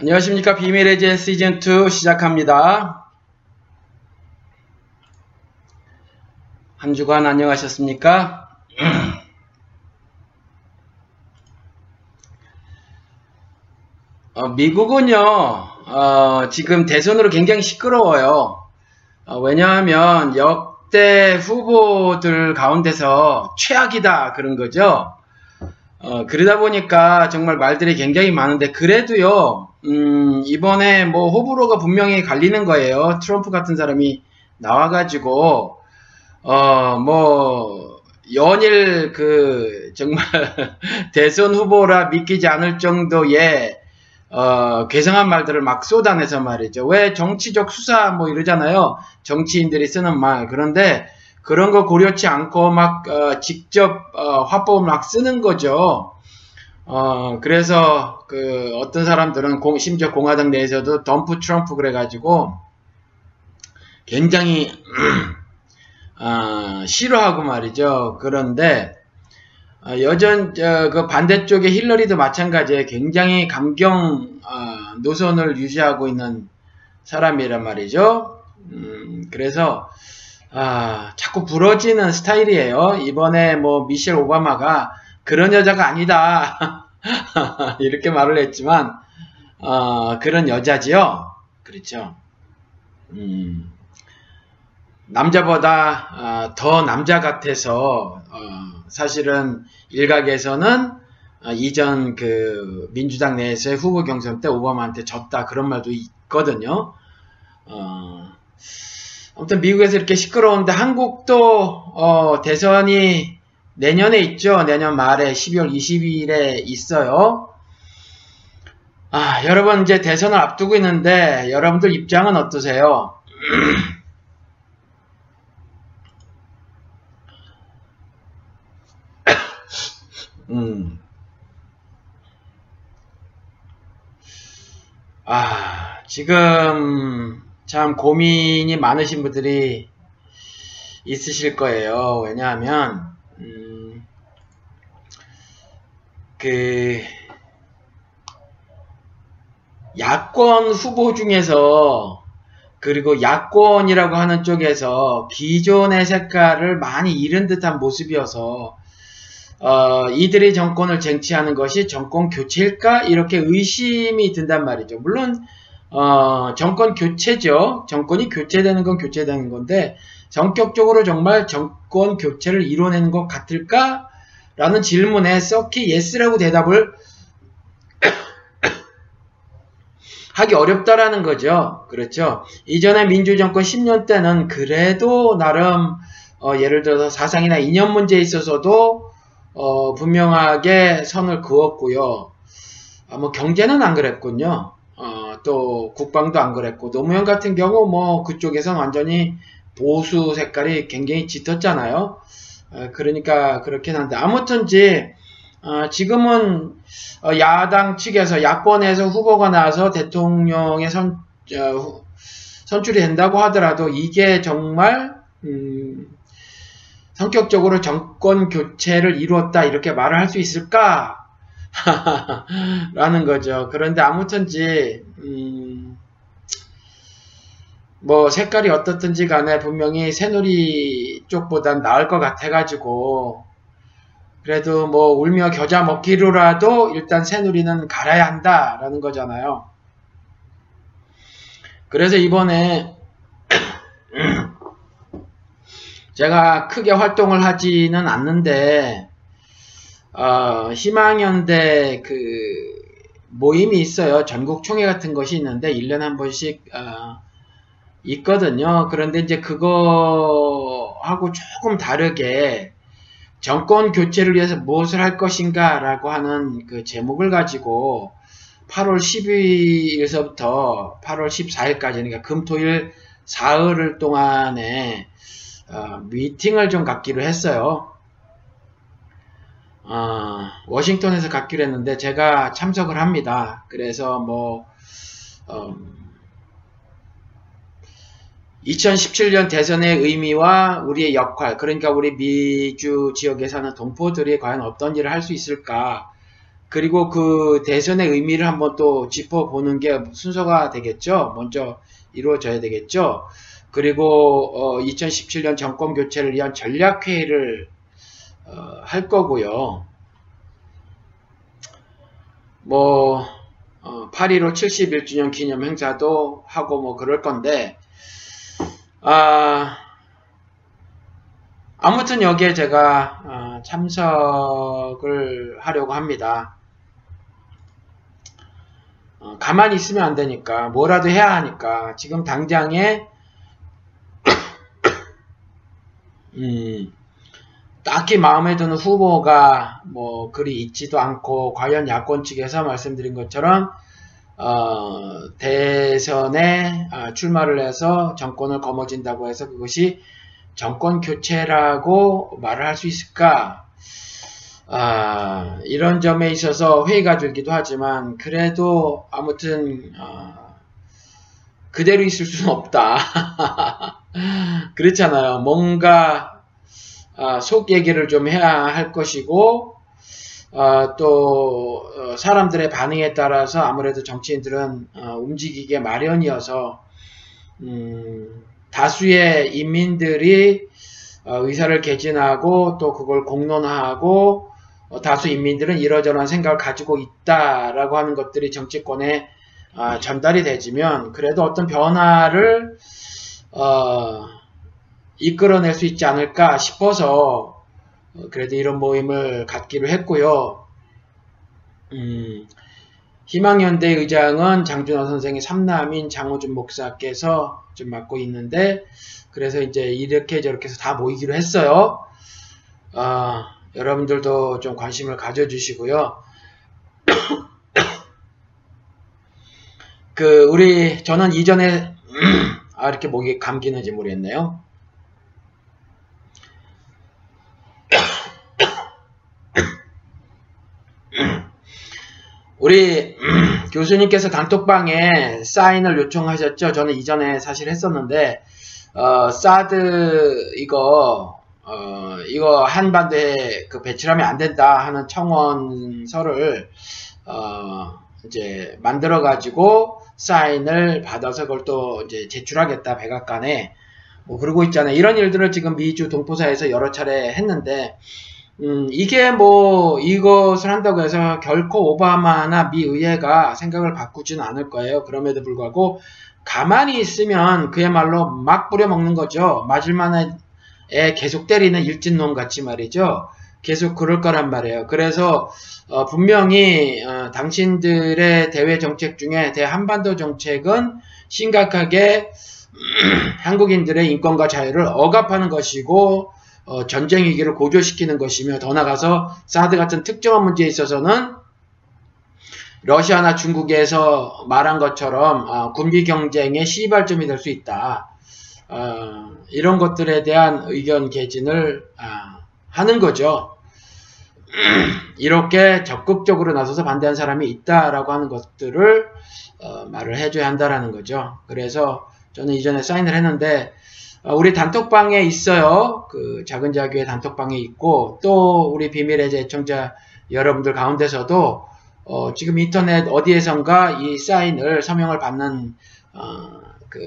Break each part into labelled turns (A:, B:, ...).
A: 안녕하십니까 비밀의 제 시즌2 시작합니다. 한 주간 안녕하셨습니까? 어, 미국은요 어, 지금 대선으로 굉장히 시끄러워요. 어, 왜냐하면 역대 후보들 가운데서 최악이다 그런 거죠. 어, 그러다 보니까 정말 말들이 굉장히 많은데 그래도요 음, 이번에 뭐 호불호가 분명히 갈리는 거예요. 트럼프 같은 사람이 나와가지고 어 뭐 연일 그 정말 대선 후보라 믿기지 않을 정도의 어, 괴상한 말들을 막 쏟아내서 말이죠. 왜 정치적 수사 뭐 이러잖아요. 정치인들이 쓰는 말. 그런데 그런 거 고려치 않고 막 어, 직접 어, 화법을 막 쓰는 거죠. 어, 그래서 그 어떤 사람들은 공, 심지어 공화당 내에서도 덤프 트럼프 그래가지고 굉장히 어, 싫어하고 말이죠. 그런데 어, 여전 어, 그 반대쪽의 힐러리도 마찬가지에 굉장히 감경 어, 노선을 유지하고 있는 사람이란 말이죠. 음, 그래서 아, 자꾸 부러지는 스타일이에요. 이번에 뭐 미셸 오바마가 그런 여자가 아니다. 이렇게 말을 했지만 어, 그런 여자지요. 그렇죠. 음, 남자보다 어, 더 남자 같아서 어, 사실은 일각에서는 어, 이전 그 민주당 내에서의 후보 경선 때 오바마한테 졌다 그런 말도 있거든요. 어, 아무튼 미국에서 이렇게 시끄러운데 한국도 어, 대선이 내년에 있죠. 내년 말에 12월 20일에 있어요. 아, 여러분 이제 대선을 앞두고 있는데 여러분들 입장은 어떠세요? 음. 아, 지금 참 고민이 많으신 분들이 있으실 거예요. 왜냐하면 음, 그 야권 후보 중에서 그리고 야권이라고 하는 쪽에서 기존의 색깔을 많이 잃은 듯한 모습이어서 어, 이들이 정권을 쟁취하는 것이 정권 교체일까 이렇게 의심이 든단 말이죠. 물론 어, 정권 교체죠. 정권이 교체되는 건 교체되는 건데 성격적으로 정말 정권 교체를 이뤄내는 것 같을까? 라는 질문에 썩히 yes라고 대답을 하기 어렵다라는 거죠. 그렇죠. 이전에 민주정권 10년 때는 그래도 나름 어, 예를 들어서 사상이나 이념 문제에 있어서도 어, 분명하게 선을 그었고요. 아, 뭐 경제는 안 그랬군요. 어, 또 국방도 안 그랬고 노무현 같은 경우 뭐 그쪽에선 완전히 보수 색깔이 굉장히 짙었잖아요. 어, 그러니까 그렇긴 한데 아무튼지 어, 지금은 어, 야당 측에서 야권에서 후보가 나와서 대통령의 선, 어, 선출이 된다고 하더라도 이게 정말 음, 성격적으로 정권 교체를 이루었다 이렇게 말을 할 수 있을까? 라는 거죠. 그런데 아무튼지 음, 뭐 색깔이 어떻든지 간에 분명히 새누리 쪽보단 나을 것 같아가지고 그래도 뭐 울며 겨자 먹기로라도 일단 새누리는 갈아야 한다라는 거잖아요. 그래서 이번에 제가 크게 활동을 하지는 않는데 어, 희망연대 그 모임이 있어요. 전국 총회 같은 것이 있는데 1년에 한 번씩 어, 있거든요. 그런데 이제 그거하고 조금 다르게 정권 교체를 위해서 무엇을 할 것인가 라고 하는 그 제목을 가지고 8월 12일서부터 8월 14일까지 그러니까 금토일 사흘을 동안에 어, 미팅을 좀 갖기로 했어요. 어, 워싱턴에서 갖기로 했는데 제가 참석을 합니다. 그래서 뭐 어, 2017년 대선의 의미와 우리의 역할, 그러니까 우리 미주 지역에 사는 동포들이 과연 어떤 일을 할 수 있을까, 그리고 그 대선의 의미를 한번 또 짚어보는 게 순서가 되겠죠. 먼저 이루어져야 되겠죠. 그리고 어, 2017년 정권 교체를 위한 전략회의를 어, 할 거고요. 뭐 어, 8.15 71주년 기념 행사도 하고 뭐 그럴 건데 아, 아무튼 여기에 제가 어, 참석을 하려고 합니다. 어, 가만히 있으면 안 되니까 뭐라도 해야 하니까 지금 당장에 음, 딱히 마음에 드는 후보가 뭐 그리 있지도 않고 과연 야권 측에서 말씀드린 것처럼 어, 대선에 아, 출마를 해서 정권을 거머쥔다고 해서 그것이 정권 교체라고 말을 할 수 있을까? 아, 이런 점에 있어서 회의가 들기도 하지만 그래도 아무튼 어, 그대로 있을 수는 없다. 그렇잖아요. 뭔가 어, 속 얘기를 좀 해야 할 것이고 어, 또 어, 사람들의 반응에 따라서 아무래도 정치인들은 어, 움직이게 마련이어서 음, 다수의 인민들이 어, 의사를 개진하고 또 그걸 공론화하고 어, 다수 인민들은 이러저러한 생각을 가지고 있다라고 하는 것들이 정치권에 어, 전달이 되지면 그래도 어떤 변화를 어, 이끌어낼 수 있지 않을까 싶어서 어, 그래도 이런 모임을 갖기로 했고요. 음, 희망연대 의장은 장준호 선생의 삼남인 장호준 목사께서 좀 맡고 있는데 그래서 이제 이렇게 저렇게 해서 다 모이기로 했어요. 어, 여러분들도 좀 관심을 가져주시고요. 그 우리 저는 이전에 아 이렇게 목이 감기는지 모르겠네요. 우리 교수님께서 단톡방에 사인을 요청하셨죠. 저는 이전에 사실 했었는데 어, 사드 이거 어, 이거 한반도에 그 배출하면 안 된다 하는 청원서를 어, 이제 만들어 가지고 사인을 받아서 그걸 또 이제 제출하겠다 백악관에 뭐 그러고 있잖아요. 이런 일들을 지금 미주 동포사에서 여러 차례 했는데 음, 이게 뭐 이것을 한다고 해서 결코 오바마나 미 의회가 생각을 바꾸지는 않을 거예요. 그럼에도 불구하고 가만히 있으면 그야말로 막 뿌려먹는 거죠. 맞을만한 에 계속 때리는 일진놈 같이 말이죠. 계속 그럴 거란 말이에요. 그래서 어, 분명히 어, 당신들의 대외 정책 중에 대한반도 정책은 심각하게 한국인들의 인권과 자유를 억압하는 것이고 어, 전쟁 위기를 고조시키는 것이며 더 나가서 사드 같은 특정한 문제에 있어서는 러시아나 중국에서 말한 것처럼 어, 군비 경쟁의 시발점이 될 수 있다. 어, 이런 것들에 대한 의견 개진을 아, 하는 거죠. 이렇게 적극적으로 나서서 반대한 사람이 있다라고 하는 것들을 어, 말을 해줘야 한다라는 거죠. 그래서 저는 이전에 사인을 했는데 어, 우리 단톡방에 있어요. 그 작은 자교의 단톡방에 있고 또 우리 비밀의 재청자 여러분들 가운데서도 어, 지금 인터넷 어디에선가 이 사인을 서명을 받는 어, 그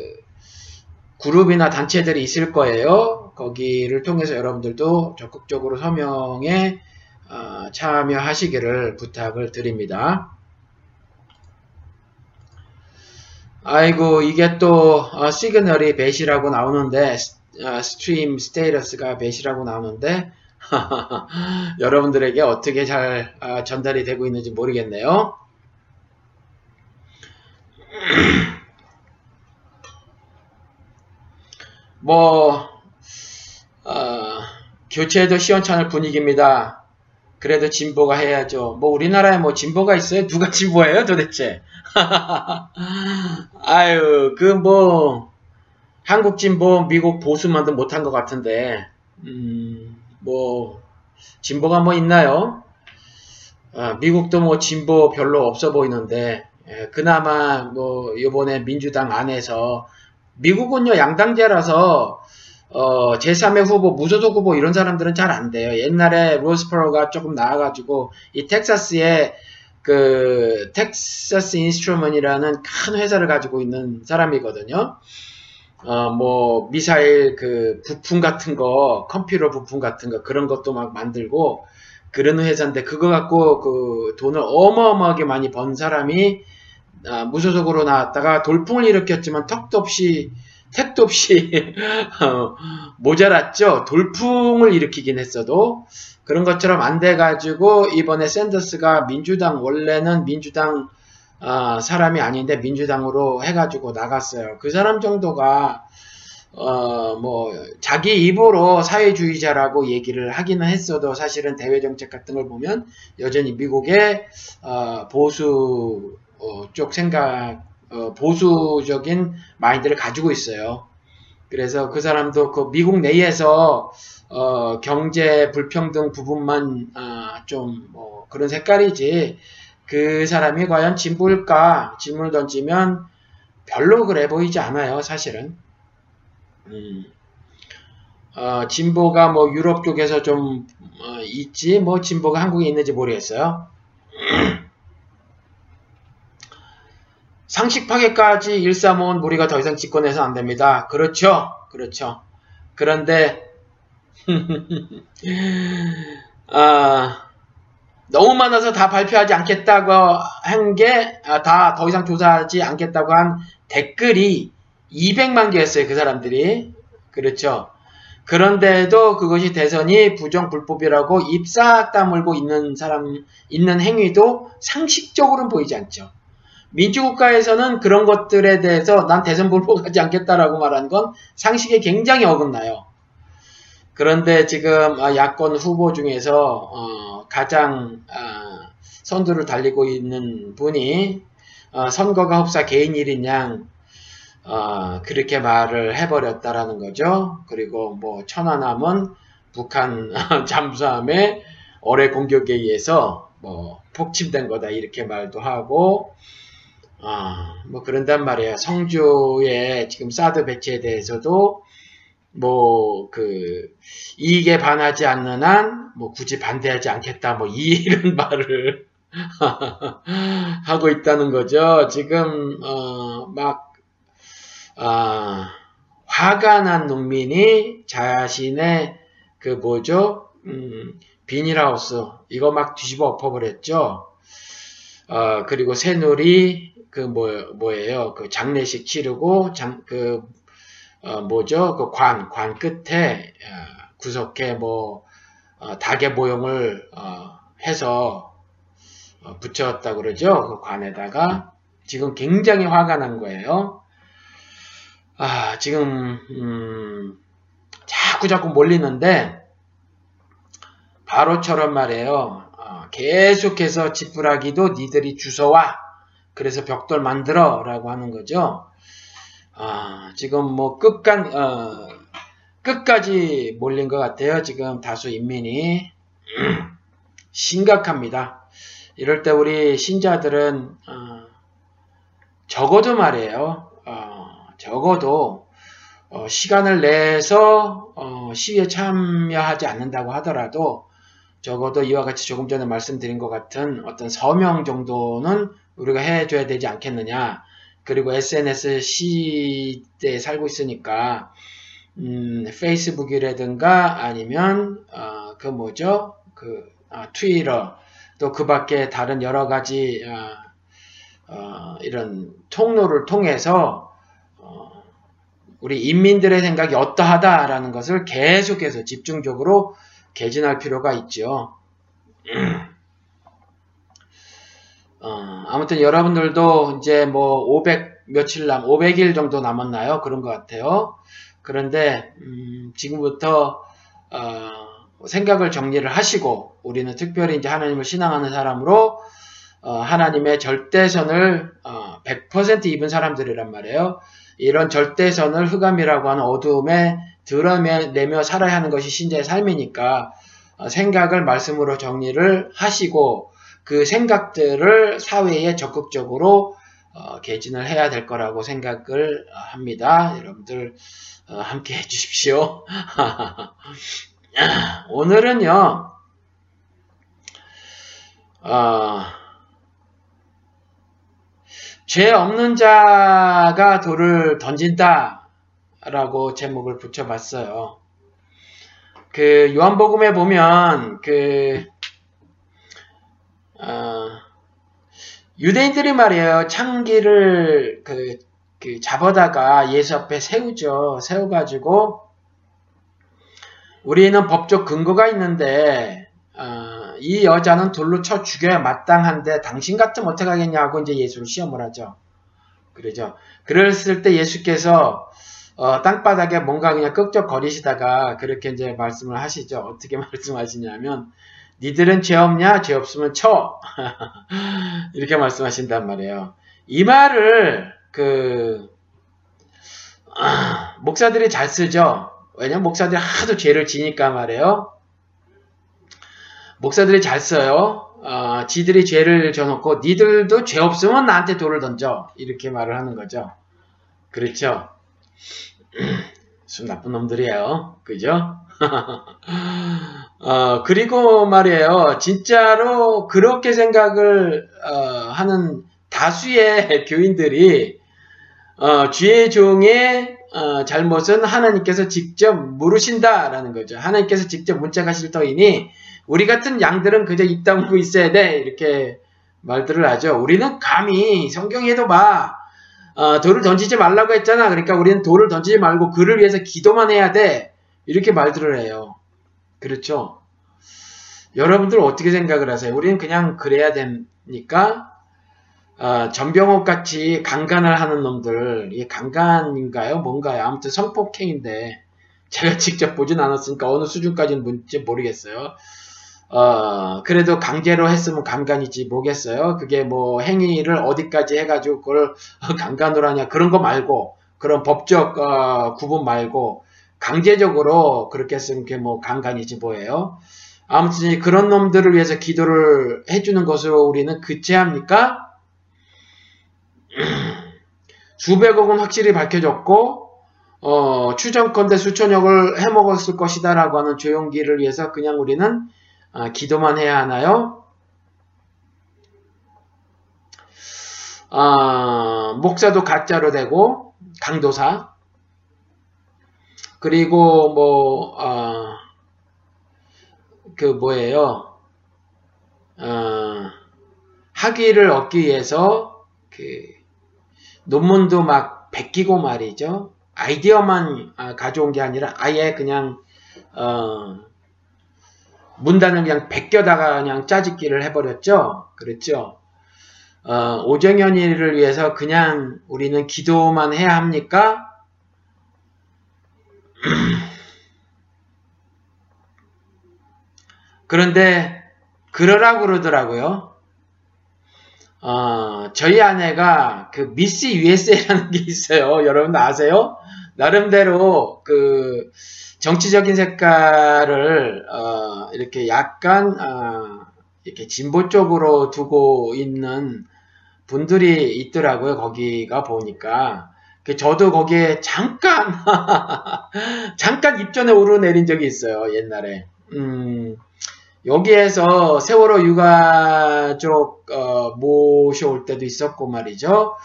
A: 그룹이나 단체들이 있을 거예요. 거기를 통해서 여러분들도 적극적으로 서명에 어, 참여하시기를 부탁을 드립니다. 아이고 이게 또 어, signal이 bad라고 나오는데 어, stream status가 bad라고 나오는데 여러분들에게 어떻게 잘 어, 전달이 되고 있는지 모르겠네요. 뭐 어, 교체도 시원찮을 분위기입니다. 그래도 진보가 해야죠. 뭐 우리나라에 뭐 진보가 있어요? 누가 진보예요 도대체? 아유 그 뭐 한국 진보 미국 보수만도 못한 것 같은데 음, 뭐 진보가 뭐 있나요? 아, 미국도 뭐 진보 별로 없어 보이는데 예, 그나마 뭐 이번에 민주당 안에서 미국은요 양당제라서 어, 제3의 후보, 무소속 후보 이런 사람들은 잘 안 돼요. 옛날에 로스 페로가 조금 나와가지고 이 텍사스에 그 Texas Instrument이라는 큰 회사를 가지고 있는 사람이거든요. 어, 뭐 미사일 그 부품 같은 거, 컴퓨터 부품 같은 거 그런 것도 막 만들고 그런 회사인데 그거 갖고 그 돈을 어마어마하게 많이 번 사람이 아, 무소속으로 나왔다가 돌풍을 일으켰지만 턱도 없이 택도 없이 어, 모자랐죠. 돌풍을 일으키긴 했어도 그런 것처럼 안 돼가지고 이번에 샌더스가 민주당 원래는 민주당 어, 사람이 아닌데 민주당으로 해가지고 나갔어요. 그 사람 정도가 어, 뭐 자기 입으로 사회주의자라고 얘기를 하기는 했어도 사실은 대외 정책 같은 걸 보면 여전히 미국의 어, 보수 어, 쪽 생각 어, 보수적인 마인드를 가지고 있어요. 그래서 그 사람도 그 미국 내에서 어, 경제 불평등 부분만 아, 좀뭐 그런 색깔이지. 그 사람이 과연 진보일까? 질문을 던지면 별로 그래 보이지 않아요 사실은. 음, 어, 진보가 뭐 유럽 쪽에서 좀 어, 있지? 뭐 진보가 한국에 있는지 모르겠어요 상식 파괴까지 일삼온 우리가 더 이상 집권해서 안 됩니다. 그렇죠. 그렇죠. 그런데 아, 너무 많아서 다 발표하지 않겠다고 한 게 다더 아, 이상 조사하지 않겠다고 한 댓글이 200만 개였어요. 그 사람들이. 그렇죠. 그런데도 그것이 대선이 부정 불법이라고 입싹 다물고 있는 사람 있는 행위도 상식적으로는 보이지 않죠. 민주국가에서는 그런 것들에 대해서 난 대선 불복하지 않겠다라고 말하는 건 상식에 굉장히 어긋나요. 그런데 지금 아, 야권 후보 중에서 어, 가장 아, 선두를 달리고 있는 분이 어, 선거가 흡사 개인 일인 양 어, 그렇게 말을 해버렸다라는 거죠. 그리고 뭐 천안함은 북한 잠수함의 어뢰 공격에 의해서 뭐 폭침된 거다 이렇게 말도 하고 아, 뭐 그런단 말이에요. 성주의 지금 사드 배치에 대해서도 뭐 그 이익에 반하지 않는 한 뭐 굳이 반대하지 않겠다 뭐 이런 말을 하고 있다는 거죠. 지금 어막 아, 화가 난 농민이 자신의 그 뭐죠? 음, 비닐하우스 이거 막 뒤집어 엎어버렸죠. 어, 그리고 새누리 그 뭐, 뭐예요? 그 장례식 치르고 장, 그 어, 뭐죠? 그 관, 관 끝에 어, 구석에 뭐 어, 닭의 모형을 어, 해서 어, 붙였다 그러죠? 그 관에다가 지금 굉장히 화가 난 거예요. 아, 지금 음, 자꾸 자꾸 몰리는데 바로처럼 말이에요. 어, 계속해서 지푸라기도 니들이 주워와 그래서 벽돌 만들어 라고 하는 거죠. 아, 지금 뭐 끝간, 어, 끝까지 몰린 것 같아요. 지금 다수 인민이. 심각합니다. 이럴 때 우리 신자들은, 어, 적어도 말이에요. 어, 적어도, 어, 시간을 내서, 어, 시위에 참여하지 않는다고 하더라도, 적어도 이와 같이 조금 전에 말씀드린 것 같은 어떤 서명 정도는 우리가 해줘야 되지 않겠느냐. 그리고 SNS 시대에 살고 있으니까 음, 페이스북이라든가 아니면 어, 그 뭐죠? 그 어, 트위터 또 그 밖에 다른 여러 가지 어, 어 이런 통로를 통해서 어, 우리 인민들의 생각이 어떠하다라는 것을 계속해서 집중적으로 개진할 필요가 있죠. 어, 아무튼 여러분들도 이제 뭐 500 며칠 남, 500일 정도 남았나요? 그런 것 같아요. 그런데 음, 지금부터 어, 생각을 정리를 하시고 우리는 특별히 이제 하나님을 신앙하는 사람으로 어, 하나님의 절대선을 100% 어, 입은 사람들이란 말이에요. 이런 절대선을 흑암이라고 하는 어두움에 드러내며 살아야 하는 것이 신자의 삶이니까 어, 생각을 말씀으로 정리를 하시고 그 생각들을 사회에 적극적으로 어, 개진을 해야 될 거라고 생각을 합니다. 여러분들 어, 함께 해주십시오. 오늘은요. 어, 죄 없는 자가 돌을 던진다 라고 제목을 붙여봤어요. 그 요한복음에 보면 그 유대인들이 말이에요. 창기를 그, 그 잡아다가 예수 앞에 세우죠. 세워가지고 우리는 법적 근거가 있는데 어, 이 여자는 돌로 쳐 죽여야 마땅한데 당신 같으면 어떡하겠냐고 이제 예수를 시험을 하죠. 그러죠. 그랬을 때 예수께서 어, 땅바닥에 뭔가 그냥 끄적거리시다가 그렇게 이제 말씀을 하시죠. 어떻게 말씀하시냐면 니들은 죄 없냐? 죄 없으면 쳐. 이렇게 말씀하신단 말이에요. 이 말을 그 아, 목사들이 잘 쓰죠. 왜냐면 목사들이 하도 죄를 지니까 말이에요. 목사들이 잘 써요. 어, 지들이 죄를 져놓고 니들도 죄 없으면 나한테 돌을 던져. 이렇게 말을 하는 거죠. 그렇죠. 수 나쁜 놈들이에요. 그죠? 어, 그리고 말이에요. 진짜로 그렇게 생각을 어, 하는 다수의 교인들이 어, 주의 종의 어, 잘못은 하나님께서 직접 물으신다라는 거죠. 하나님께서 직접 문짝하실 터이니 우리 같은 양들은 그저 입 다물고 있어야 돼 이렇게 말들을 하죠. 우리는 감히 성경에도 봐 어, 돌을 던지지 말라고 했잖아. 그러니까 우리는 돌을 던지지 말고 그를 위해서 기도만 해야 돼. 이렇게 말들을 해요. 그렇죠? 여러분들 어떻게 생각을 하세요? 우리는 그냥 그래야 되니까 어, 전병옥 같이 강간을 하는 놈들 이게 강간인가요? 뭔가요? 아무튼 성폭행인데 제가 직접 보진 않았으니까 어느 수준까지는 뭔지 모르겠어요. 어, 그래도 강제로 했으면 강간이지 뭐겠어요? 그게 뭐 행위를 어디까지 해가지고 그걸 강간으로 하냐 그런 거 말고 그런 법적 어, 구분 말고 강제적으로 그렇게 했으면 그게 뭐 강간이지 뭐예요? 아무튼 그런 놈들을 위해서 기도를 해주는 것으로 우리는 그치합니까? 수백억은 확실히 밝혀졌고 어, 추정컨대 수천억을 해먹었을 것이다 라고 하는 조용기를 위해서 그냥 우리는 어, 기도만 해야 하나요? 어, 목사도 가짜로 되고 강도사 그리고 뭐 어, 그 뭐예요? 어, 학위를 얻기 위해서 그 논문도 막 베끼고 말이죠. 아이디어만 아, 가져온 게 아니라 아예 그냥 어, 문단을 그냥 베껴다가 그냥 짜집기를 해버렸죠. 그랬죠. 어, 오정현이를 위해서 그냥 우리는 기도만 해야 합니까? 그런데 그러라고 그러더라고요. 어, 저희 아내가 그 미스 USA라는 게 있어요. 여러분 아세요? 나름대로 그 정치적인 색깔을 어, 이렇게 약간 어, 이렇게 진보 쪽으로 두고 있는 분들이 있더라고요. 거기가 보니까 그 저도 거기에 잠깐 잠깐 입전에 오르내린 적이 있어요. 옛날에. 음, 여기에서 세월호 유가족 어, 모셔올 때도 있었고 말이죠.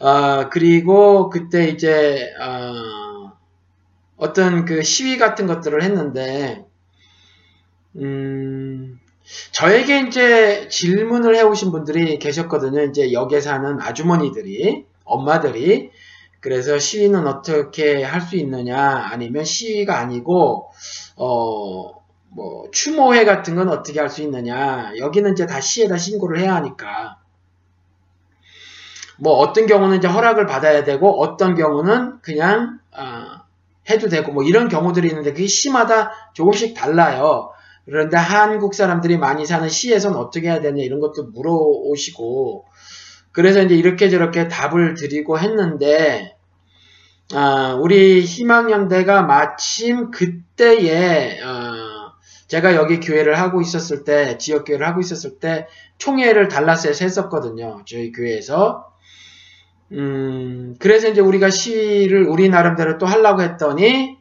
A: 어, 그리고 그때 이제 어, 떤 그 시위 같은 것들을 했는데 음, 저에게 이제 질문을 해오신 분들이 계셨거든요. 이제 역에 사는 아주머니들이 엄마들이 그래서 시위는 어떻게 할 수 있느냐 아니면 시위가 아니고 어 뭐 추모회 같은 건 어떻게 할 수 있느냐 여기는 이제 다 시에다 신고를 해야 하니까 뭐 어떤 경우는 이제 허락을 받아야 되고 어떤 경우는 그냥 어, 해도 되고 뭐 이런 경우들이 있는데 그게 시마다 조금씩 달라요. 그런데 한국 사람들이 많이 사는 시에서는 어떻게 해야 되냐 이런 것도 물어오시고 그래서 이제 이렇게 저렇게 답을 드리고 했는데 어, 우리 희망연대가 마침 그때에 어, 제가 여기 교회를 하고 있었을 때 지역 교회를 하고 있었을 때 총회를 달라스에서 했었거든요. 저희 교회에서 음, 그래서 이제 우리가 시를 우리 나름대로 또 하려고 했더니,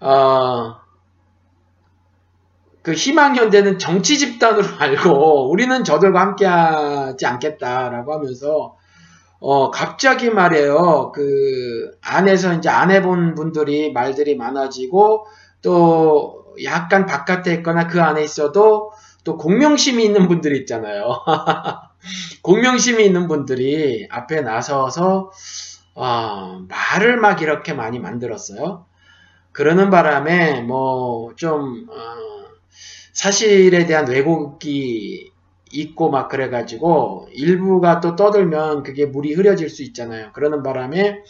A: 어, 그 희망현대는 정치 집단으로 알고 우리는 저들과 함께 하지 않겠다라고 하면서 어, 갑자기 말이에요. 그, 안에서 이제 안 해본 분들이 말들이 많아지고, 또, 약간 바깥에 있거나 그 안에 있어도 또 공명심이 있는 분들이 있잖아요. 공명심이 있는 분들이 앞에 나서서, 어, 말을 막 이렇게 많이 만들었어요. 그러는 바람에, 뭐, 좀, 어, 사실에 대한 왜곡이 있고 막 그래가지고 일부가 또 떠들면 그게 물이 흐려질 수 있잖아요. 그러는 바람에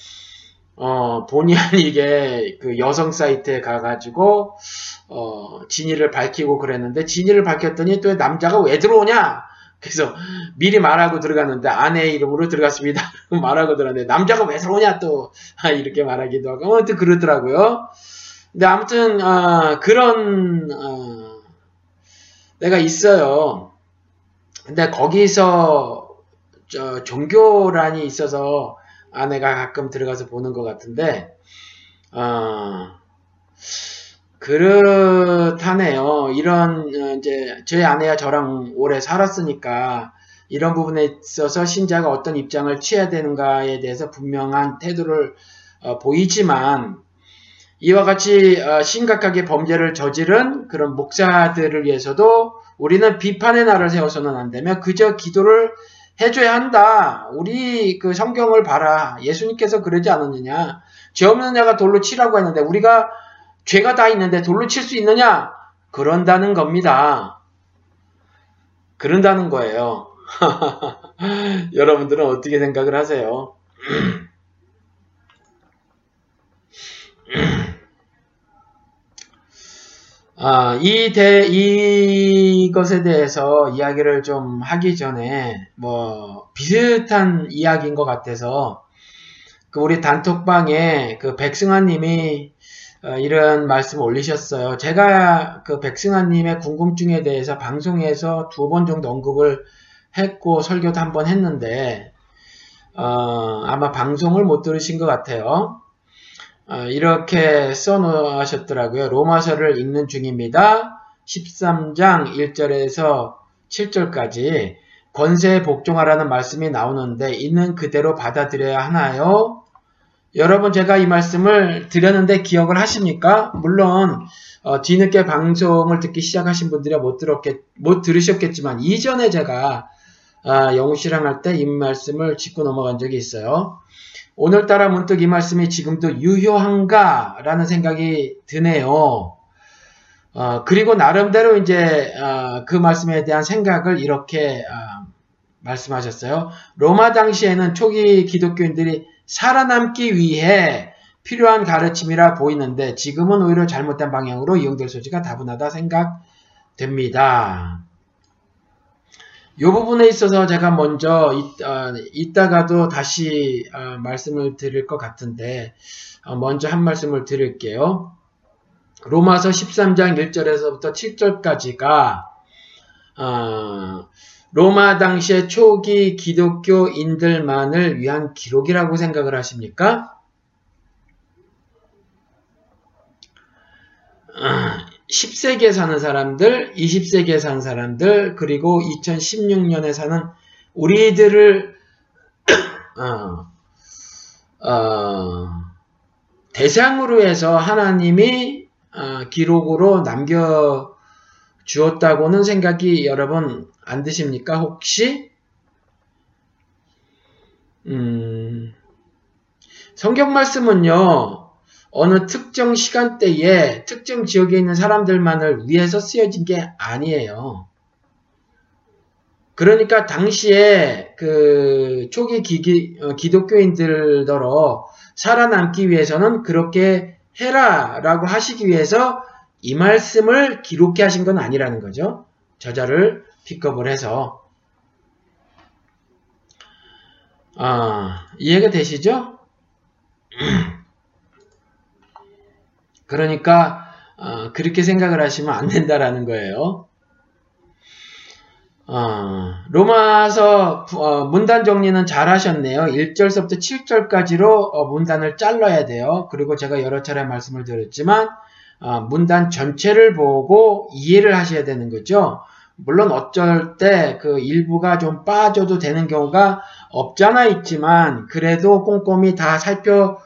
A: 어, 본의 아니게 그 여성 사이트에 가가지고 어, 진위를 밝히고 그랬는데 진위를 밝혔더니 또 남자가 왜 들어오냐? 그래서 미리 말하고 들어갔는데 아내 이름으로 들어갔습니다. 말하고 들어갔는데 남자가 왜 들어오냐 또 이렇게 말하기도 하고 아무튼 그러더라고요. 근데 아무튼 어, 그런 어, 내가 있어요. 근데 거기서 저 종교란이 있어서 아내가 가끔 들어가서 보는 것 같은데 어, 그렇다네요. 이런 어, 이제 저희 아내와 저랑 오래 살았으니까 이런 부분에 있어서 신자가 어떤 입장을 취해야 되는가에 대해서 분명한 태도를 어, 보이지만 이와 같이 어, 심각하게 범죄를 저지른 그런 목사들을 위해서도 우리는 비판의 날을 세워서는 안 되며 그저 기도를 해줘야 한다. 우리 그 성경을 봐라. 예수님께서 그러지 않았느냐. 죄 없는 자가 돌로 치라고 했는데 우리가 죄가 다 있는데 돌로 칠 수 있느냐? 그런다는 겁니다. 그런다는 거예요. 여러분들은 어떻게 생각을 하세요? 아, 이 대, 이것에 대해서 이야기를 좀 하기 전에, 뭐, 비슷한 이야기인 것 같아서, 그 우리 단톡방에 그 백승환 님이 어, 이런 말씀을 올리셨어요. 제가 그 백승환 님의 궁금증에 대해서 방송에서 두 번 정도 언급을 했고, 설교도 한 번 했는데, 어, 아마 방송을 못 들으신 것 같아요. 어, 이렇게 써놓으셨더라고요. 로마서를 읽는 중입니다. 13장 1절에서 7절까지 권세에 복종하라는 말씀이 나오는데 있는 그대로 받아들여야 하나요? 여러분 제가 이 말씀을 드렸는데 기억을 하십니까? 물론 어, 뒤늦게 방송을 듣기 시작하신 분들이 못 들었겠 못 들으셨겠지만 이전에 제가 아, 영우 실행할 때 이 말씀을 짚고 넘어간 적이 있어요. 오늘따라 문득 이 말씀이 지금도 유효한가? 라는 생각이 드네요. 어, 그리고 나름대로 이제 어, 그 말씀에 대한 생각을 이렇게 어, 말씀하셨어요. 로마 당시에는 초기 기독교인들이 살아남기 위해 필요한 가르침이라 보이는데 지금은 오히려 잘못된 방향으로 이용될 소지가 다분하다 생각됩니다. 이 부분에 있어서 제가 먼저 이, 따가도 다시 어, 말씀을 드릴 것 같은데 어, 먼저 한 말씀을 드릴게요. 로마서 13장 1절에서부터 7절까지가 어, 로마 당시의 초기 기독교인들만을 위한 기록이라고 생각을 하십니까? 10세기에 사는 사람들, 20세기에 사는 사람들, 그리고 2016년에 사는 우리들을 어, 어, 대상으로 해서 하나님이 어, 기록으로 남겨 주었다고는 생각이 여러분 안 드십니까? 혹시? 음, 성경 말씀은요, 어느 특정 시간대에 특정 지역에 있는 사람들만을 위해서 쓰여진 게 아니에요. 그러니까 당시에 그 초기 기, 어, 기독교인들더러 살아남기 위해서는 그렇게 해라라고 하시기 위해서 이 말씀을 기록해 하신 건 아니라는 거죠. 저자를 픽업을 해서 아, 이해가 되시죠? 그러니까 어, 그렇게 생각을 하시면 안 된다라는 거예요. 어, 로마서 어, 문단 정리는 잘 하셨네요. 1절서부터 7절까지로 어, 문단을 잘라야 돼요. 그리고 제가 여러 차례 말씀을 드렸지만 어, 문단 전체를 보고 이해를 하셔야 되는 거죠. 물론 어쩔 때 그 일부가 좀 빠져도 되는 경우가 없잖아 있지만 그래도 꼼꼼히 다 살펴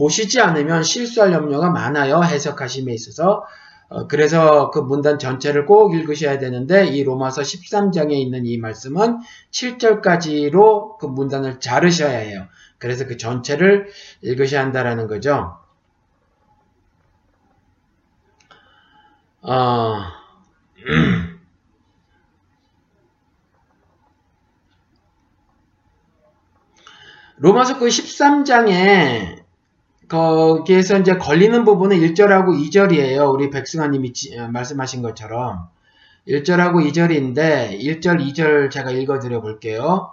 A: 보시지 않으면 실수할 염려가 많아요. 해석하심에 있어서. 어, 그래서 그 문단 전체를 꼭 읽으셔야 되는데 이 로마서 13장에 있는 이 말씀은 7절까지로 그 문단을 자르셔야 해요. 그래서 그 전체를 읽으셔야 한다라는 거죠. 어, 로마서 그 13장에 거기에서 이제 걸리는 부분은 1절하고 2절이에요. 우리 백승환님이 어, 말씀하신 것처럼 1절하고 2절인데 1절, 2절 제가 읽어드려 볼게요.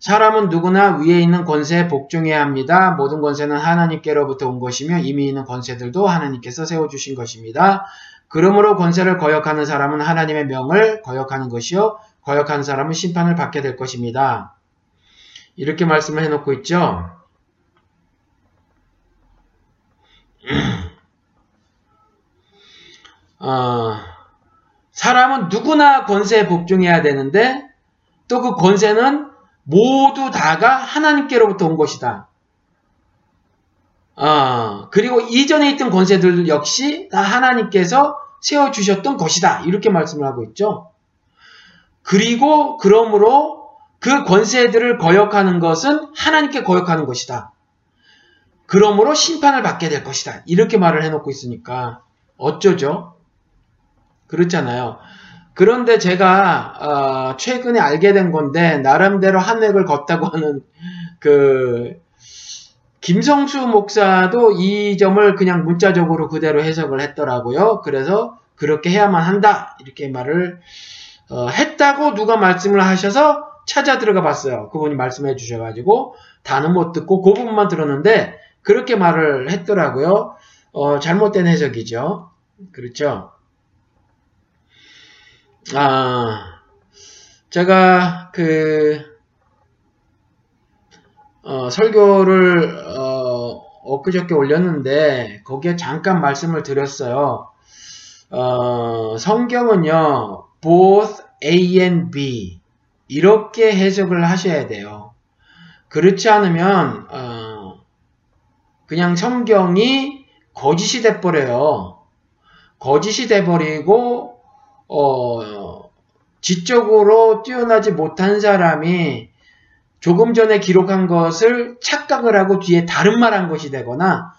A: 사람은 누구나 위에 있는 권세에 복종해야 합니다. 모든 권세는 하나님께로부터 온 것이며 이미 있는 권세들도 하나님께서 세워주신 것입니다. 그러므로 권세를 거역하는 사람은 하나님의 명을 거역하는 것이요. 거역하는 사람은 심판을 받게 될 것입니다. 이렇게 말씀을 해놓고 있죠. 어, 사람은 누구나 권세에 복종해야 되는데 또 그 권세는 모두 다가 하나님께로부터 온 것이다. 어, 그리고 이전에 있던 권세들 역시 다 하나님께서 세워주셨던 것이다. 이렇게 말씀을 하고 있죠. 그리고 그러므로 그 권세들을 거역하는 것은 하나님께 거역하는 것이다. 그러므로 심판을 받게 될 것이다. 이렇게 말을 해놓고 있으니까 어쩌죠? 그렇잖아요. 그런데 제가 어, 최근에 알게 된 건데 나름대로 한 획을 걷다고 하는 그 김성수 목사도 이 점을 그냥 문자적으로 그대로 해석을 했더라고요. 그래서 그렇게 해야만 한다 이렇게 말을 어, 했다고 누가 말씀을 하셔서 찾아 들어가 봤어요. 그분이 말씀해 주셔가지고 다는 못 듣고 그 부분만 들었는데 그렇게 말을 했더라고요. 어, 잘못된 해석이죠. 그렇죠. 아, 제가 그 어, 설교를 어, 엊그저께 올렸는데 거기에 잠깐 말씀을 드렸어요. 어, 성경은요, both A and B 이렇게 해석을 하셔야 돼요. 그렇지 않으면 어, 그냥 성경이 거짓이 돼버려요. 거짓이 돼버리고 어, 지적으로 뛰어나지 못한 사람이 조금 전에 기록한 것을 착각을 하고 뒤에 다른 말 한 것이 되거나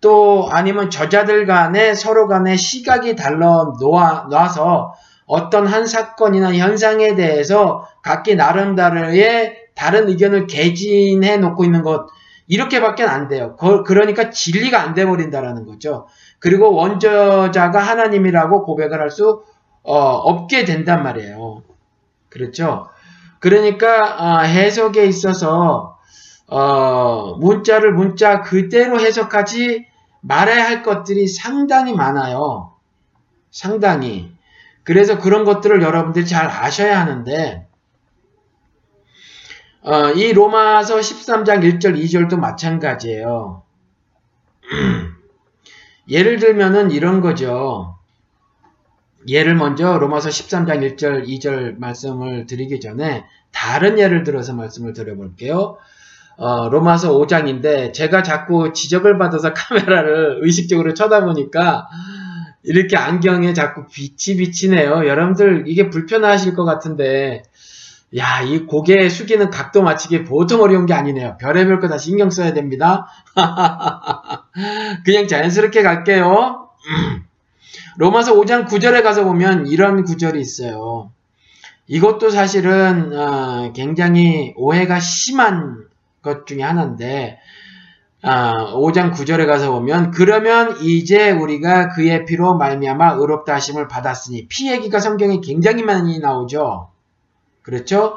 A: 또 아니면 저자들 간에 서로 간에 시각이 달라 놓아, 놔서 어떤 한 사건이나 현상에 대해서 각기 나름대로의 다른 의견을 개진해 놓고 있는 것 이렇게밖에 안 돼요. 그러니까 진리가 안 돼 버린다라는 거죠. 그리고 원저자가 하나님이라고 고백을 할수 어, 없게 된단 말이에요. 그렇죠? 그러니까 어, 해석에 있어서 어, 문자를 문자 그대로 해석하지 말아야 할 것들이 상당히 많아요. 상당히. 그래서 그런 것들을 여러분들이 잘 아셔야 하는데 어, 이 로마서 13장 1절 2절도 마찬가지예요. 예를 들면은 이런 거죠. 예를 먼저 로마서 13장 1절 2절 말씀을 드리기 전에 다른 예를 들어서 말씀을 드려볼게요. 어, 로마서 5장인데 제가 자꾸 지적을 받아서 카메라를 의식적으로 쳐다보니까 이렇게 안경에 자꾸 빛이 비치네요. 여러분들 이게 불편하실 것 같은데 야, 이 고개 숙이는 각도 맞추기 보통 어려운 게 아니네요. 별의별 거 다 신경 써야 됩니다. 그냥 자연스럽게 갈게요. 로마서 5장 9절에 가서 보면 이런 구절이 있어요. 이것도 사실은 어, 굉장히 오해가 심한 것 중에 하나인데 어, 5장 9절에 가서 보면 그러면 이제 우리가 그의 피로 말미암아 의롭다 하심을 받았으니 피 얘기가 성경에 굉장히 많이 나오죠. 그렇죠?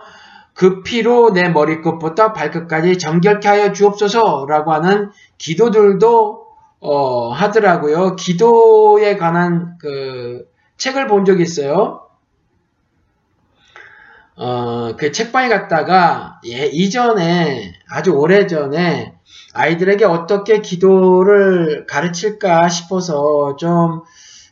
A: 그 피로 내 머리끝부터 발끝까지 정결케 하여 주옵소서라고 하는 기도들도 어, 하더라고요. 기도에 관한 그 책을 본 적이 있어요. 어, 그 책방에 갔다가 예, 이전에 아주 오래전에 아이들에게 어떻게 기도를 가르칠까 싶어서 좀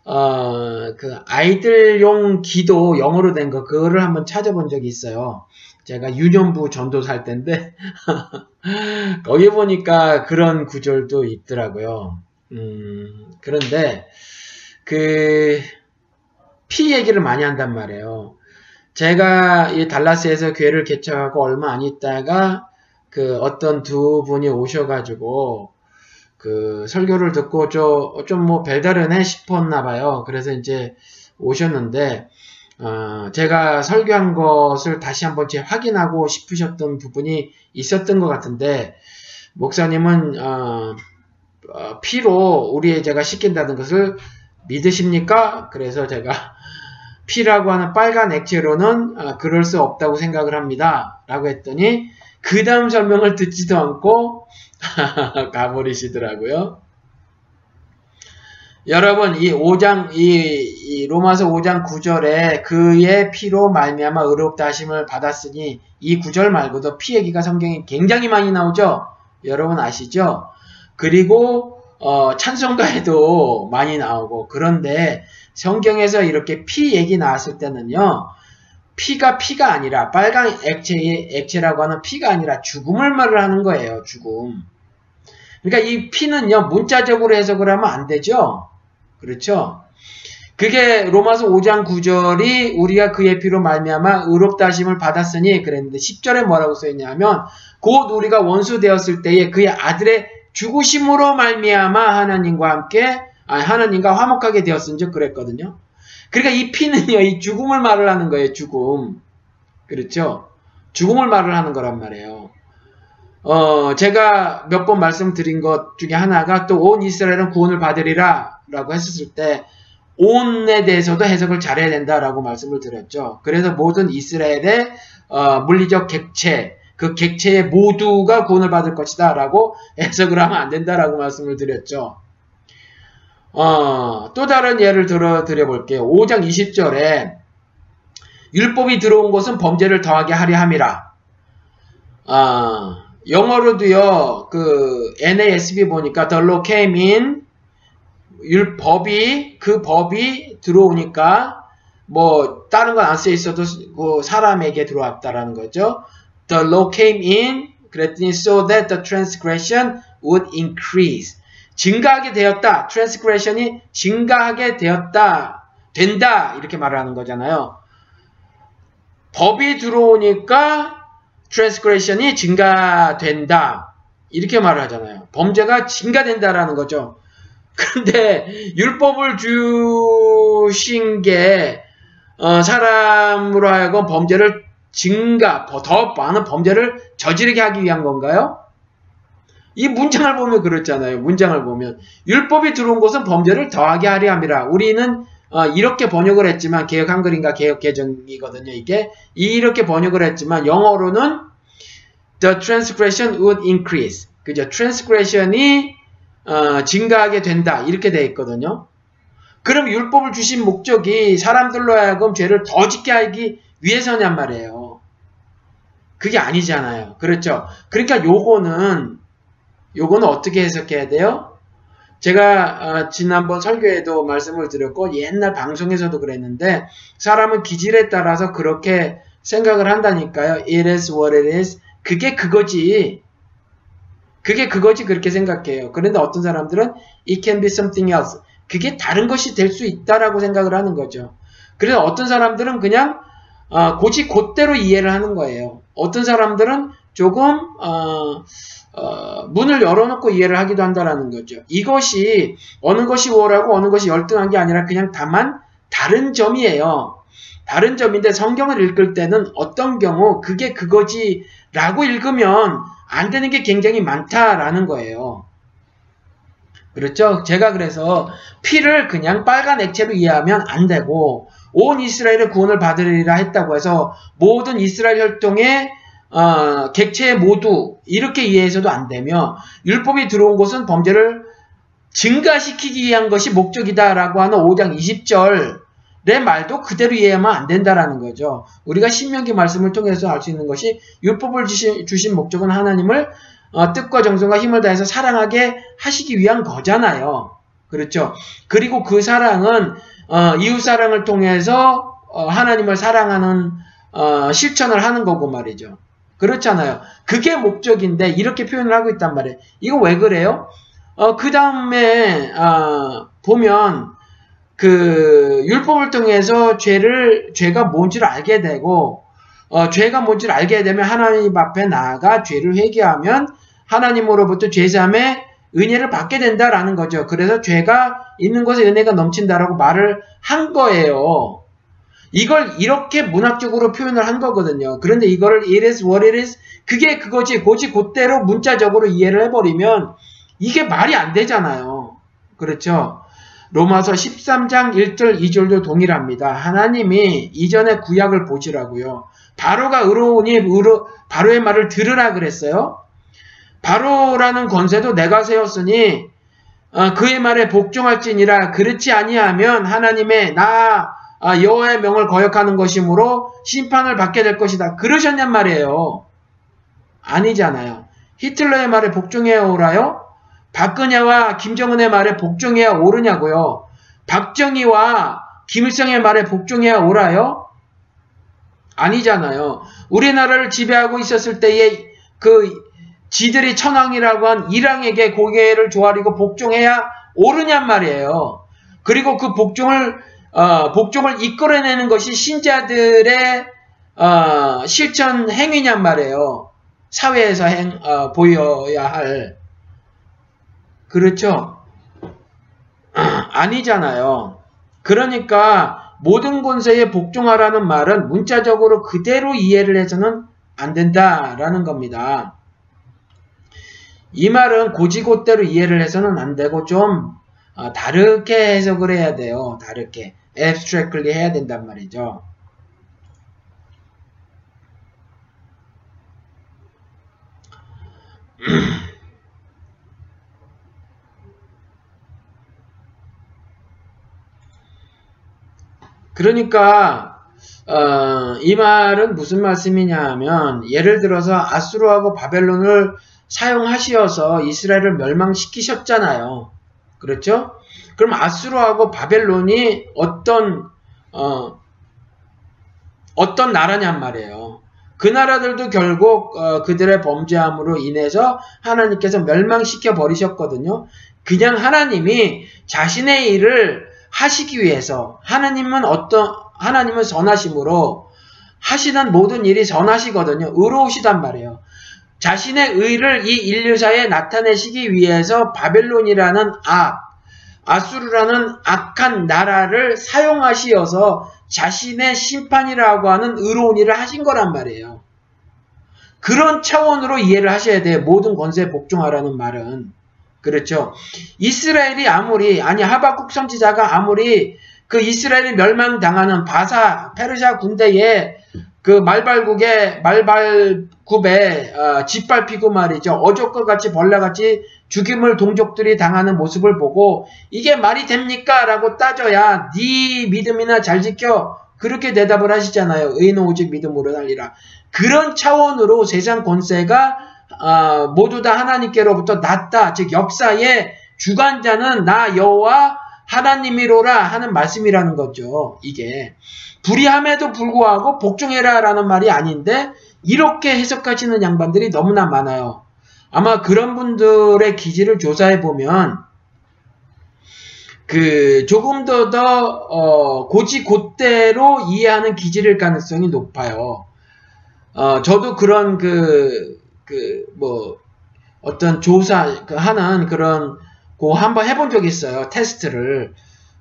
A: 어, 그 아이들용 기도 영어로 된 거 그거를 한번 찾아본 적이 있어요. 제가 유년부 전도 살 때인데 거기 보니까 그런 구절도 있더라고요. 음, 그런데 그 피 얘기를 많이 한단 말이에요. 제가 이 달라스에서 교회를 개척하고 얼마 안 있다가 그 어떤 두 분이 오셔가지고 그 설교를 듣고 좀뭐 별다르네 싶었나 봐요. 그래서 이제 오셨는데 어, 제가 설교한 것을 다시 한번 제 확인하고 싶으셨던 부분이 있었던 것 같은데 목사님은 어, 어, 피로 우리의 제가 시킨다는 것을 믿으십니까? 그래서 제가 피라고 하는 빨간 액체로는 어, 그럴 수 없다고 생각을 합니다. 라고 했더니 그 다음 설명을 듣지도 않고 가버리시더라고요. 여러분 이 5장 이, 이, 로마서 5장 9절에 그의 피로 말미암아 의롭다 하심을 받았으니 이 구절 말고도 피 얘기가 성경에 굉장히 많이 나오죠. 여러분 아시죠? 그리고 어, 찬송가에도 많이 나오고 그런데 성경에서 이렇게 피 얘기 나왔을 때는요. 피가 피가 아니라 빨간 액체의 액체라고 하는 피가 아니라 죽음을 말을 하는 거예요. 죽음. 그러니까 이 피는요. 문자적으로 해석을 하면 안 되죠. 그렇죠? 그게 로마서 5장 9절이 우리가 그의 피로 말미암아 의롭다 하심을 받았으니 그랬는데 10절에 뭐라고 써 있냐면 곧 우리가 원수 되었을 때에 그의 아들의 죽으심으로 말미암아 하나님과 함께 아니 하나님과 화목하게 되었은즉 그랬거든요. 그러니까 이 피는요 이 죽음을 말을 하는 거예요. 죽음. 그렇죠? 죽음을 말을 하는 거란 말이에요. 어, 제가 몇 번 말씀드린 것 중에 하나가 또 온 이스라엘은 구원을 받으리라 라고 했었을 때 온에 대해서도 해석을 잘해야 된다라고 말씀을 드렸죠. 그래서 모든 이스라엘의 어, 물리적 객체, 그 객체의 모두가 구원을 받을 것이다 라고 해석을 하면 안 된다라고 말씀을 드렸죠. 어, 또 다른 예를 들어 드려볼게요. 5장 20절에 율법이 들어온 것은 범죄를 더하게 하려 함이라. 어, 영어로도요, 그 NASB 보니까 the law came in 율법이 그 법이 들어오니까 뭐 다른 건안써 있어도 그 사람에게 들어왔다라는 거죠. The law came in 그랬더니 so that the transgression would increase. 증가하게 되었다. transgression이 증가하게 되었다. 된다. 이렇게 말하는 거잖아요. 법이 들어오니까 transgression이 증가된다. 이렇게 말을 하잖아요. 범죄가 증가된다라는 거죠. 그런데 율법을 주신 게 어, 사람으로 하여금 범죄를 증가, 더 많은 범죄를 저지르게 하기 위한 건가요? 이 문장을 보면 그렇잖아요. 문장을 보면 율법이 들어온 것은 범죄를 더하게 하려 함이라. 우리는 어, 이렇게 번역을 했지만 개혁 한글인가 개혁 개정이거든요. 이게 이렇게 번역을 했지만 영어로는 the transgression would increase. 그죠? transgression이 어, 증가하게 된다 이렇게 되어 있거든요. 그럼 율법을 주신 목적이 사람들로 하여금 죄를 더 짓게 하기 위해서냔 말이에요. 그게 아니잖아요. 그렇죠? 그러니까 요거는 요거는 어떻게 해석해야 돼요? 제가 어, 지난번 설교에도 말씀을 드렸고 옛날 방송에서도 그랬는데 사람은 기질에 따라서 그렇게 생각을 한다니까요. It is what it is. 그게 그거지. 그게 그거지 그렇게 생각해요. 그런데 어떤 사람들은 it can be something else. 그게 다른 것이 될 수 있다라고 생각을 하는 거죠. 그래서 어떤 사람들은 그냥 어, 고지 곧대로 이해를 하는 거예요. 어떤 사람들은 조금 어, 어, 문을 열어놓고 이해를 하기도 한다라는 거죠. 이것이 어느 것이 우월하고 어느 것이 열등한 게 아니라 그냥 다만 다른 점이에요. 다른 점인데 성경을 읽을 때는 어떤 경우 그게 그거지라고 읽으면 안 되는 게 굉장히 많다라는 거예요. 그렇죠? 제가 그래서 피를 그냥 빨간 액체로 이해하면 안 되고 온 이스라엘의 구원을 받으리라 했다고 해서 모든 이스라엘 혈통의 어, 객체 모두 이렇게 이해해서도 안 되며 율법이 들어온 것은 범죄를 증가시키기 위한 것이 목적이다라고 하는 5장 20절 내 말도 그대로 이해하면 안 된다라는 거죠. 우리가 신명기 말씀을 통해서 알 수 있는 것이 율법을 주신, 주신 목적은 하나님을 어, 뜻과 정성과 힘을 다해서 사랑하게 하시기 위한 거잖아요. 그렇죠. 그리고 그 사랑은 어, 이웃 사랑을 통해서 어, 하나님을 사랑하는 어, 실천을 하는 거고 말이죠. 그렇잖아요. 그게 목적인데 이렇게 표현을 하고 있단 말이에요. 이거 왜 그래요? 어, 그 다음에 어, 보면 그 율법을 통해서 죄를 죄가 뭔지를 알게 되고 어, 죄가 뭔지를 알게 되면 하나님 앞에 나아가 죄를 회개하면 하나님으로부터 죄삼의 은혜를 받게 된다라는 거죠. 그래서 죄가 있는 곳에 은혜가 넘친다라고 말을 한 거예요. 이걸 이렇게 문학적으로 표현을 한 거거든요. 그런데 이거를 it is what it is 그게 그거지 고지 곧대로 문자적으로 이해를 해버리면 이게 말이 안 되잖아요. 그렇죠? 로마서 13장 1절 2절도 동일합니다. 하나님이 이전의 구약을 보시라고요. 바로가 의로우니 의로, 바로의 말을 들으라 그랬어요. 바로라는 권세도 내가 세웠으니 어, 그의 말에 복종할지니라 그렇지 아니하면 하나님의 나 아, 여호와의 명을 거역하는 것이므로 심판을 받게 될 것이다. 그러셨냔 말이에요. 아니잖아요. 히틀러의 말에 복종해야 오라요? 박근혜와 김정은의 말에 복종해야 오르냐고요. 박정희와 김일성의 말에 복종해야 오라요? 아니잖아요. 우리나라를 지배하고 있었을 때에 그 지들이 천황이라고 한 이랑에게 고개를 조아리고 복종해야 오르냔 말이에요. 그리고 그 복종을 어, 복종을 이끌어내는 것이 신자들의 어, 실천 행위냔 말이에요. 사회에서 행, 어, 보여야 할 그렇죠? 아니잖아요. 그러니까 모든 권세에 복종하라는 말은 문자적으로 그대로 이해를 해서는 안 된다라는 겁니다. 이 말은 고지고대로 이해를 해서는 안 되고 좀 어, 다르게 해석을 해야 돼요. 다르게. abstractly 해야 된단 말이죠. 그러니까 어, 이 말은 무슨 말씀이냐 하면 예를 들어서 아수르하고 바벨론을 사용하시어서 이스라엘을 멸망시키셨잖아요. 그렇죠? 그럼 아수르하고 바벨론이 어떤 어, 어떤 나라냔 말이에요. 그 나라들도 결국 어, 그들의 범죄함으로 인해서 하나님께서 멸망시켜 버리셨거든요. 그냥 하나님이 자신의 일을 하시기 위해서 하나님은 어떤 하나님은 선하심으로 하시는 모든 일이 선하시거든요. 의로우시단 말이에요. 자신의 의를 이 인류사에 나타내시기 위해서 바벨론이라는 악, 아수르라는 악한 나라를 사용하시어서 자신의 심판이라고 하는 의로운 일을 하신 거란 말이에요. 그런 차원으로 이해를 하셔야 돼요. 모든 권세에 복종하라는 말은. 그렇죠. 이스라엘이 아무리 아니 하박국 선지자가 아무리 그 이스라엘이 멸망당하는 바사 페르시아 군대에 그 말발국의 말발굽에 어, 짓밟히고 말이죠. 어족과 같이 벌레같이 죽임을 동족들이 당하는 모습을 보고 이게 말이 됩니까? 라고 따져야 네 믿음이나 잘 지켜 그렇게 대답을 하시잖아요. 의인은 오직 믿음으로 달리라. 그런 차원으로 세상 권세가 어, 모두 다 하나님께로부터 났다. 즉 역사의 주관자는 나 여호와 하나님이로라 하는 말씀이라는 거죠. 이게 불의함에도 불구하고 복종해라라는 말이 아닌데 이렇게 해석하시는 양반들이 너무나 많아요. 아마 그런 분들의 기질을 조사해 보면 그 조금 더더 어, 고지 곧대로 이해하는 기질일 가능성이 높아요. 어, 저도 그런 그 그 뭐 어떤 조사 그 하는 그런 고 한번 해본 적이 있어요. 테스트를.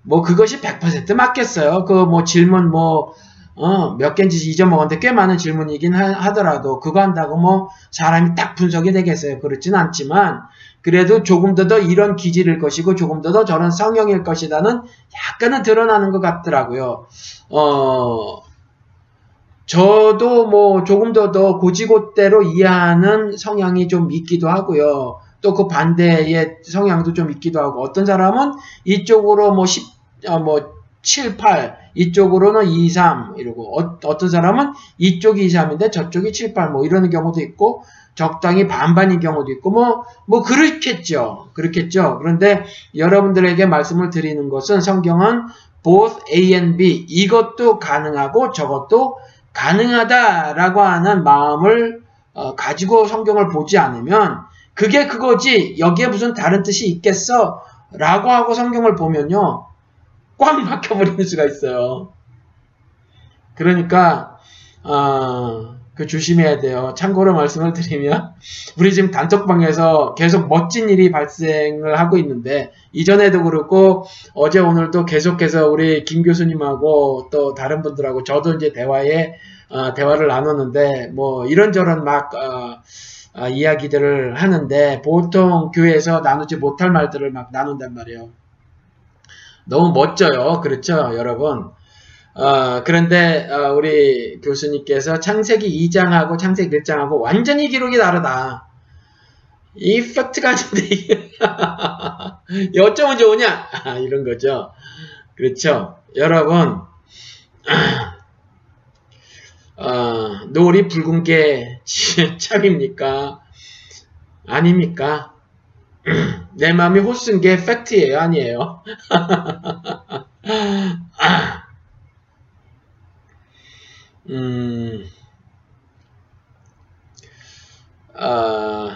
A: 뭐 그것이 100% 맞겠어요. 그 뭐 질문 뭐 어, 몇 개인지 잊어먹었는데 꽤 많은 질문이긴 하, 더라도 그거 한다고 뭐 사람이 딱 분석이 되겠어요. 그렇진 않지만 그래도 조금 더 더 이런 기질일 것이고 조금 더 더 저런 성형일 것이다는 약간은 드러나는 것 같더라고요. 어, 저도 뭐 조금 더 더 고지고대로 이해하는 성향이 좀 있기도 하고요. 또 그 반대의 성향도 좀 있기도 하고 어떤 사람은 이쪽으로 뭐, 십, 어, 뭐 7, 8 이쪽으로는 2, 3 이러고 어, 떤 사람은 이쪽이 2, 3인데 저쪽이 7, 8 뭐 이러는 경우도 있고 적당히 반반인 경우도 있고 뭐, 뭐 그렇겠죠. 그렇겠죠. 그런데 여러분들에게 말씀을 드리는 것은 성경은 both A and B 이것도 가능하고 저것도 가능하다라고 하는 마음을 어, 가지고 성경을 보지 않으면 그게 그거지 여기에 무슨 다른 뜻이 있겠어 라고 하고 성경을 보면요 꽉 막혀버리는 수가 있어요. 그러니까 어, 그 조심해야 돼요. 참고로 말씀을 드리면 우리 지금 단톡방에서 계속 멋진 일이 발생을 하고 있는데 이전에도 그렇고 어제 오늘도 계속해서 우리 김 교수님하고 또 다른 분들하고 저도 이제 대화에 어, 대화를 나눴는데 뭐 이런저런 막 어, 어, 이야기들을 하는데 보통 교회에서 나누지 못할 말들을 막 나눈단 말이에요. 너무 멋져요. 그렇죠, 여러분? 어, 그런데 어, 우리 교수님께서 창세기 2장하고 창세기 1장하고 완전히 기록이 다르다. 이 팩트가 아닌데 어쩌면 좋으냐? 이런 거죠. 그렇죠. 여러분 어, 노을이 붉은 게 참입니까? 아닙니까? 내 마음이 호순 게 팩트예요? 아니에요? 음, 어,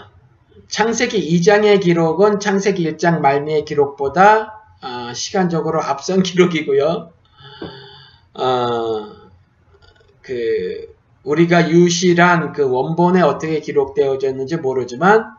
A: 창세기 2장의 기록은 창세기 1장 말미의 기록보다 어, 시간적으로 앞선 기록이고요. 어, 그 우리가 유실한 그 원본에 어떻게 기록되어졌는지 모르지만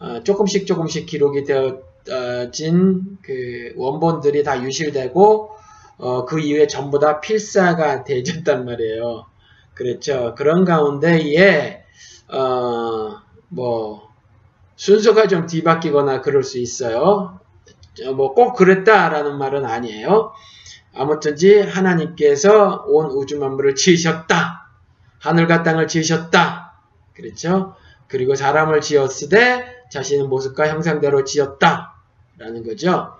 A: 어, 조금씩 조금씩 기록이 되어진 그 원본들이 다 유실되고 어, 그 이후에 전부 다 필사가 되어졌단 말이에요. 그렇죠. 그런 가운데에 어, 뭐 순서가 좀 뒤바뀌거나 그럴 수 있어요. 뭐 꼭 그랬다라는 말은 아니에요. 아무튼지 하나님께서 온 우주 만물을 지으셨다. 하늘과 땅을 지으셨다. 그렇죠? 그리고 사람을 지었으되 자신의 모습과 형상대로 지었다. 라는 거죠.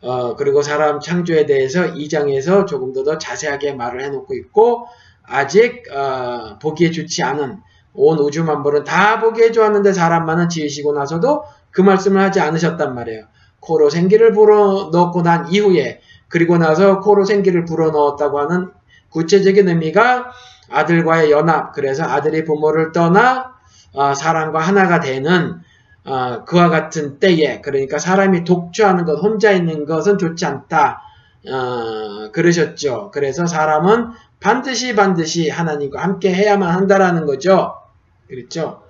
A: 어, 그리고 사람 창조에 대해서 2장에서 조금 더, 더 자세하게 말을 해놓고 있고 아직 어, 보기에 좋지 않은 온 우주 만물은 다 보기에 좋았는데 사람만은 지으시고 나서도 그 말씀을 하지 않으셨단 말이에요. 코로 생기를 불어 넣고 난 이후에 그리고 나서 코로 생기를 불어넣었다고 하는 구체적인 의미가 아들과의 연합 그래서 아들이 부모를 떠나 어, 사람과 하나가 되는 어, 그와 같은 때에 그러니까 사람이 독주하는 것 혼자 있는 것은 좋지 않다 어, 그러셨죠. 그래서 사람은 반드시 반드시 하나님과 함께 해야만 한다라는 거죠. 그렇죠.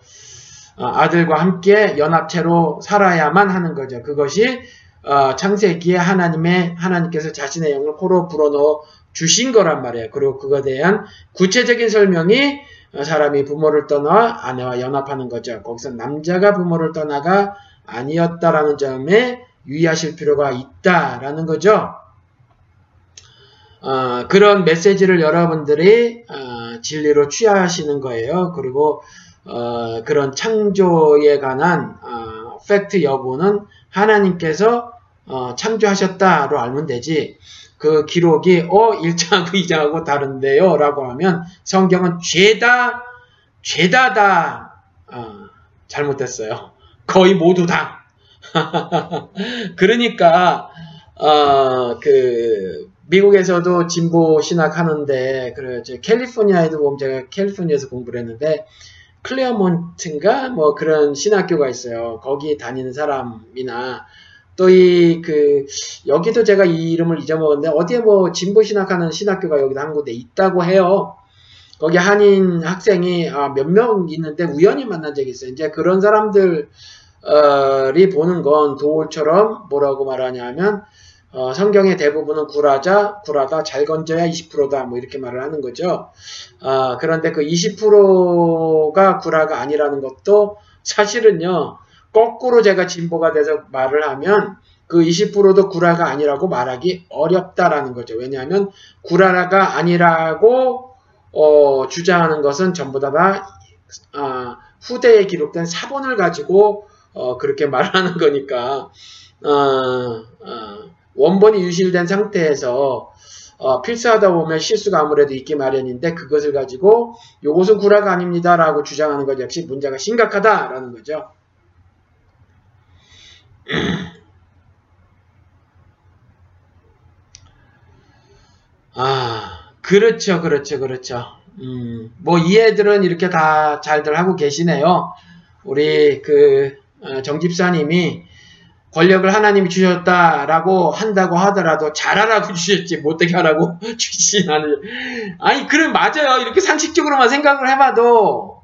A: 어, 아들과 함께 연합체로 살아야만 하는 거죠. 그것이 어, 창세기에 하나님의 하나님께서 자신의 영을 코로 불어넣어 주신 거란 말이에요. 그리고 그거에 대한 구체적인 설명이 사람이 부모를 떠나 아내와 연합하는 거죠. 거기서 남자가 부모를 떠나가 아니었다라는 점에 유의하실 필요가 있다라는 거죠. 어, 그런 메시지를 여러분들이 어, 진리로 취하시는 거예요. 그리고 어, 그런 창조에 관한 어, 팩트 여부는 하나님께서 어, 창조하셨다로 알면 되지. 그 기록이 어 1장하고 2장하고 다른데요 라고 하면 성경은 죄다 죄다 다 어, 잘못됐어요. 거의 모두 다. 그러니까 어, 그 미국에서도 진보 신학 하는데 그 캘리포니아에도 보면 제가 캘리포니아에서 공부를 했는데 클레어몬트인가 뭐 그런 신학교가 있어요. 거기 다니는 사람이나 또 이 그 여기도 제가 이 이름을 잊어먹었는데 어디에 뭐 진보 신학하는 신학교가 여기도 한 군데 있다고 해요. 거기 한인 학생이 아, 몇 명 있는데 우연히 만난 적이 있어요. 이제 그런 사람들이 보는 건 도울처럼 뭐라고 말하냐면 어, 성경의 대부분은 구라자, 구라가 잘 건져야 20%다 뭐 이렇게 말을 하는 거죠. 어, 그런데 그 20%가 구라가 아니라는 것도 사실은요. 거꾸로 제가 진보가 돼서 말을 하면 그 20%도 구라가 아니라고 말하기 어렵다라는 거죠. 왜냐하면 구라가 아니라고 어, 주장하는 것은 전부 다 어, 후대에 기록된 사본을 가지고 어, 그렇게 말하는 거니까 어, 어, 원본이 유실된 상태에서 어, 필사하다 보면 실수가 아무래도 있기 마련인데 그것을 가지고 요것은 구라가 아닙니다라고 주장하는 것 역시 문제가 심각하다라는 거죠. 아, 그렇죠, 그렇죠, 그렇죠. 음, 뭐, 이 애들은 이렇게 다 잘들 하고 계시네요. 우리, 그, 어, 정집사님이 권력을 하나님이 주셨다라고 한다고 하더라도 잘하라고 주셨지, 못되게 하라고 주시진 않을. 아니, 그럼 맞아요. 이렇게 상식적으로만 생각을 해봐도.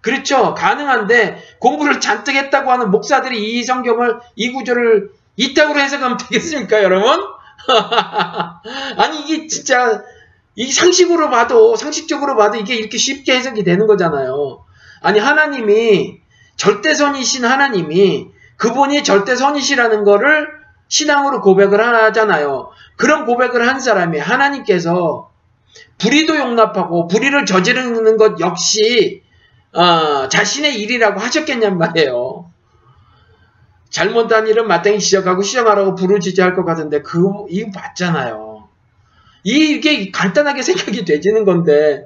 A: 그렇죠. 가능한데, 공부를 잔뜩 했다고 하는 목사들이 이 성경을, 이 구절을 이따구로 해석하면 되겠습니까, 여러분? 아니 이게 진짜 이 상식으로 봐도 상식적으로 봐도 이게 이렇게 쉽게 해석이 되는 거잖아요. 아니 하나님이 절대선이신 하나님이 그분이 절대 선이시라는 거를 신앙으로 고백을 하잖아요. 그런 고백을 한 사람이 하나님께서 불의도 용납하고 불의를 저지르는 것 역시 어, 자신의 일이라고 하셨겠냔 말이에요. 잘못한 일은 마땅히 지적하고 시정하라고 부르짖어할 것 같은데 그 이거 맞잖아요. 이게 간단하게 생각이 되지는 건데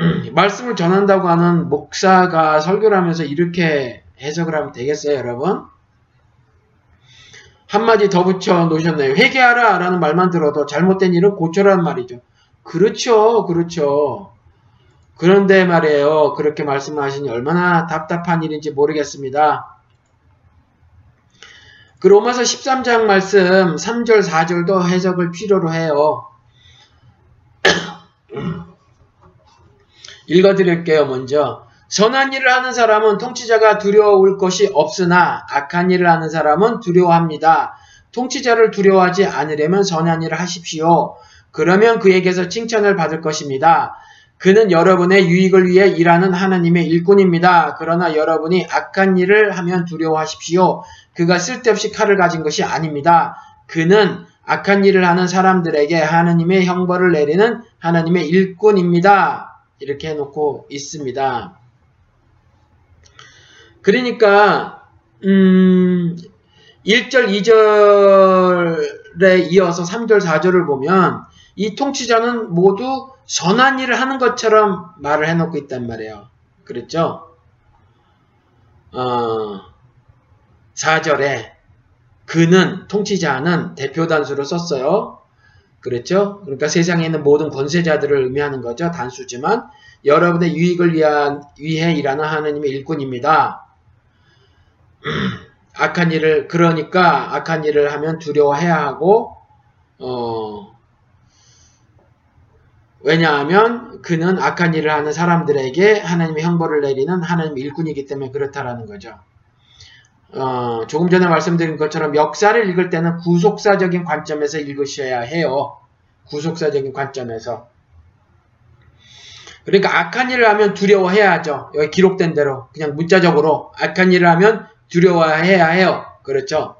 A: 음, 말씀을 전한다고 하는 목사가 설교를 하면서 이렇게 해석을 하면 되겠어요, 여러분? 한마디 더 붙여 놓으셨네요. 회개하라 라는 말만 들어도 잘못된 일은 고쳐라는 말이죠. 그렇죠, 그렇죠. 그런데 말이에요. 그렇게 말씀하시니 얼마나 답답한 일인지 모르겠습니다. 그 로마서 13장 말씀 3절 4절도 해석을 필요로 해요. 읽어드릴게요. 먼저 선한 일을 하는 사람은 통치자가 두려울 것이 없으나 악한 일을 하는 사람은 두려워합니다. 통치자를 두려워하지 않으려면 선한 일을 하십시오. 그러면 그에게서 칭찬을 받을 것입니다. 그는 여러분의 유익을 위해 일하는 하나님의 일꾼입니다. 그러나 여러분이 악한 일을 하면 두려워하십시오. 그가 쓸데없이 칼을 가진 것이 아닙니다. 그는 악한 일을 하는 사람들에게 하나님의 형벌을 내리는 하나님의 일꾼입니다. 이렇게 해놓고 있습니다. 그러니까 음, 1절, 2절에 이어서 3절, 4절을 보면 이 통치자는 모두 선한 일을 하는 것처럼 말을 해놓고 있단 말이에요. 그랬죠? 어, 4절에 그는 통치자는 대표 단수로 썼어요. 그렇죠? 그러니까 세상에 있는 모든 권세자들을 의미하는 거죠. 단수지만 여러분의 유익을 위한, 위해 일하는 하나님의 일꾼입니다. 악한 일을 그러니까 악한 일을 하면 두려워해야 하고 어, 왜냐하면 그는 악한 일을 하는 사람들에게 하나님의 형벌을 내리는 하나님의 일꾼이기 때문에 그렇다라는 거죠. 어, 조금 전에 말씀드린 것처럼 역사를 읽을 때는 구속사적인 관점에서 읽으셔야 해요. 구속사적인 관점에서. 그러니까 악한 일을 하면 두려워해야죠. 여기 기록된 대로 그냥 문자적으로 악한 일을 하면 두려워해야 해요. 그렇죠.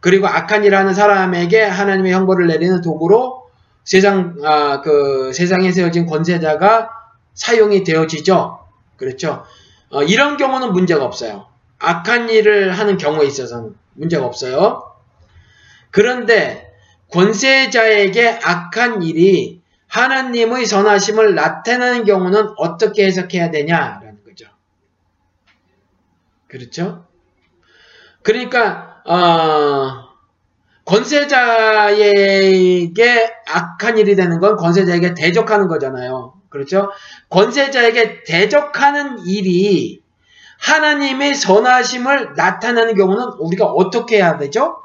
A: 그리고 악한 일을 하는 사람에게 하나님의 형벌을 내리는 도구로 세상 아, 그 세상에 세워진 권세자가 사용이 되어지죠. 그렇죠. 어, 이런 경우는 문제가 없어요. 악한 일을 하는 경우에 있어서는 문제가 없어요. 그런데 권세자에게 악한 일이 하나님의 선하심을 나타내는 경우는 어떻게 해석해야 되냐라는 거죠. 그렇죠? 그러니까 어, 권세자에게 악한 일이 되는 건 권세자에게 대적하는 거잖아요. 그렇죠? 권세자에게 대적하는 일이 하나님의 선하심을 나타내는 경우는 우리가 어떻게 해야 되죠?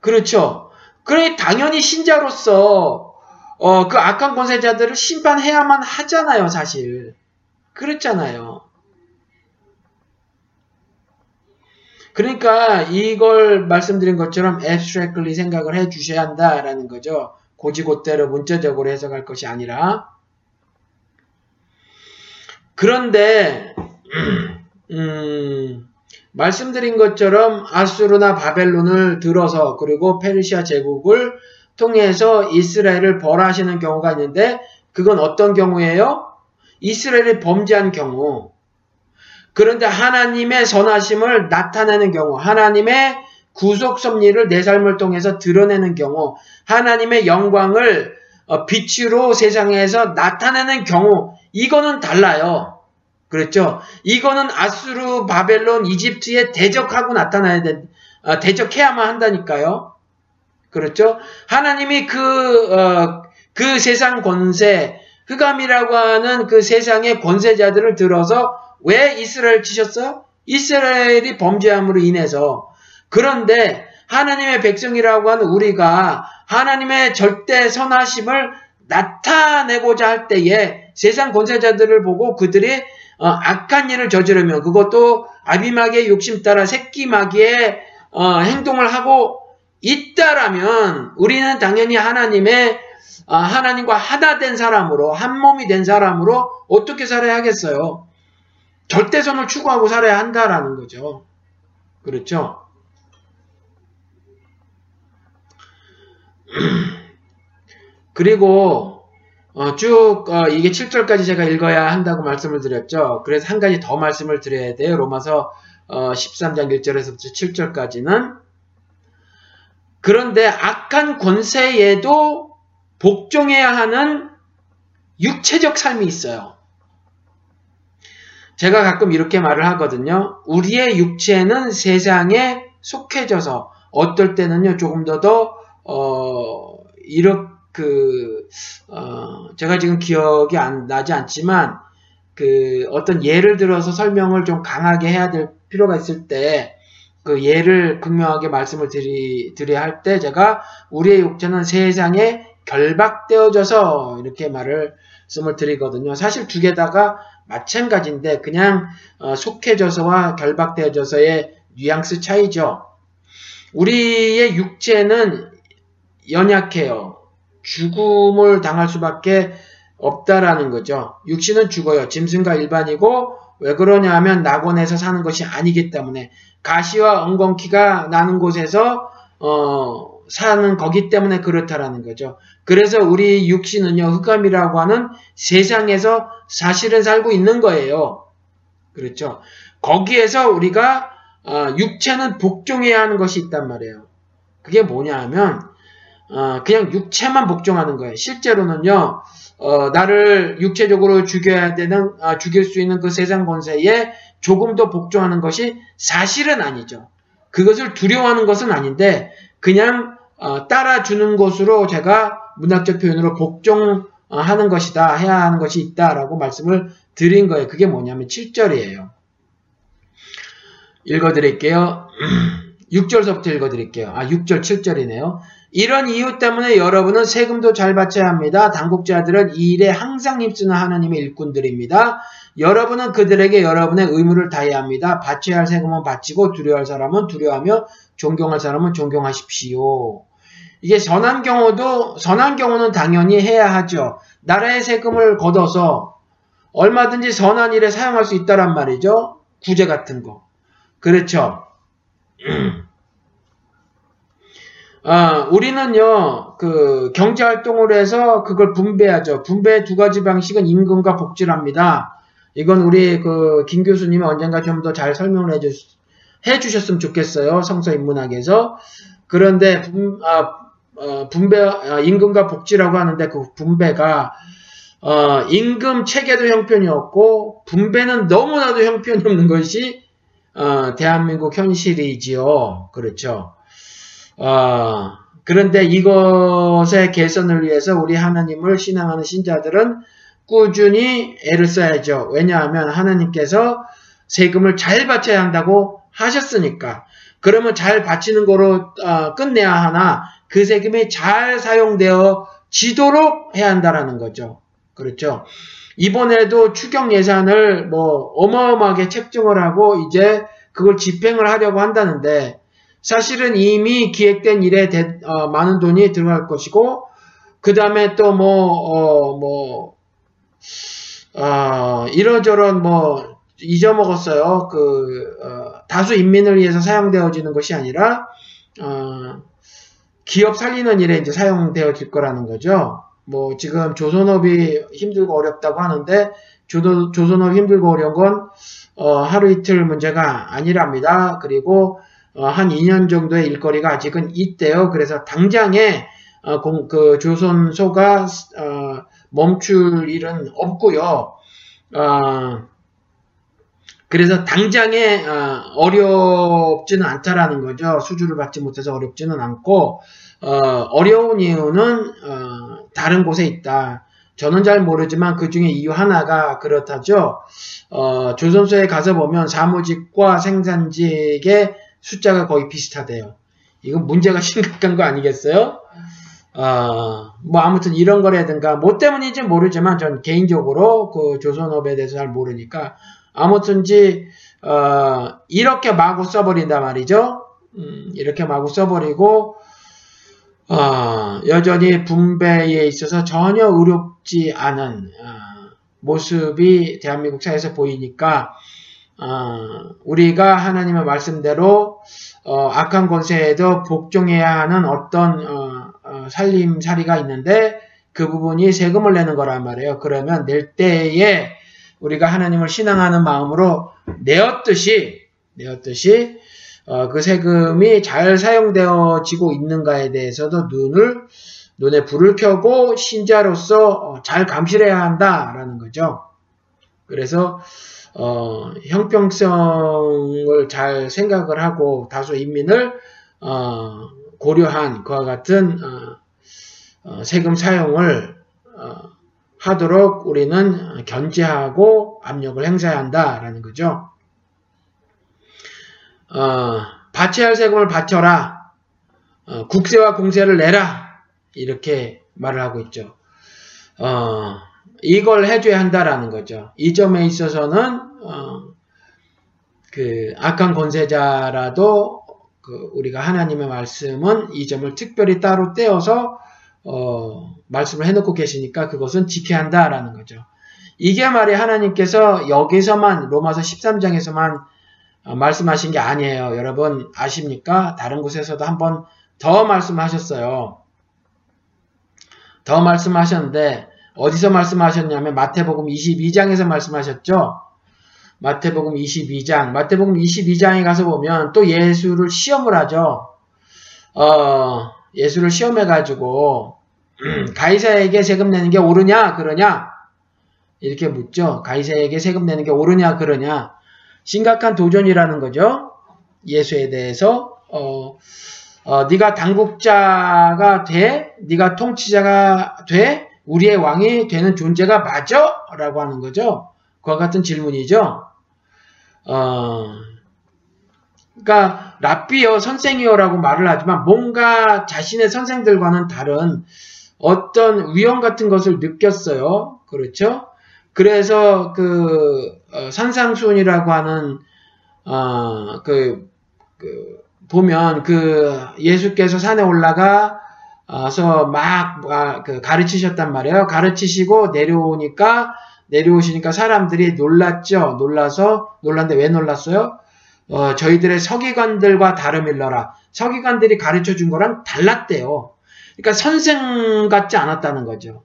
A: 그렇죠. 그래 당연히 신자로서 어, 그 악한 권세자들을 심판해야만 하잖아요, 사실. 그렇잖아요. 그러니까 이걸 말씀드린 것처럼 abstractly 생각을 해 주셔야 한다라는 거죠. 고지고대로 문자적으로 해석할 것이 아니라 그런데 음, 말씀드린 것처럼 아수르나 바벨론을 들어서 그리고 페르시아 제국을 통해서 이스라엘을 벌하시는 경우가 있는데 그건 어떤 경우예요? 이스라엘이 범죄한 경우. 그런데 하나님의 선하심을 나타내는 경우, 하나님의 구속 섭리를 내 삶을 통해서 드러내는 경우 하나님의 영광을 어, 빛으로 세상에서 나타내는 경우 이거는 달라요. 그렇죠? 이거는 아수르, 바벨론, 이집트에 대적하고 나타나야 돼. 어, 대적해야만 한다니까요. 그렇죠? 하나님이 그, 어, 그 세상 권세, 흑암이라고 하는 그 세상의 권세자들을 들어서 왜 이스라엘 치셨어요? 이스라엘이 범죄함으로 인해서. 그런데 하나님의 백성이라고 하는 우리가 하나님의 절대 선하심을 나타내고자 할 때에 세상 권세자들을 보고 그들이 어, 악한 일을 저지르면 그것도 아비마귀의 욕심 따라 새끼마귀의 어, 행동을 하고 있다라면 우리는 당연히 하나님의 어, 하나님과 하나 된 사람으로 한 몸이 된 사람으로 어떻게 살아야 하겠어요? 절대선을 추구하고 살아야 한다라는 거죠. 그렇죠? 그리고 어, 쭉 어, 이게 7절까지 제가 읽어야 한다고 말씀을 드렸죠. 그래서 한 가지 더 말씀을 드려야 돼요. 로마서 어, 13장 1절에서부터 7절까지는 그런데 악한 권세에도 복종해야 하는 육체적 삶이 있어요. 제가 가끔 이렇게 말을 하거든요. 우리의 육체는 세상에 속해져서 어떨 때는요 조금 더더 어, 이렇게 그 어, 제가 지금 기억이 안 나지 않지만 그 어떤 예를 들어서 설명을 좀 강하게 해야 될 필요가 있을 때 그 예를 극명하게 말씀을 드리, 드려야 할 때 제가 우리의 육체는 세상에 결박되어져서 이렇게 말을 말씀을 드리거든요. 사실 두 개다가 마찬가지인데 그냥 어, 속해져서와 결박되어져서의 뉘앙스 차이죠. 우리의 육체는 연약해요. 죽음을 당할 수밖에 없다라는 거죠. 육신은 죽어요. 짐승과 일반이고 왜 그러냐 하면 낙원에서 사는 것이 아니기 때문에 가시와 엉겅퀴가 나는 곳에서 어, 사는 거기 때문에 그렇다라는 거죠. 그래서 우리 육신은요 흑암이라고 하는 세상에서 사실은 살고 있는 거예요. 그렇죠. 거기에서 우리가 어, 육체는 복종해야 하는 것이 있단 말이에요. 그게 뭐냐 하면 어, 그냥 육체만 복종하는 거예요. 실제로는요, 어, 나를 육체적으로 죽여야 되는, 어, 죽일 수 있는 그 세상 권세에 조금 더 복종하는 것이 사실은 아니죠. 그것을 두려워하는 것은 아닌데, 그냥 어, 따라주는 것으로 제가 문학적 표현으로 복종하는 것이다, 해야 하는 것이 있다라고 말씀을 드린 거예요. 그게 뭐냐면 7절이에요. 읽어드릴게요. 6절서부터 읽어드릴게요. 아, 6절, 7절이네요. 이런 이유 때문에 여러분은 세금도 잘 바쳐야 합니다. 당국자들은 이 일에 항상 힘쓰는 하나님의 일꾼들입니다. 여러분은 그들에게 여러분의 의무를 다해야 합니다. 바쳐야 할 세금은 바치고 두려워할 사람은 두려워하며 존경할 사람은 존경하십시오. 이게 선한 경우도 선한 경우는 당연히 해야 하죠. 나라의 세금을 걷어서 얼마든지 선한 일에 사용할 수 있다란 말이죠. 구제 같은 거. 그렇죠. 아, 우리는요, 그, 경제활동을 해서 그걸 분배하죠. 분배 두 가지 방식은 임금과 복지랍니다. 이건 우리 그, 김 교수님이 언젠가 좀 더 잘 설명을 해주, 해주셨으면 좋겠어요. 성서 인문학에서. 그런데, 분, 아, 어, 분배, 아, 임금과 복지라고 하는데 그 분배가, 어, 임금 체계도 형편이 없고, 분배는 너무나도 형편이 없는 것이, 어, 대한민국 현실이지요. 그렇죠. 어, 그런데 이것의 개선을 위해서 우리 하나님을 신앙하는 신자들은 꾸준히 애를 써야죠. 왜냐하면 하나님께서 세금을 잘 바쳐야 한다고 하셨으니까. 그러면 잘 바치는 거로 어, 끝내야 하나 그 세금이 잘 사용되어 지도록 해야 한다라는 거죠. 그렇죠. 이번에도 추경 예산을 뭐 어마어마하게 책정을 하고 이제 그걸 집행을 하려고 한다는데 사실은 이미 기획된 일에 대, 어, 많은 돈이 들어갈 것이고 그 다음에 또뭐 어, 뭐, 어, 이러저런 뭐 잊어먹었어요. 그 어, 다수 인민을 위해서 사용되어지는 것이 아니라 어, 기업 살리는 일에 이제 사용되어질 거라는 거죠. 뭐 지금 조선업이 힘들고 어렵다고 하는데 조선, 조선업 힘들고 어려운 건 어, 하루 이틀 문제가 아니랍니다. 그리고 어, 한 2년 정도의 일거리가 아직은 있대요. 그래서 당장에 어, 공, 그 조선소가 어, 멈출 일은 없고요. 어, 그래서 당장에 어, 렵지는 않다라는 거죠. 수주를 받지 못해서 어렵지는 않고 어, 려운 이유는 어, 다른 곳에 있다. 저는 잘 모르지만 그 중에 이유 하나가 그렇다죠. 어, 조선소에 가서 보면 사무직과 생산직의 숫자가 거의 비슷하대요. 이건 문제가 심각한 거 아니겠어요? 어, 뭐 아무튼 이런 거라든가 뭐 때문인지 모르지만 전 개인적으로 그 조선업에 대해서 잘 모르니까 아무튼지 어, 이렇게 마구 써버린단 말이죠. 음, 이렇게 마구 써버리고 어, 여전히 분배에 있어서 전혀 의롭지 않은 어, 모습이 대한민국 사회에서 보이니까 어, 우리가 하나님의 말씀대로 어, 악한 권세에도 복종해야 하는 어떤 어, 어, 살림살이가 있는데 그 부분이 세금을 내는 거란 말이에요. 그러면 낼 때에 우리가 하나님을 신앙하는 마음으로 내었듯이 내었듯이 어, 그 세금이 잘 사용되어지고 있는가에 대해서도 눈을 눈에 불을 켜고 신자로서 어, 잘 감시해야 한다라는 거죠. 그래서 어, 형평성을 잘 생각을 하고 다수 인민을 어, 고려한 그와 같은 어, 어, 세금 사용을 하도록 우리는 견제하고 압력을 행사해야 한다라는 거죠. 어, 바쳐야 할 세금을 바쳐라. 어, 국세와 공세를 내라. 이렇게 말을 하고 있죠. 어, 이걸 해줘야 한다라는 거죠. 이 점에 있어서는 어, 그 악한 권세자라도 그 우리가 하나님의 말씀은 이 점을 특별히 따로 떼어서 어, 말씀을 해놓고 계시니까 그것은 지켜야 한다라는 거죠. 이게 말이 하나님께서 여기서만 로마서 13장에서만 어, 말씀하신 게 아니에요. 여러분 아십니까? 다른 곳에서도 한번 더 말씀하셨어요. 더 말씀하셨는데 어디서 말씀하셨냐면 마태복음 22장에서 말씀하셨죠. 마태복음 22장, 마태복음 22장에 가서 보면 또 예수를 시험을 하죠. 어, 예수를 시험해가지고 가이사에게 세금 내는 게 옳으냐 그러냐 이렇게 묻죠. 가이사에게 세금 내는 게 옳으냐 그러냐 심각한 도전이라는 거죠. 예수에 대해서 어, 어, 네가 당국자가 돼, 네가 통치자가 돼, 우리의 왕이 되는 존재가 맞아? 라고 하는 거죠. 그와 같은 질문이죠. 어, 그러니까 랍비요 선생이요라고 말을 하지만 뭔가 자신의 선생들과는 다른 어떤 위험 같은 것을 느꼈어요. 그렇죠? 그래서 그 어, 산상수훈이라고 하는 어, 그, 그 보면 그 예수께서 산에 올라가서 막 아, 그 가르치셨단 말이에요. 가르치시고 내려오니까 내려오시니까 사람들이 놀랐죠. 놀라서 놀랐는데 왜 놀랐어요? 어, 저희들의 서기관들과 다름일러라. 서기관들이 가르쳐 준 거랑 달랐대요. 그러니까 선생 같지 않았다는 거죠.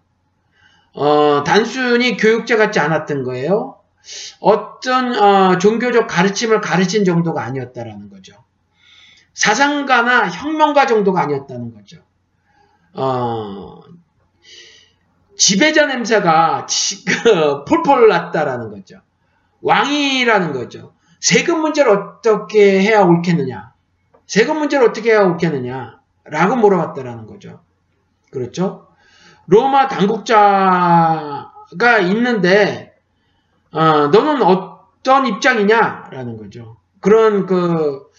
A: 어, 단순히 교육자 같지 않았던 거예요. 어떤 어, 종교적 가르침을 가르친 정도가 아니었다라는 거죠. 사상가나 혁명가 정도가 아니었다는 거죠. 어, 지배자 냄새가 그 폴폴 났다라는 거죠. 왕이라는 거죠. 세금 문제를 어떻게 해야 옳겠느냐. 세금 문제를 어떻게 해야 옳겠느냐. 라고 물어봤다라는 거죠. 그렇죠? 로마 당국자가 있는데 어, 너는 어떤 입장이냐 라는 거죠. 그런 그 어,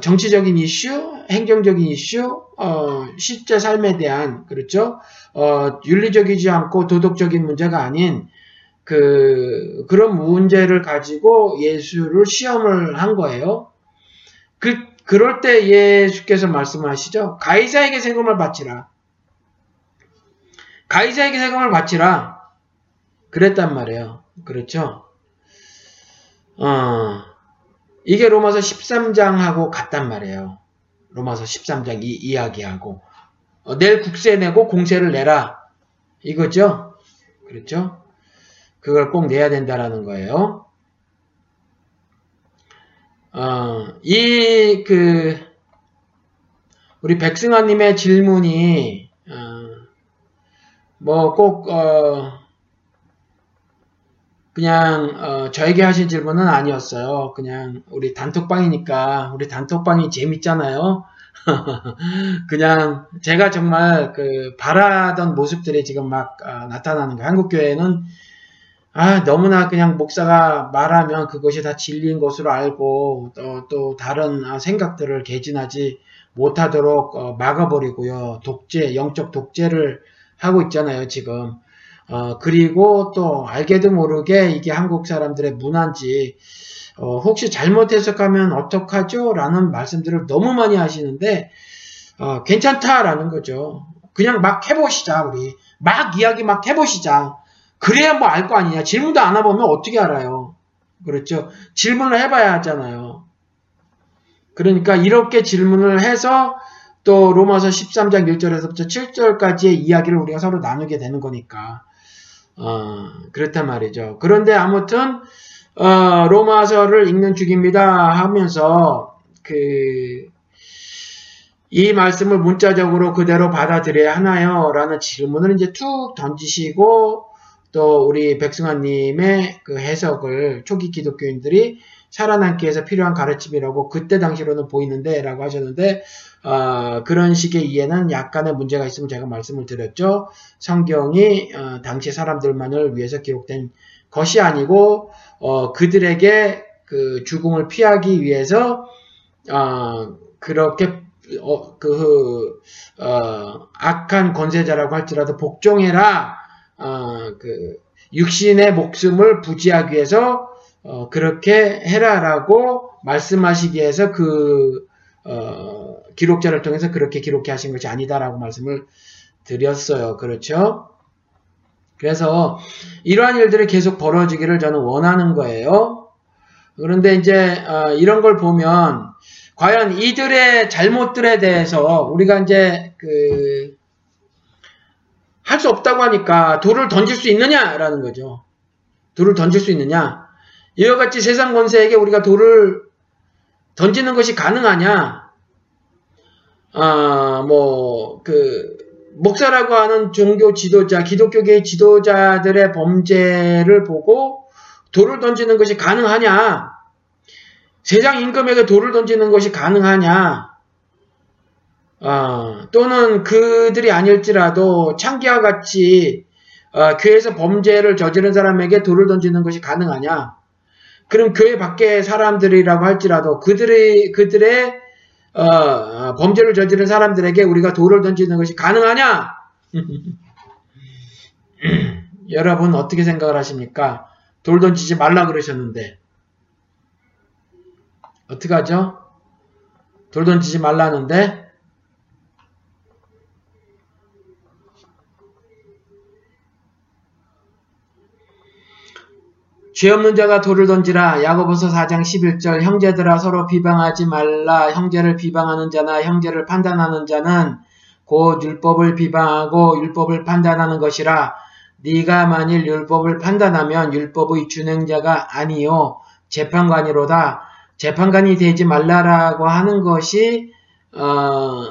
A: 정치적인 이슈, 행정적인 이슈, 어, 실제 삶에 대한 그렇죠. 어, 윤리적이지 않고 도덕적인 문제가 아닌 그 그런 문제를 가지고 예수를 시험을 한 거예요. 그 그럴 때 예수께서 말씀하시죠. 가이사에게 세금을 바치라. 가이사에게 세금을 바치라. 그랬단 말이에요. 그렇죠? 어, 이게 로마서 13장하고 같단 말이에요. 로마서 13장 이 이야기하고. 어, 내일 국세 내고 공세를 내라. 이거죠? 그렇죠? 그걸 꼭 내야 된다라는 거예요. 어, 이, 그, 우리 백승환님의 질문이, 어, 뭐, 꼭, 어, 그냥, 어, 저에게 하신 질문은 아니었어요. 그냥, 우리 단톡방이니까, 우리 단톡방이 재밌잖아요. 그냥, 제가 정말 그, 바라던 모습들이 지금 막, 어, 나타나는 거예요. 한국 교회는 아, 너무나 그냥 목사가 말하면 그것이 다 진리인 것으로 알고 또, 또 다른 아, 생각들을 개진하지 못하도록 어, 막아버리고요. 독재, 영적 독재를 하고 있잖아요, 지금. 어, 그리고 또 알게도 모르게 이게 한국 사람들의 문화인지 어, 혹시 잘못 해석하면 어떡하죠? 라는 말씀들을 너무 많이 하시는데 어, 괜찮다라는 거죠. 그냥 막 해보시자 우리 막 이야기 막 해보시자. 그래야 뭐 알 거 아니냐. 질문도 안 해보면 어떻게 알아요. 그렇죠. 질문을 해봐야 하잖아요. 그러니까 이렇게 질문을 해서 또 로마서 13장 1절에서부터 7절까지의 이야기를 우리가 서로 나누게 되는 거니까. 어, 그렇단 말이죠. 그런데 아무튼 어, 로마서를 읽는 중입니다 하면서 그 이 말씀을 문자적으로 그대로 받아들여야 하나요? 라는 질문을 이제 툭 던지시고 또 우리 백승환님의 그 해석을 초기 기독교인들이 살아남기 위해서 필요한 가르침이라고 그때 당시로는 보이는데 라고 하셨는데 어, 그런 식의 이해는 약간의 문제가 있으면 제가 말씀을 드렸죠. 성경이 어, 당시 사람들만을 위해서 기록된 것이 아니고 어, 그들에게 그 죽음을 피하기 위해서 어, 그렇게 어, 그 어, 악한 권세자라고 할지라도 복종해라 어, 그 육신의 목숨을 부지하기 위해서 어, 그렇게 해라라고 말씀하시기 위해서 그 어, 기록자를 통해서 그렇게 기록해 하신 것이 아니다라고 말씀을 드렸어요. 그렇죠? 그래서 이러한 일들이 계속 벌어지기를 저는 원하는 거예요. 그런데 이제 어, 이런 걸 보면 과연 이들의 잘못들에 대해서 우리가 이제 그 할 수 없다고 하니까 돌을 던질 수 있느냐라는 거죠. 돌을 던질 수 있느냐. 이와 같이 세상 권세에게 우리가 돌을 던지는 것이 가능하냐. 아, 뭐, 그, 목사라고 하는 종교 지도자, 기독교계의 지도자들의 범죄를 보고 돌을 던지는 것이 가능하냐. 세상 임금에게 돌을 던지는 것이 가능하냐. 어, 또는 그들이 아닐지라도 창기와 같이 어, 교회에서 범죄를 저지른 사람에게 돌을 던지는 것이 가능하냐? 그럼 교회 밖의 사람들이라고 할지라도 그들의 그들의 어, 범죄를 저지른 사람들에게 우리가 돌을 던지는 것이 가능하냐? 여러분 어떻게 생각을 하십니까? 돌 던지지 말라 그러셨는데 어떻게 하죠? 돌 던지지 말라는데 죄 없는 자가 돌을 던지라. 야고보서 4장 11절. 형제들아 서로 비방하지 말라. 형제를 비방하는 자나 형제를 판단하는 자는 곧 율법을 비방하고 율법을 판단하는 것이라. 네가 만일 율법을 판단하면 율법의 준행자가 아니요 재판관이로다. 재판관이 되지 말라라고 하는 것이 어,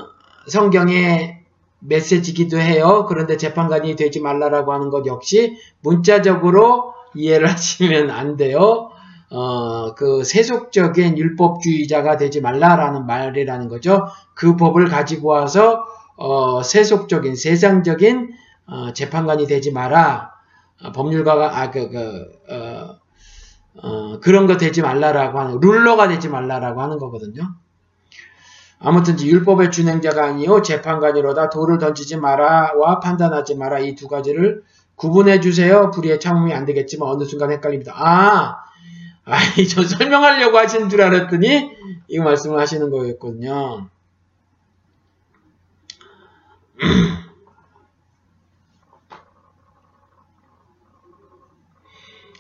A: 성경의 메시지기도 해요. 그런데 재판관이 되지 말라라고 하는 것 역시 문자적으로 이해를 하시면 안 돼요. 어, 그 세속적인 율법주의자가 되지 말라라는 말이라는 거죠. 그 법을 가지고 와서 어, 세속적인 세상적인 어, 재판관이 되지 마라. 어, 법률가가 아그 그, 어, 어, 그런 거 되지 말라라고 하는 룰러가 되지 말라라고 하는 거거든요. 아무튼 율법의 준행자가 아니요 재판관이로다 돌을 던지지 마라와 판단하지 마라 이 두 가지를 구분해 주세요. 불의의 참음이 안 되겠지만 어느 순간 헷갈립니다. 아, 아이, 저 설명하려고 하시는 줄 알았더니 이거 말씀을 하시는 거였거든요.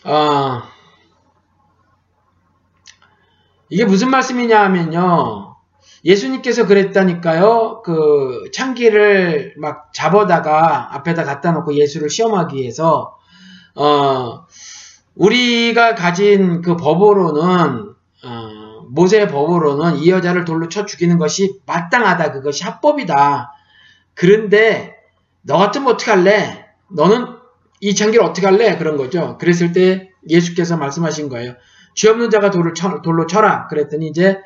A: 아, 이게 무슨 말씀이냐 하면요. 예수님께서 그랬다니까요. 그 창기를 막 잡아다가 앞에다 갖다 놓고 예수를 시험하기 위해서 어 우리가 가진 그 법으로는 어 모세의 법으로는 이 여자를 돌로 쳐 죽이는 것이 마땅하다. 그것이 합법이다. 그런데 너 같으면 어떡할래? 너는 이 장기를 어떻게 할래? 그런 거죠. 그랬을 때 예수께서 말씀하신 거예요. 죄 없는 자가 돌을 쳐, 돌로 쳐라. 그랬더니 이제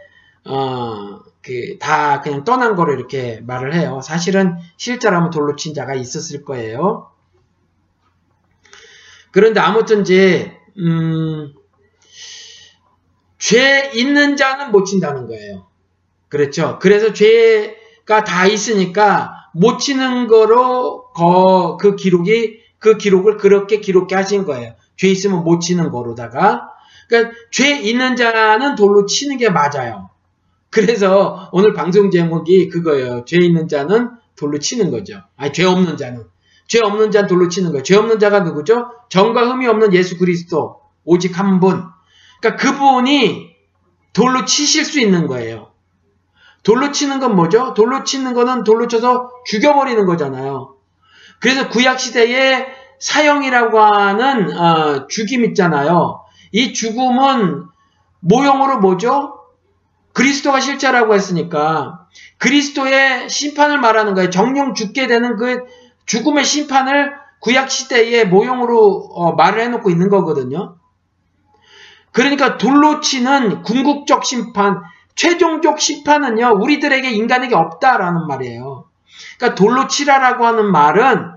A: 어, 그, 다 그냥 떠난 거로 이렇게 말을 해요. 사실은 실제라면 돌로 친 자가 있었을 거예요. 그런데 아무튼 이제, 음, 죄 있는 자는 못 친다는 거예요. 그렇죠. 그래서 죄가 다 있으니까 못 치는 거로 거, 그 기록이, 그 기록을 그렇게 기록해 하신 거예요. 죄 있으면 못 치는 거로다가. 그러니까 죄 있는 자는 돌로 치는 게 맞아요. 그래서 오늘 방송 제목이 그거예요. 죄 있는 자는 돌로 치는 거죠. 아니, 죄 없는 자는. 죄 없는 자는 돌로 치는 거예요. 죄 없는 자가 누구죠? 정과 흠이 없는 예수 그리스도. 오직 한 분. 그러니까 그분이 돌로 치실 수 있는 거예요. 돌로 치는 건 뭐죠? 돌로 치는 거는 돌로 쳐서 죽여버리는 거잖아요. 그래서 구약시대에 사형이라고 하는 어, 죽임 있잖아요. 이 죽음은 모형으로 뭐죠? 그리스도가 실제라고 했으니까 그리스도의 심판을 말하는 거예요. 정령 죽게 되는 그 죽음의 심판을 구약 시대의 모형으로 어, 말을 해놓고 있는 거거든요. 그러니까 돌로 치는 궁극적 심판, 최종적 심판은요 우리들에게 인간에게 없다라는 말이에요. 그러니까 돌로 치라라고 하는 말은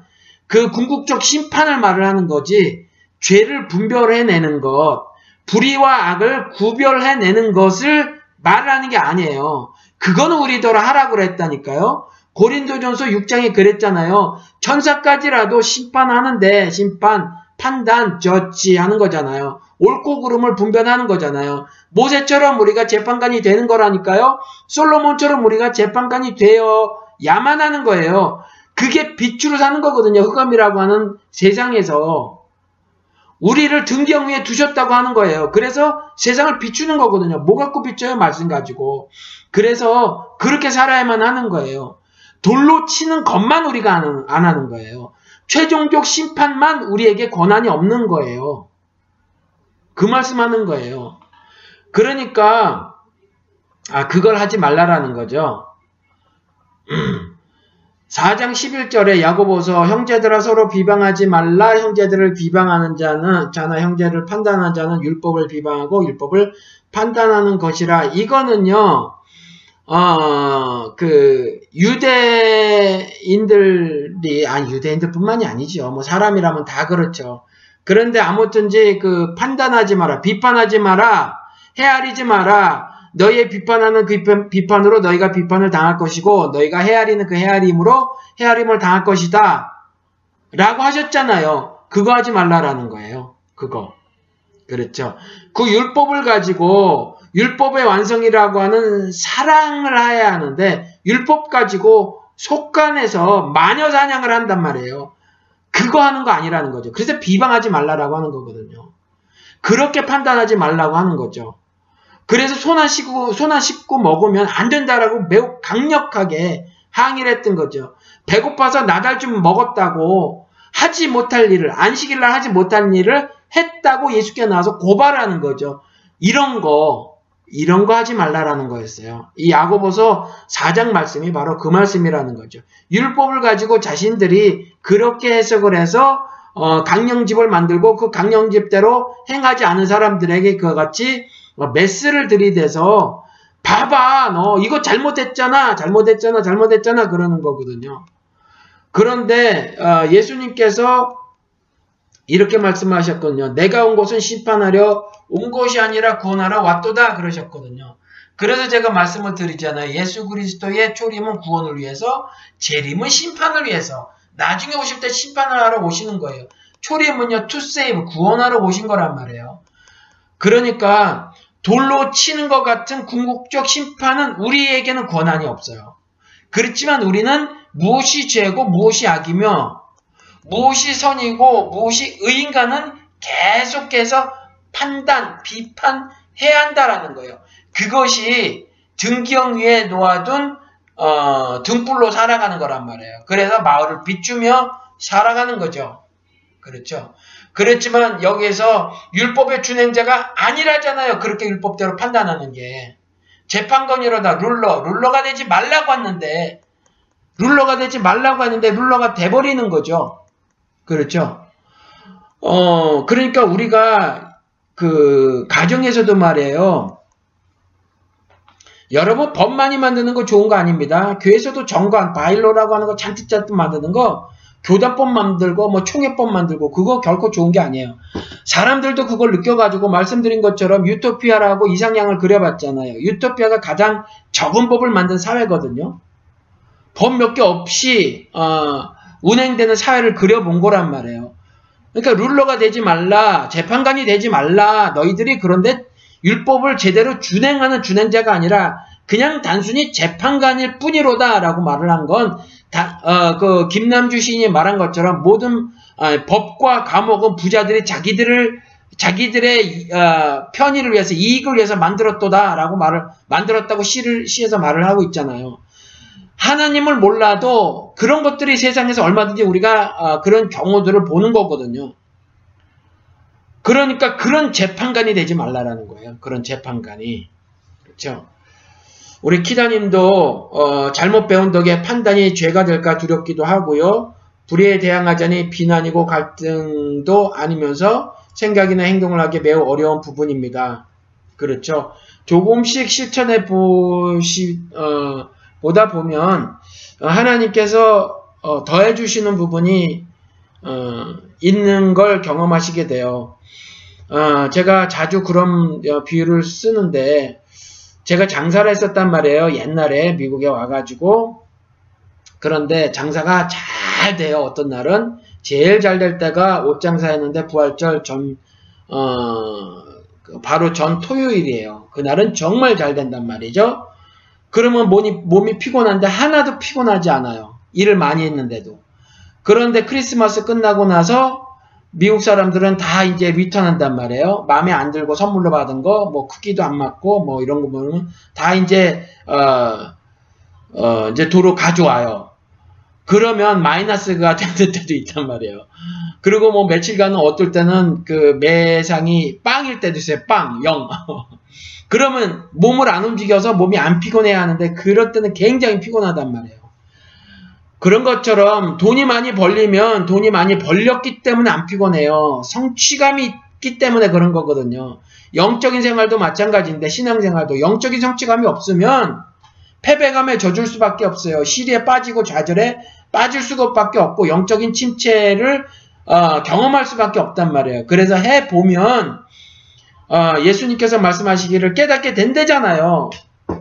A: 그 궁극적 심판을 말을 하는 거지 죄를 분별해내는 것, 불의와 악을 구별해내는 것을 말을 하는 게 아니에요. 그거는 우리더러 하라고 그랬다니까요. 고린도전서 6장에 그랬잖아요. 천사까지라도 심판하는데 심판, 판단, 저지 하는 거잖아요. 옳고 그름을 분별하는 거잖아요. 모세처럼 우리가 재판관이 되는 거라니까요. 솔로몬처럼 우리가 재판관이 되어야만 하는 거예요. 그게 빛으로 사는 거거든요. 흑암이라고 하는 세상에서. 우리를 등경 위에 두셨다고 하는 거예요. 그래서 세상을 비추는 거거든요. 뭐 갖고 비춰요? 말씀 가지고. 그래서 그렇게 살아야만 하는 거예요. 돌로 치는 것만 우리가 안, 안 하는 거예요. 최종적 심판만 우리에게 권한이 없는 거예요. 그 말씀하는 거예요. 그러니까 아 그걸 하지 말라라는 거죠. 4장 11절에 야고보서 형제들아 서로 비방하지 말라 형제들을 비방하는 자는 자나 형제를 판단하는 자는 율법을 비방하고 율법을 판단하는 것이라 이거는요 어, 그, 유대인들이, 아니, 유대인들뿐만이 아니죠. 뭐, 사람이라면 다 그렇죠. 그런데 아무튼지 그 판단하지 마라, 비판하지 마라, 헤아리지 마라, 너희의 비판하는 그 비판, 으로 너희가 비판을 당할 것이고 너희가 헤아리는 그 헤아림으로 헤아림을 당할 것이다. 라고 하셨잖아요. 그거 하지 말라라는 거예요. 그거. 그렇죠. 그 율법을 가지고 율법의 완성이라고 하는 사랑을 해야 하는데 율법 가지고 속간에서 마녀 사냥을 한단 말이에요. 그거 하는 거 아니라는 거죠. 그래서 비방하지 말라라고 하는 거거든요. 그렇게 판단하지 말라고 하는 거죠. 그래서 손 안 씻고, 손 안 씻고 먹으면 안 된다라고 매우 강력하게 항의를 했던 거죠. 배고파서 나달 좀 먹었다고 하지 못할 일을, 안식일 날 하지 못할 일을 했다고 예수께 나와서 고발하는 거죠. 이런 거, 이런 거 하지 말라라는 거였어요. 이 야고보서 4장 말씀이 바로 그 말씀이라는 거죠. 율법을 가지고 자신들이 그렇게 해석을 해서 어, 강령집을 만들고 그 강령집대로 행하지 않은 사람들에게 그와 같이 뭐 메스를 들이대서 봐봐 너 이거 잘못했잖아 잘못했잖아 잘못했잖아 그러는 거거든요. 그런데 어, 예수님께서 이렇게 말씀하셨거든요. 내가 온 곳은 심판하려 온 것이 아니라 구원하러 왔도다 그러셨거든요. 그래서 제가 말씀을 드리잖아요. 예수 그리스도의 초림은 구원을 위해서, 재림은 심판을 위해서. 나중에 오실 때 심판을 하러 오시는 거예요. 초림은요, to save, 구원하러 오신 거란 말이에요. 그러니까 돌로 치는 것 같은 궁극적 심판은 우리에게는 권한이 없어요. 그렇지만 우리는 무엇이 죄고 무엇이 악이며 무엇이 선이고 무엇이 의인가는 계속해서 판단, 비판해야 한다라는 거예요. 그것이 등경 위에 놓아둔 어, 등불로 살아가는 거란 말이에요. 그래서 마을을 비추며 살아가는 거죠. 그렇죠. 그렇지만 여기에서 율법의 준행자가 아니라잖아요. 그렇게 율법대로 판단하는 게. 재판관이로다 룰러 룰러가 되지 말라고 했는데 룰러가 되지 말라고 했는데 룰러가 돼버리는 거죠. 그렇죠? 어 그러니까 우리가 그 가정에서도 말이에요. 여러분 법 많이 만드는 거 좋은 거 아닙니다. 교회에서도 정관, 바일로라고 하는 거 잔뜩 잔뜩 만드는 거 교단법 만들고 뭐 총회법 만들고 그거 결코 좋은 게 아니에요. 사람들도 그걸 느껴가지고 말씀드린 것처럼 유토피아라고 이상향을 그려봤잖아요. 유토피아가 가장 적은 법을 만든 사회거든요. 법 몇 개 없이 어, 운행되는 사회를 그려본 거란 말이에요. 그러니까 룰러가 되지 말라, 재판관이 되지 말라, 너희들이 그런데 율법을 제대로 준행하는 준행자가 아니라 그냥 단순히 재판관일 뿐이로다라고 말을 한 건 어, 그 김남주 시인이 말한 것처럼 모든 어, 법과 감옥은 부자들이 자기들을 자기들의 어, 편의를 위해서 이익을 위해서 만들었도다라고 말을 만들었다고 시를 시에서 말을 하고 있잖아요. 하나님을 몰라도 그런 것들이 세상에서 얼마든지 우리가 어, 그런 경우들을 보는 거거든요. 그러니까 그런 재판관이 되지 말라라는 거예요. 그런 재판관이. 그렇죠? 우리 키다님도 어, 잘못 배운 덕에 판단이 죄가 될까 두렵기도 하고요. 불의에 대항하자니 비난이고 갈등도 아니면서 생각이나 행동을 하기 매우 어려운 부분입니다. 그렇죠. 조금씩 실천해 보시 어, 보다 보면 어, 하나님께서 어, 더해 주시는 부분이 어, 있는 걸 경험하시게 돼요. 어, 제가 자주 그런 어, 비유를 쓰는데 제가 장사를 했었단 말이에요. 옛날에 미국에 와가지고 그런데 장사가 잘 돼요. 어떤 날은 제일 잘 될 때가 옷 장사 했는데 부활절 전 어, 그 바로 전 토요일이에요. 그날은 정말 잘 된단 말이죠. 그러면 몸이, 몸이 피곤한데 하나도 피곤하지 않아요. 일을 많이 했는데도. 그런데 크리스마스 끝나고 나서 미국 사람들은 다 이제 리턴한단 말이에요. 마음에 안 들고 선물로 받은 거, 뭐 크기도 안 맞고, 뭐 이런 거 보면 다 이제 어, 어 이제 도로 가져와요. 그러면 마이너스가 되는 때도 있단 말이에요. 그리고 뭐 며칠간은 어떨 때는 그 매상이 빵일 때도 있어요. 빵, 영. 그러면 몸을 안 움직여서 몸이 안 피곤해야 하는데 그럴 때는 굉장히 피곤하단 말이에요. 그런 것처럼 돈이 많이 벌리면 돈이 많이 벌렸기 때문에 안 피곤해요. 성취감이 있기 때문에 그런 거거든요. 영적인 생활도 마찬가지인데 신앙생활도 영적인 성취감이 없으면 패배감에 젖을 수밖에 없어요. 시리에 빠지고 좌절에 빠질 수밖에 없고 영적인 침체를 어, 경험할 수밖에 없단 말이에요. 그래서 해 보면 어, 예수님께서 말씀하시기를 깨닫게 된대잖아요.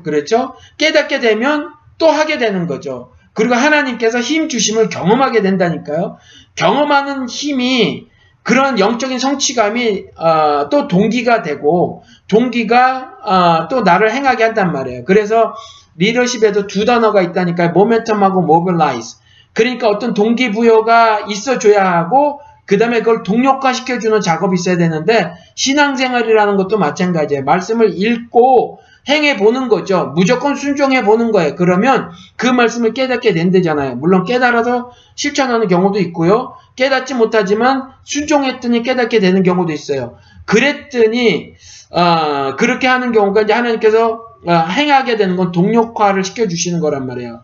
A: 그렇죠? 깨닫게 되면 또 하게 되는 거죠. 그리고 하나님께서 힘 주심을 경험하게 된다니까요. 경험하는 힘이 그런 영적인 성취감이 어, 또 동기가 되고 동기가 어, 또 나를 행하게 한단 말이에요. 그래서 리더십에도 두 단어가 있다니까요. 모멘텀하고 mobilize. 그러니까 어떤 동기부여가 있어줘야 하고 그 다음에 그걸 동력화 시켜주는 작업이 있어야 되는데 신앙생활이라는 것도 마찬가지예요. 말씀을 읽고 행해 보는 거죠. 무조건 순종해 보는 거예요. 그러면 그 말씀을 깨닫게 된대잖아요. 물론 깨달아서 실천하는 경우도 있고요. 깨닫지 못하지만 순종했더니 깨닫게 되는 경우도 있어요. 그랬더니 어, 그렇게 하는 경우가 이제 하나님께서 어, 행하게 되는 건 동력화를 시켜주시는 거란 말이에요.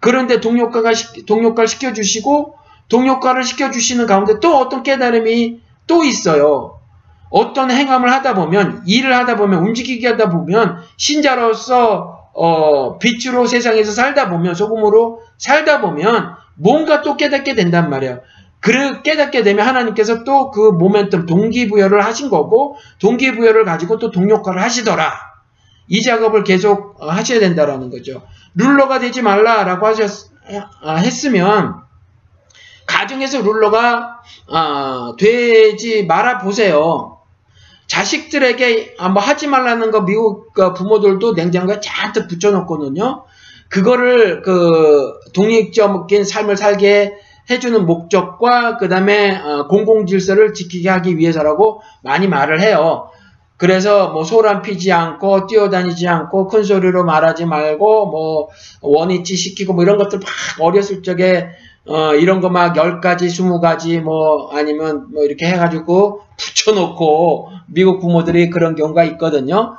A: 그런데 동력화가 동력화를 시켜주시고 동력화를 시켜주시는 가운데 또 어떤 깨달음이 또 있어요. 어떤 행함을 하다 보면 일을 하다 보면 움직이게 하다 보면 신자로서 어, 빛으로 세상에서 살다 보면 소금으로 살다 보면 뭔가 또 깨닫게 된단 말이에요. 그 깨닫게 되면 하나님께서 또 그 모멘텀 동기부여를 하신 거고 동기부여를 가지고 또 동력화를 하시더라. 이 작업을 계속 어, 하셔야 된다라는 거죠. 룰러가 되지 말라라고 하셨 아, 했으면 가정에서 룰러가 어, 되지 말아 보세요. 자식들에게 아, 뭐 하지 말라는 거 미국 그 부모들도 냉장고에 잔뜩 붙여놓거든요. 그거를 그 독립적인 삶을 살게 해주는 목적과 그 다음에 어, 공공 질서를 지키게 하기 위해서라고 많이 말을 해요. 그래서 뭐 소란 피지 않고 뛰어다니지 않고 큰 소리로 말하지 말고 뭐 원위치 시키고 뭐 이런 것들 막 어렸을 적에 어, 이런 거 막 10가지, 20가지, 뭐, 아니면 뭐 이렇게 해가지고 붙여놓고 미국 부모들이 그런 경우가 있거든요.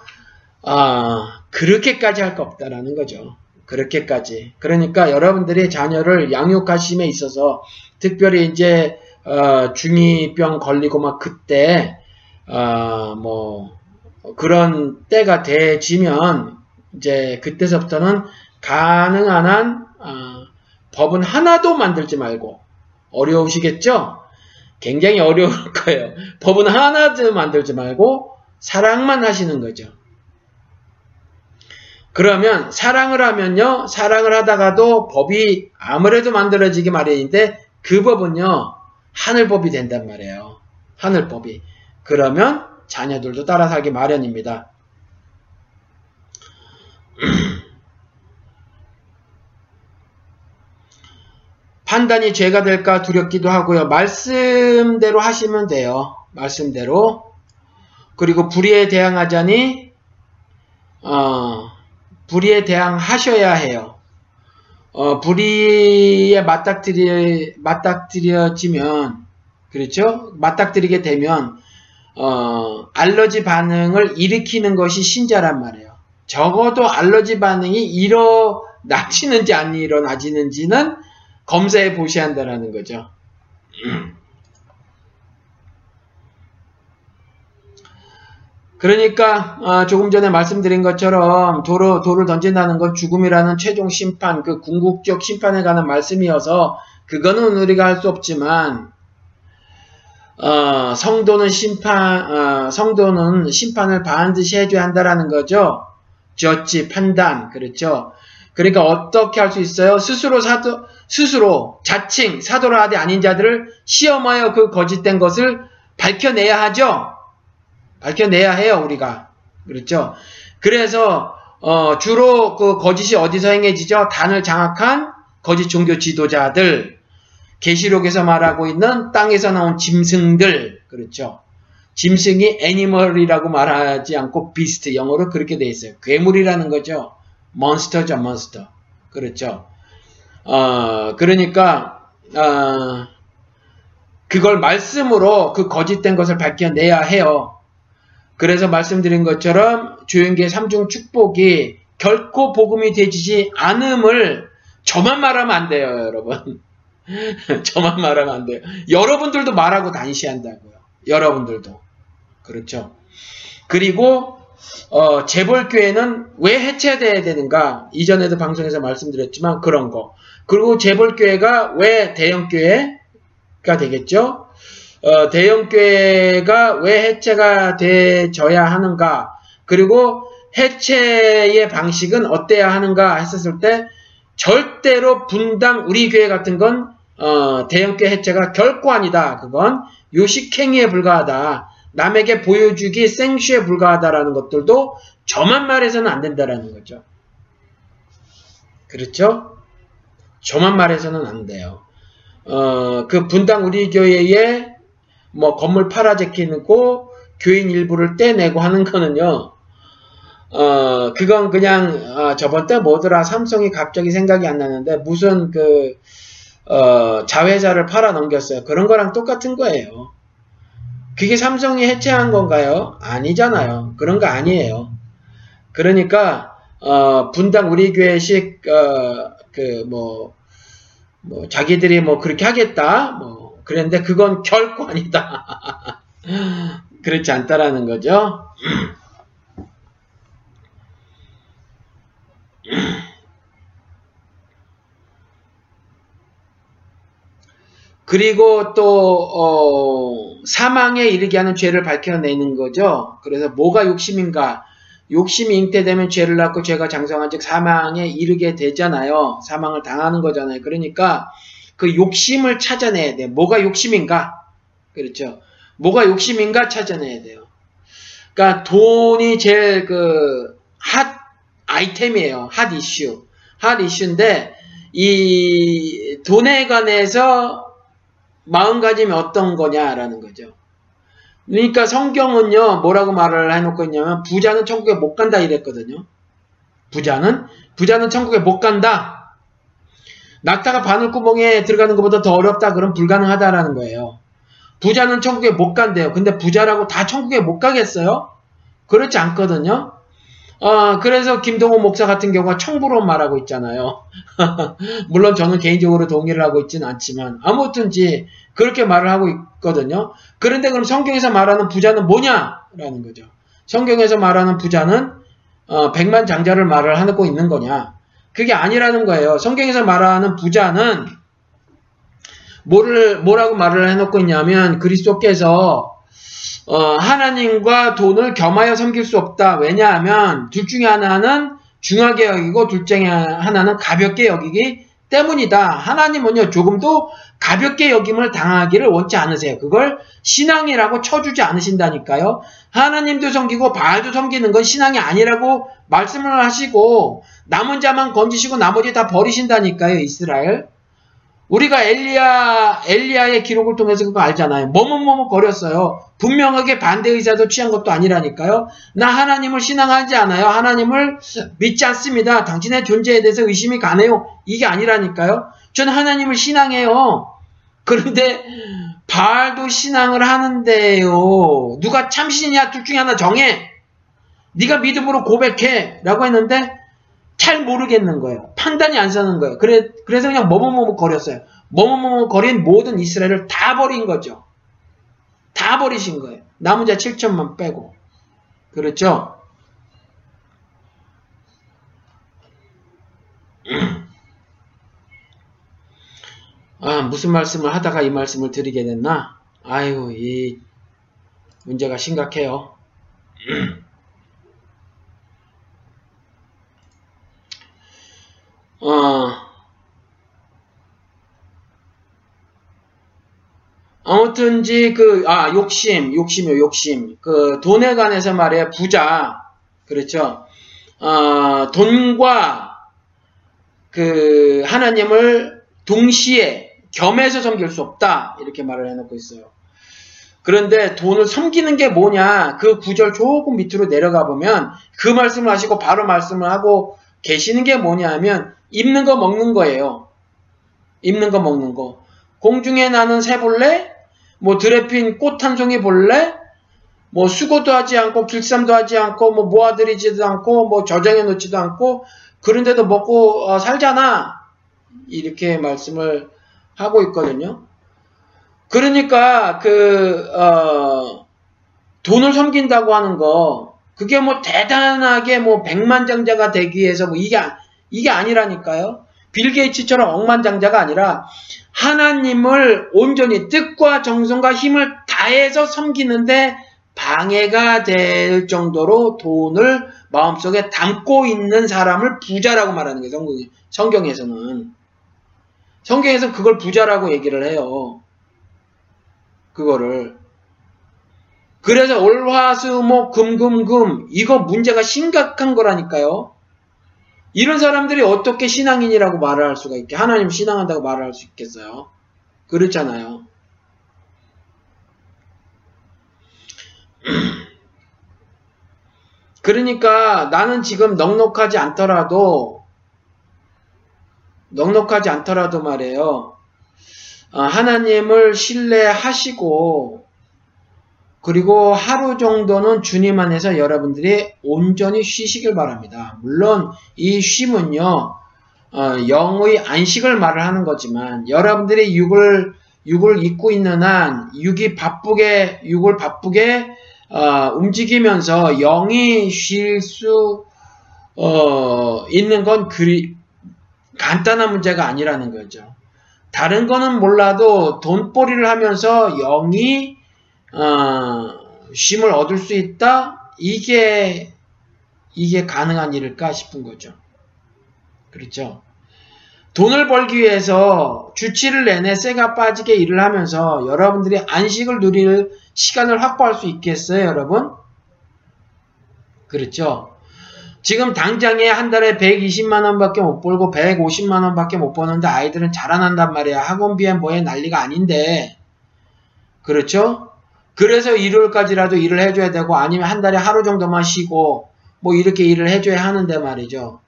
A: 아, 그렇게까지 할 거 없다라는 거죠. 그렇게까지. 그러니까 여러분들이 자녀를 양육하심에 있어서 특별히 이제 어, 중이병 걸리고 막 그때 어, 뭐 그런 때가 돼지면 이제 그때서부터는 가능한 한 어, 법은 하나도 만들지 말고 어려우시겠죠? 굉장히 어려울 거예요. 법은 하나도 만들지 말고 사랑만 하시는 거죠. 그러면 사랑을 하면요. 사랑을 하다가도 법이 아무래도 만들어지기 마련인데 그 법은요. 하늘법이 된단 말이에요. 하늘법이. 그러면 자녀들도 따라 살기 마련입니다. 판단이 죄가 될까 두렵기도 하고요. 말씀대로 하시면 돼요. 말씀대로. 그리고 불의에 대항하자니 어, 불의에 대항하셔야 해요. 어, 불의에 맞닥뜨려, 맞닥뜨려지면, 그렇죠? 맞닥뜨리게 되면, 어, 알러지 반응을 일으키는 것이 신자란 말이에요. 적어도 알러지 반응이 일어나지는지 안 일어나지는지는 검사해 보셔야 한다는 거죠. 그러니까 어, 조금 전에 말씀드린 것처럼 도로, 돌을 던진다는 건 죽음이라는 최종 심판, 그 궁극적 심판에 관한 말씀이어서 그거는 우리가 할 수 없지만 어, 성도는 심판, 어, 성도는 심판을 반드시 해줘야 한다라는 거죠. 저치 판단, 그렇죠. 그러니까 어떻게 할 수 있어요? 스스로 사도, 스스로 자칭 사도를 하되 아닌 자들을 시험하여 그 거짓된 것을 밝혀내야 하죠. 밝혀내야 해요, 우리가. 그렇죠? 그래서, 어, 주로 그 거짓이 어디서 행해지죠? 단을 장악한 거짓 종교 지도자들, 계시록에서 말하고 있는 땅에서 나온 짐승들, 그렇죠? 짐승이 애니멀이라고 말하지 않고 비스트, 영어로 그렇게 돼 있어요. 괴물이라는 거죠. 몬스터죠, 몬스터. 그렇죠? 어, 그러니까, 어, 그걸 말씀으로 그 거짓된 것을 밝혀내야 해요. 그래서 말씀드린 것처럼 주행계 삼중 축복이 결코 복음이 되지 않음을 저만 말하면 안 돼요, 여러분. 저만 말하면 안 돼요. 여러분들도 말하고 다니셔야 한다고요. 여러분들도. 그렇죠. 그리고 어, 재벌교회는 왜 해체돼야 되는가? 이전에도 방송에서 말씀드렸지만 그런 거. 그리고 재벌교회가 왜 대형교회가 되겠죠? 어, 대형교회가 왜 해체가 되져야 하는가? 그리고 해체의 방식은 어때야 하는가 했었을 때 절대로 분당 우리 교회 같은 건 어, 대형교회 해체가 결코 아니다. 그건 요식행위에 불과하다. 남에게 보여주기 생슈에 불과하다라는 것들도 저만 말해서는 안 된다라는 거죠. 그렇죠? 저만 말해서는 안 돼요. 어, 그 분당 우리 교회에 뭐 건물 팔아 제끼고 교인 일부를 떼내고 하는 거는요. 어 그건 그냥 어, 저번 때 뭐더라 삼성이 갑자기 생각이 안 나는데 무슨 그 어, 자회사를 팔아 넘겼어요. 그런 거랑 똑같은 거예요. 그게 삼성이 해체한 건가요? 아니잖아요. 그런 거 아니에요. 그러니까 어, 분당 우리 교회식 어, 그 뭐 뭐 자기들이 뭐 그렇게 하겠다 뭐 그런데 그건 결코 아니다. 그렇지 않다라는 거죠. 그리고 또 어, 사망에 이르게 하는 죄를 밝혀내는 거죠. 그래서 뭐가 욕심인가? 욕심이 잉태되면 죄를 낳고 죄가 장성한 즉 사망에 이르게 되잖아요. 사망을 당하는 거잖아요. 그러니까 그 욕심을 찾아내야 돼요. 뭐가 욕심인가? 그렇죠. 뭐가 욕심인가 찾아내야 돼요. 그러니까 돈이 제일 그 핫 아이템이에요. 핫 이슈. 핫 이슈인데 이 돈에 관해서 마음가짐이 어떤 거냐라는 거죠. 그러니까 성경은요, 뭐라고 말을 해놓고 있냐면, 부자는 천국에 못 간다 이랬거든요. 부자는? 부자는 천국에 못 간다. 낙타가 바늘구멍에 들어가는 것보다 더 어렵다 그럼 불가능하다라는 거예요. 부자는 천국에 못 간대요. 근데 부자라고 다 천국에 못 가겠어요? 그렇지 않거든요. 어, 그래서 김동호 목사 같은 경우가 청부로 말하고 있잖아요. 물론 저는 개인적으로 동의를 하고 있지는 않지만 아무튼지 그렇게 말을 하고 있거든요. 그런데 그럼 성경에서 말하는 부자는 뭐냐라는 거죠. 성경에서 말하는 부자는 어, 백만 장자를 말을 하고 있는 거냐? 그게 아니라는 거예요. 성경에서 말하는 부자는 뭐를 뭐라고 말을 해놓고 있냐면 그리스도께서 어, 하나님과 돈을 겸하여 섬길 수 없다. 왜냐하면 둘 중에 하나는 중하게 여기고 둘 중에 하나는 가볍게 여기기 때문이다. 하나님은요 조금도 가볍게 여김을 당하기를 원치 않으세요. 그걸 신앙이라고 쳐주지 않으신다니까요. 하나님도 섬기고 바알도 섬기는 건 신앙이 아니라고 말씀을 하시고 남은 자만 건지시고 나머지 다 버리신다니까요. 이스라엘. 우리가 엘리야, 엘리야의 기록을 통해서 그거 알잖아요. 뭐뭐뭐뭐 거렸어요. 분명하게 반대 의사도 취한 것도 아니라니까요. 나 하나님을 신앙하지 않아요. 하나님을 믿지 않습니다. 당신의 존재에 대해서 의심이 가네요. 이게 아니라니까요. 저는 하나님을 신앙해요. 그런데 바알도 신앙을 하는데요. 누가 참신이냐 둘 중에 하나 정해. 네가 믿음으로 고백해. 라고 했는데 잘 모르겠는 거예요. 판단이 안 서는 거예요. 그래, 그래서 그냥 뭐뭐뭐 거렸어요. 뭐뭐뭐 거린 모든 이스라엘을 다 버린 거죠. 다 버리신 거예요. 남은 자 7천만 빼고. 그렇죠? 아, 무슨 말씀을 하다가 이 말씀을 드리게 됐나? 아유, 이 문제가 심각해요. 어, 아무튼지 그, 아, 욕심, 욕심이요, 욕심. 그, 돈에 관해서 말이에요, 부자. 그렇죠. 어, 돈과 그, 하나님을 동시에 겸해서 섬길 수 없다. 이렇게 말을 해놓고 있어요. 그런데 돈을 섬기는 게 뭐냐? 그 구절 조금 밑으로 내려가 보면 그 말씀을 하시고 바로 말씀을 하고 계시는 게 뭐냐 하면 입는 거 먹는 거예요. 입는 거 먹는 거. 공중에 나는 새 볼래? 뭐 들에 핀꽃 한 송이 볼래? 뭐 수고도 하지 않고 길쌈도 하지 않고 뭐 모아들이지도 않고 뭐 저장해 놓지도 않고 그런데도 먹고 어, 살잖아. 이렇게 말씀을 하고 있거든요. 그러니까 그 어, 돈을 섬긴다고 하는 거 그게 뭐 대단하게 뭐 백만장자가 되기 위해서 뭐 이게 이게 아니라니까요. 빌 게이츠처럼 억만장자가 아니라 하나님을 온전히 뜻과 정성과 힘을 다해서 섬기는데 방해가 될 정도로 돈을 마음속에 담고 있는 사람을 부자라고 말하는 게 성경에서는. 성경에서 그걸 부자라고 얘기를 해요. 그거를. 그래서 올화수목 금금금 이거 문제가 심각한 거라니까요. 이런 사람들이 어떻게 신앙인이라고 말을 할 수가 있게 하나님 신앙한다고 말을 할 수 있겠어요? 그렇잖아요. 그러니까 나는 지금 넉넉하지 않더라도 넉넉하지 않더라도 말이에요. 어, 하나님을 신뢰하시고 그리고 하루 정도는 주님 안에서 여러분들이 온전히 쉬시길 바랍니다. 물론 이 쉼은요, 어, 영의 안식을 말을 하는 거지만 여러분들이 육을 육을 입고 있는 한 육이 바쁘게 육을 바쁘게 어, 움직이면서 영이 쉴수 어, 있는 건 그리 간단한 문제가 아니라는 거죠. 다른 거는 몰라도 돈벌이를 하면서 영이 어, 쉼을 얻을 수 있다? 이게 이게 가능한 일일까 싶은 거죠. 그렇죠? 돈을 벌기 위해서 주치를 내내 쇠가 빠지게 일을 하면서 여러분들이 안식을 누릴 시간을 확보할 수 있겠어요, 여러분? 그렇죠? 지금 당장에 한 달에 120만원 밖에 못 벌고 150만원 밖에 못 버는데 아이들은 자라난단 말이야. 학원비에 뭐에 난리가 아닌데. 그렇죠? 그래서 일요일까지라도 일을 해줘야 되고 아니면 한 달에 하루 정도만 쉬고 뭐 이렇게 일을 해줘야 하는데 말이죠.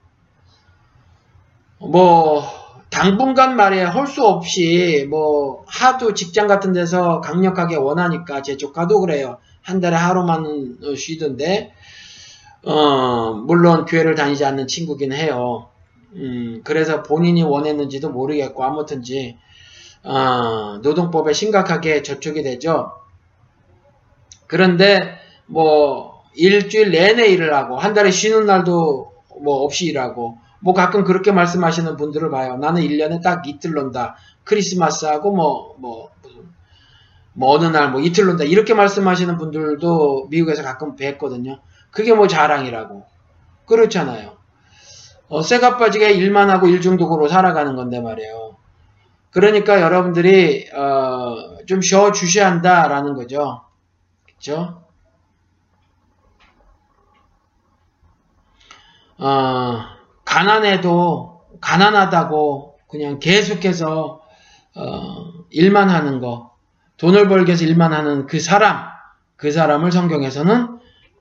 A: 뭐 당분간 말이에요. 할수 없이 뭐 하도 직장 같은 데서 강력하게 원하니까 제 조카도 그래요. 한 달에 하루만 쉬던데 어, 물론 교회를 다니지 않는 친구긴 해요. 음, 그래서 본인이 원했는지도 모르겠고 아무튼지 어, 노동법에 심각하게 저촉이 되죠. 그런데 뭐 일주일 내내 일을 하고 한 달에 쉬는 날도 뭐 없이 일하고 뭐 가끔 그렇게 말씀하시는 분들을 봐요. 나는 1년에 딱 이틀 논다. 크리스마스하고 뭐, 뭐, 뭐 어느 날 뭐 이틀 논다. 이렇게 말씀하시는 분들도 미국에서 가끔 뵀거든요. 그게 뭐 자랑이라고. 그렇잖아요. 어, 쇠가 빠지게 일만 하고 일중독으로 살아가는 건데 말이에요. 그러니까 여러분들이 어, 좀 쉬어 주셔야 한다라는 거죠. 그렇죠? 어, 가난해도 가난하다고 그냥 계속해서 어, 일만 하는 거, 돈을 벌기 위해서 일만 하는 그 사람, 그 사람을 성경에서는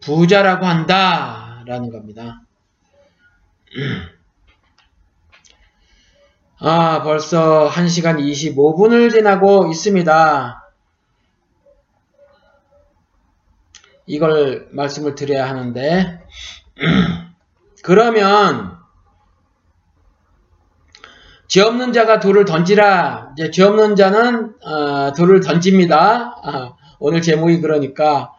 A: 부자라고 한다 라는 겁니다. 아, 벌써 1시간 25분을 지나고 있습니다. 이걸 말씀을 드려야 하는데, 그러면, 죄 없는 자가 돌을 던지라. 이제 죄 없는 자는, 어, 돌을 던집니다. 아, 오늘 제목이 그러니까,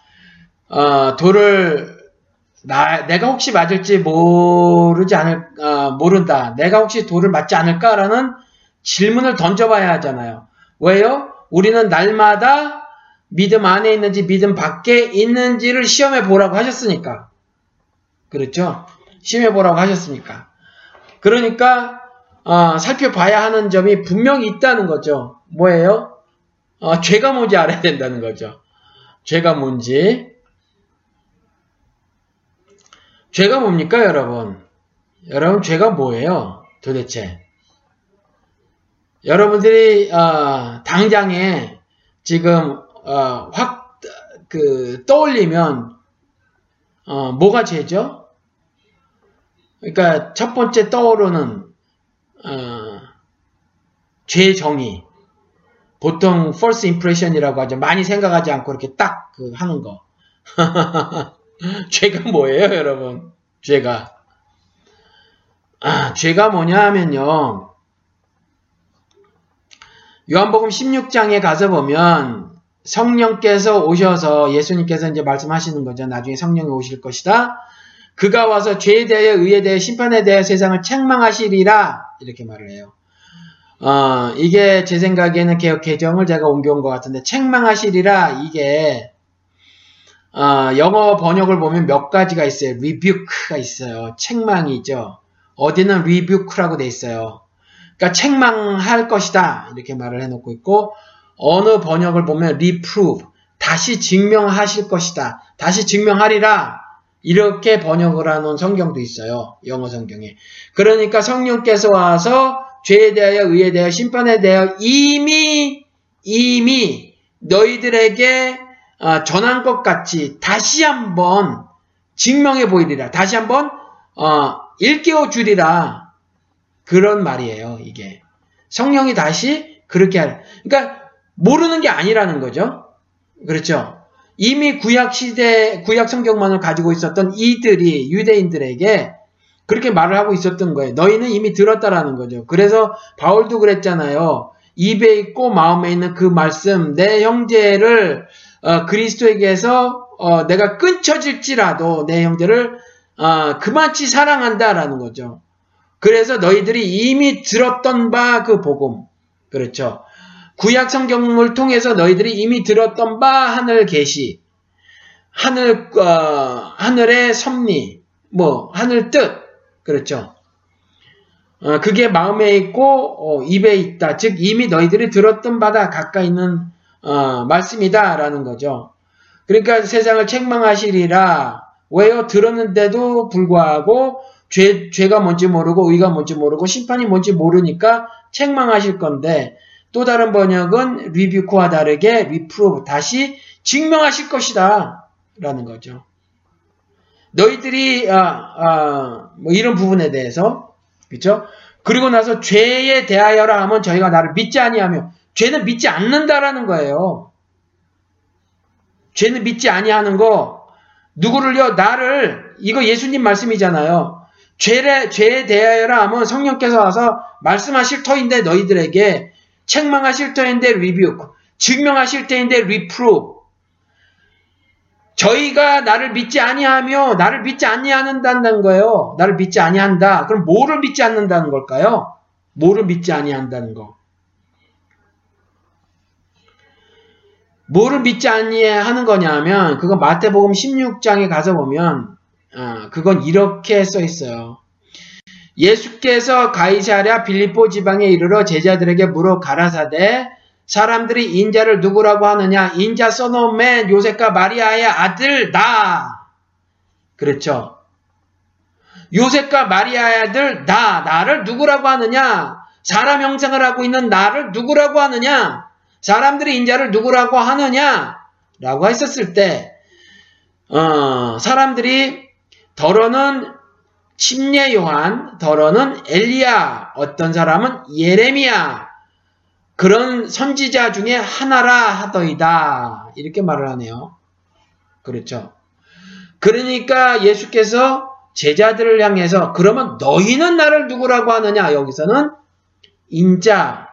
A: 어, 돌을 나, 내가 혹시 맞을지 모르지 않을, 어, 모른다. 내가 혹시 돌을 맞지 않을까라는 질문을 던져봐야 하잖아요. 왜요? 우리는 날마다 믿음 안에 있는지 믿음 밖에 있는지를 시험해 보라고 하셨으니까. 그렇죠? 시험해 보라고 하셨으니까. 그러니까, 어, 살펴봐야 하는 점이 분명히 있다는 거죠. 뭐예요? 어, 죄가 뭔지 알아야 된다는 거죠. 죄가 뭔지. 죄가 뭡니까, 여러분? 여러분, 죄가 뭐예요? 도대체? 여러분들이 어, 당장에 지금 어, 확 그, 떠올리면 어, 뭐가 죄죠? 그러니까 첫 번째 떠오르는 어, 죄 정의. 보통 false impression이라고 하죠. 많이 생각하지 않고 이렇게 딱 그 하는 거. 죄가 뭐예요, 여러분? 죄가. 아, 죄가 뭐냐 하면요. 요한복음 16장에 가서 보면 성령께서 오셔서 예수님께서 이제 말씀하시는 거죠. 나중에 성령이 오실 것이다. 그가 와서 죄에 대하여 의에 대하여 심판에 대하여 세상을 책망하시리라 이렇게 말을 해요. 어, 이게 제 생각에는 개혁 개정을 제가 옮겨온 것 같은데 책망하시리라 이게 어, 영어 번역을 보면 몇 가지가 있어요. rebuke가 있어요. 책망이죠. 어디는 rebuke라고 돼 있어요. 그러니까 책망할 것이다 이렇게 말을 해놓고 있고 어느 번역을 보면 reprove 다시 증명하실 것이다. 다시 증명하리라 이렇게 번역을 하는 성경도 있어요. 영어 성경에. 그러니까 성령께서 와서 죄에 대하여 의에 대하여 심판에 대하여 이미 이미 너희들에게 어, 전한 것 같이 다시 한번 증명해 보이리라. 다시 한번 어, 일깨워 주리라. 그런 말이에요. 이게 성령이 다시 그렇게 하라. 그러니까 모르는 게 아니라는 거죠. 그렇죠. 이미 구약 시대 구약 성경만을 가지고 있었던 이들이 유대인들에게 그렇게 말을 하고 있었던 거예요. 너희는 이미 들었다라는 거죠. 그래서 바울도 그랬잖아요. 입에 있고 마음에 있는 그 말씀, 내 형제를 어, 그리스도에게서 어, 내가 끊쳐질지라도 내 형제를 어, 그만치 사랑한다라는 거죠. 그래서 너희들이 이미 들었던 바 그 복음, 그렇죠. 구약 성경을 통해서 너희들이 이미 들었던 바 하늘 계시, 하늘 어, 하늘의 섭리, 뭐 하늘 뜻, 그렇죠. 어, 그게 마음에 있고 어, 입에 있다. 즉 이미 너희들이 들었던 바다 가까이 있는 어, 말씀이다라는 거죠. 그러니까 세상을 책망하시리라. 왜요? 들었는데도 불구하고 죄, 죄가 뭔지 모르고 의가 뭔지 모르고 심판이 뭔지 모르니까 책망하실 건데 또 다른 번역은 리뷰크와 다르게 리프로 다시 증명하실 것이다 라는 거죠. 너희들이 아, 아, 뭐 이런 부분에 대해서 그렇죠? 그리고 나서 죄에 대하여라 하면 저희가 나를 믿지 아니하며 죄는 믿지 않는다라는 거예요. 죄는 믿지 아니하는 거 누구를요? 나를 이거 예수님 말씀이잖아요. 죄에, 죄에 대하여라 하면 성령께서 와서 말씀하실 터인데 너희들에게 책망하실 터인데 reprove, 증명하실 터인데 reprove. 저희가 나를 믿지 아니하며 나를 믿지 아니하는다는 거예요. 나를 믿지 아니한다. 그럼 뭐를 믿지 않는다는 걸까요? 뭐를 믿지 아니한다는 거. 뭐를 믿지 아니하는 거냐면 그건 마태복음 16장에 가서 보면 어, 그건 이렇게 써 있어요. 예수께서 가이사랴 빌립보 지방에 이르러 제자들에게 물어 가라사대 사람들이 인자를 누구라고 하느냐 인자 써놓맨 요셉과 마리아의 아들 나 그렇죠. 요셉과 마리아의 아들 나 나를 누구라고 하느냐 사람 형상을 하고 있는 나를 누구라고 하느냐 사람들이 인자를 누구라고 하느냐? 라고 했었을 때, 어, 사람들이 더러는 침례 요한, 더러는 엘리야, 어떤 사람은 예레미야, 그런 선지자 중에 하나라 하더이다. 이렇게 말을 하네요. 그렇죠. 그러니까 예수께서 제자들을 향해서 그러면 너희는 나를 누구라고 하느냐? 여기서는 인자,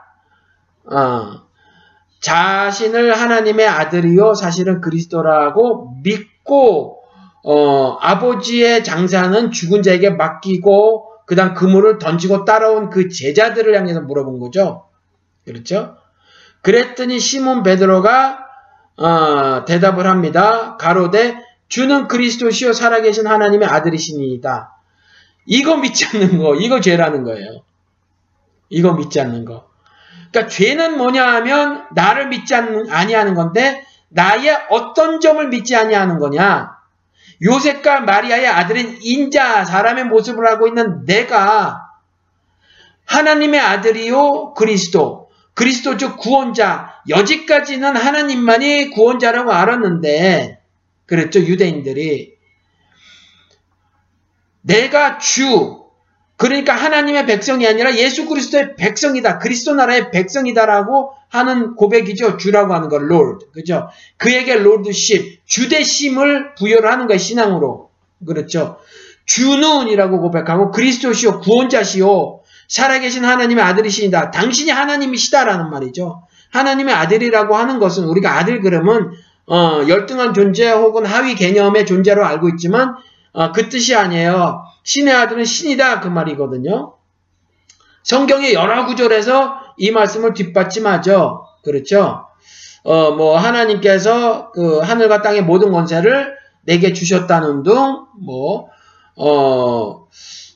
A: 어, 자신을 하나님의 아들이요 사실은 그리스도라고 믿고 어, 아버지의 장사는 죽은 자에게 맡기고 그다음 그물을 던지고 따라온 그 제자들을 향해서 물어본 거죠. 그렇죠? 그랬더니 시몬 베드로가 어, 대답을 합니다. 가로되 주는 그리스도시요 살아계신 하나님의 아들이시니이다. 이거 믿지 않는 거, 이거 죄라는 거예요. 이거 믿지 않는 거. 그러니까 죄는 뭐냐 하면 나를 믿지 아니하는 건데 나의 어떤 점을 믿지 아니하는 거냐? 요셉과 마리아의 아들인 인자 사람의 모습을 하고 있는 내가 하나님의 아들이요 그리스도. 그리스도 즉 구원자. 여지까지는 하나님만이 구원자라고 알았는데 그랬죠 유대인들이. 내가 주 그러니까 하나님의 백성이 아니라 예수 그리스도의 백성이다. 그리스도 나라의 백성이다라고 하는 고백이죠. 주라고 하는 거, Lord. 그죠? 그에게 Lordship, 주되심을 부여를 하는 거예요. 신앙으로. 그렇죠? 주는이라고 고백하고 그리스도시요 구원자시요 살아계신 하나님의 아들이십니다. 당신이 하나님이시다라는 말이죠. 하나님의 아들이라고 하는 것은 우리가 아들 그러면 어, 열등한 존재 혹은 하위 개념의 존재로 알고 있지만 어, 그 뜻이 아니에요. 신의 아들은 신이다 그 말이거든요. 성경의 여러 구절에서 이 말씀을 뒷받침하죠. 그렇죠? 어, 뭐 하나님께서 그 하늘과 땅의 모든 권세를 내게 주셨다는 등뭐 어,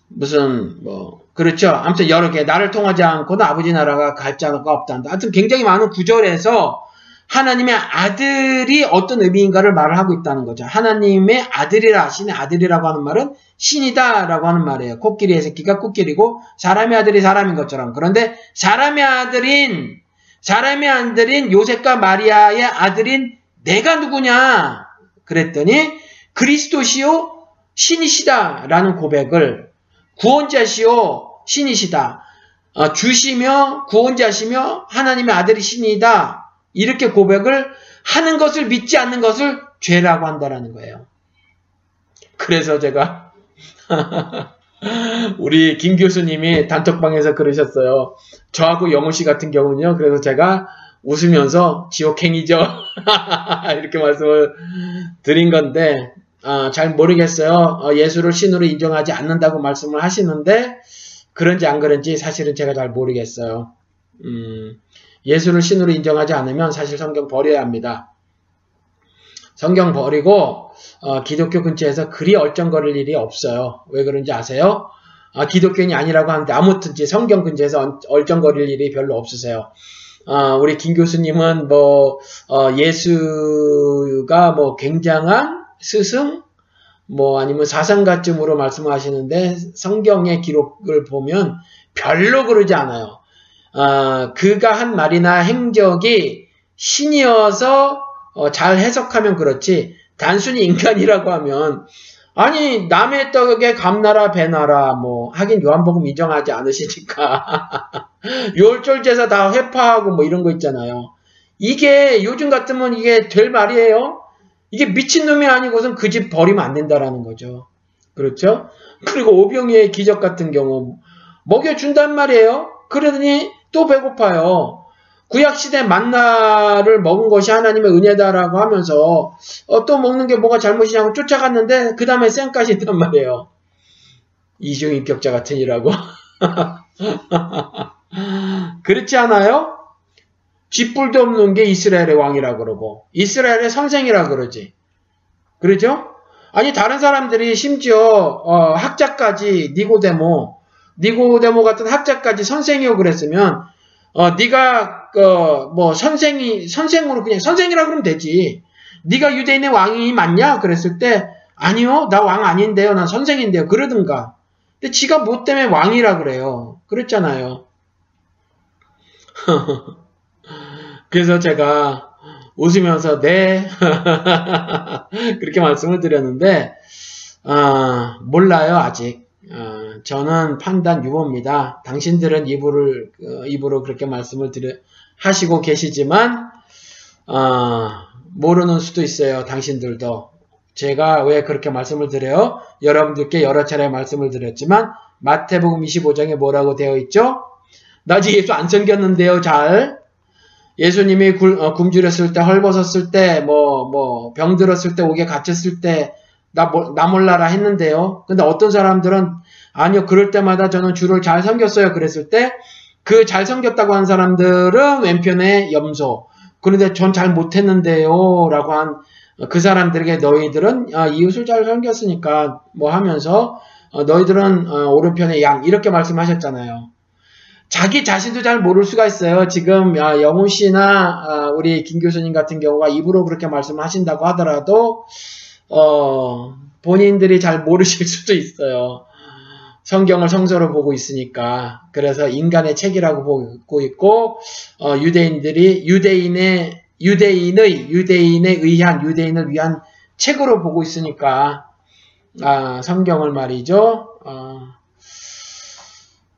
A: 무슨 뭐 그렇죠. 아무튼 여러 개 나를 통하지 않고는 아버지 나라가 갈 자가 없단다. 하여튼 굉장히 많은 구절에서 하나님의 아들이 어떤 의미인가를 말을 하고 있다는 거죠. 하나님의 아들이라 신의 아들이라고 하는 말은 신이다라고 하는 말이에요. 코끼리의 새끼가 코끼리고 사람의 아들이 사람인 것처럼. 그런데 사람의 아들인 사람의 아들인 요셉과 마리아의 아들인 내가 누구냐? 그랬더니 그리스도시요 신이시다라는 고백을 구원자시요 신이시다. 어, 주시며 구원자시며 하나님의 아들이 신이다. 이렇게 고백을 하는 것을 믿지 않는 것을 죄라고 한다라는 거예요. 그래서 제가 우리 김 교수님이 단톡방에서 그러셨어요. 저하고 영호 씨 같은 경우는요. 그래서 제가 웃으면서 지옥행이죠. 이렇게 말씀을 드린 건데 어, 잘 모르겠어요. 어, 예수를 신으로 인정하지 않는다고 말씀을 하시는데 그런지 안 그런지 사실은 제가 잘 모르겠어요. 음, 예수를 신으로 인정하지 않으면 사실 성경 버려야 합니다. 성경 버리고 어, 기독교 근처에서 그리 얼쩡거릴 일이 없어요. 왜 그런지 아세요? 아, 기독교인이 아니라고 하는데 아무튼 성경 근처에서 얼쩡거릴 일이 별로 없으세요. 어, 우리 김 교수님은 뭐 어, 예수가 뭐 굉장한 스승 뭐 아니면 사상가쯤으로 말씀하시는데 성경의 기록을 보면 별로 그러지 않아요. 어, 그가 한 말이나 행적이 신이어서 어, 잘 해석하면 그렇지 단순히 인간이라고 하면 아니 남의 떡에 감나라 배나라 뭐 하긴 요한복음 인정하지 않으시니까 요울절 제사 다 회파하고 뭐 이런 거 있잖아요. 이게 요즘 같으면 이게 될 말이에요. 이게 미친놈이 아니고선 그 집 버리면 안 된다라는 거죠. 그렇죠? 그리고 오병이의 기적 같은 경우 먹여준단 말이에요. 그러더니 또 배고파요. 구약시대 만나를 먹은 것이 하나님의 은혜다라고 하면서 어, 또 먹는 게 뭐가 잘못이냐고 쫓아갔는데 그 다음에 쌩까지 있단 말이에요. 이중인격자 같은 이라고. 그렇지 않아요? 쥐뿔도 없는 게 이스라엘의 왕이라 그러고 이스라엘의 선생이라 그러지. 그러죠? 아니 다른 사람들이 심지어 어, 학자까지 니고데모 니고데모 같은 학자까지 선생이요 그랬으면 어, 네가 어, 뭐 선생이 선생으로 그냥 선생이라 그러면 되지. 네가 유대인의 왕이 맞냐? 그랬을 때 아니요, 나 왕 아닌데요, 난 선생인데요. 그러든가. 근데 지가 뭐 때문에 왕이라 그래요. 그랬잖아요. 그래서 제가 웃으면서 네 그렇게 말씀을 드렸는데 아, 몰라요 아직. 어, 저는 판단 유보입니다. 당신들은 입으로, 어, 입으로 그렇게 말씀을 드려, 하시고 계시지만, 어, 모르는 수도 있어요. 당신들도. 제가 왜 그렇게 말씀을 드려요? 여러분들께 여러 차례 말씀을 드렸지만, 마태복음 25장에 뭐라고 되어 있죠? 나 아직 예수 안 생겼는데요, 잘. 예수님이 굴, 어, 굶주렸을 때, 헐벗었을 때, 뭐, 뭐, 병들었을 때, 옥에 갇혔을 때, 나, 나 몰라라 했는데요. 근데 어떤 사람들은 아니요, 그럴 때마다 저는 주를 잘 섬겼어요. 그랬을 때 그 잘 섬겼다고 한 사람들은 왼편에 염소. 그런데 전 잘 못했는데요. 라고 한 그 사람들에게 너희들은 아, 이웃을 잘 섬겼으니까 뭐 하면서 어, 너희들은 어, 오른편에 양 이렇게 말씀하셨잖아요. 자기 자신도 잘 모를 수가 있어요. 지금 아, 영훈 씨나 아, 우리 김 교수님 같은 경우가 입으로 그렇게 말씀하신다고 하더라도 어, 본인들이 잘 모르실 수도 있어요. 성경을 성서로 보고 있으니까 그래서 인간의 책이라고 보고 있고 어, 유대인들이 유대인의 유대인의 유대인에 의한 유대인을 위한 책으로 보고 있으니까 아, 성경을 말이죠. 어,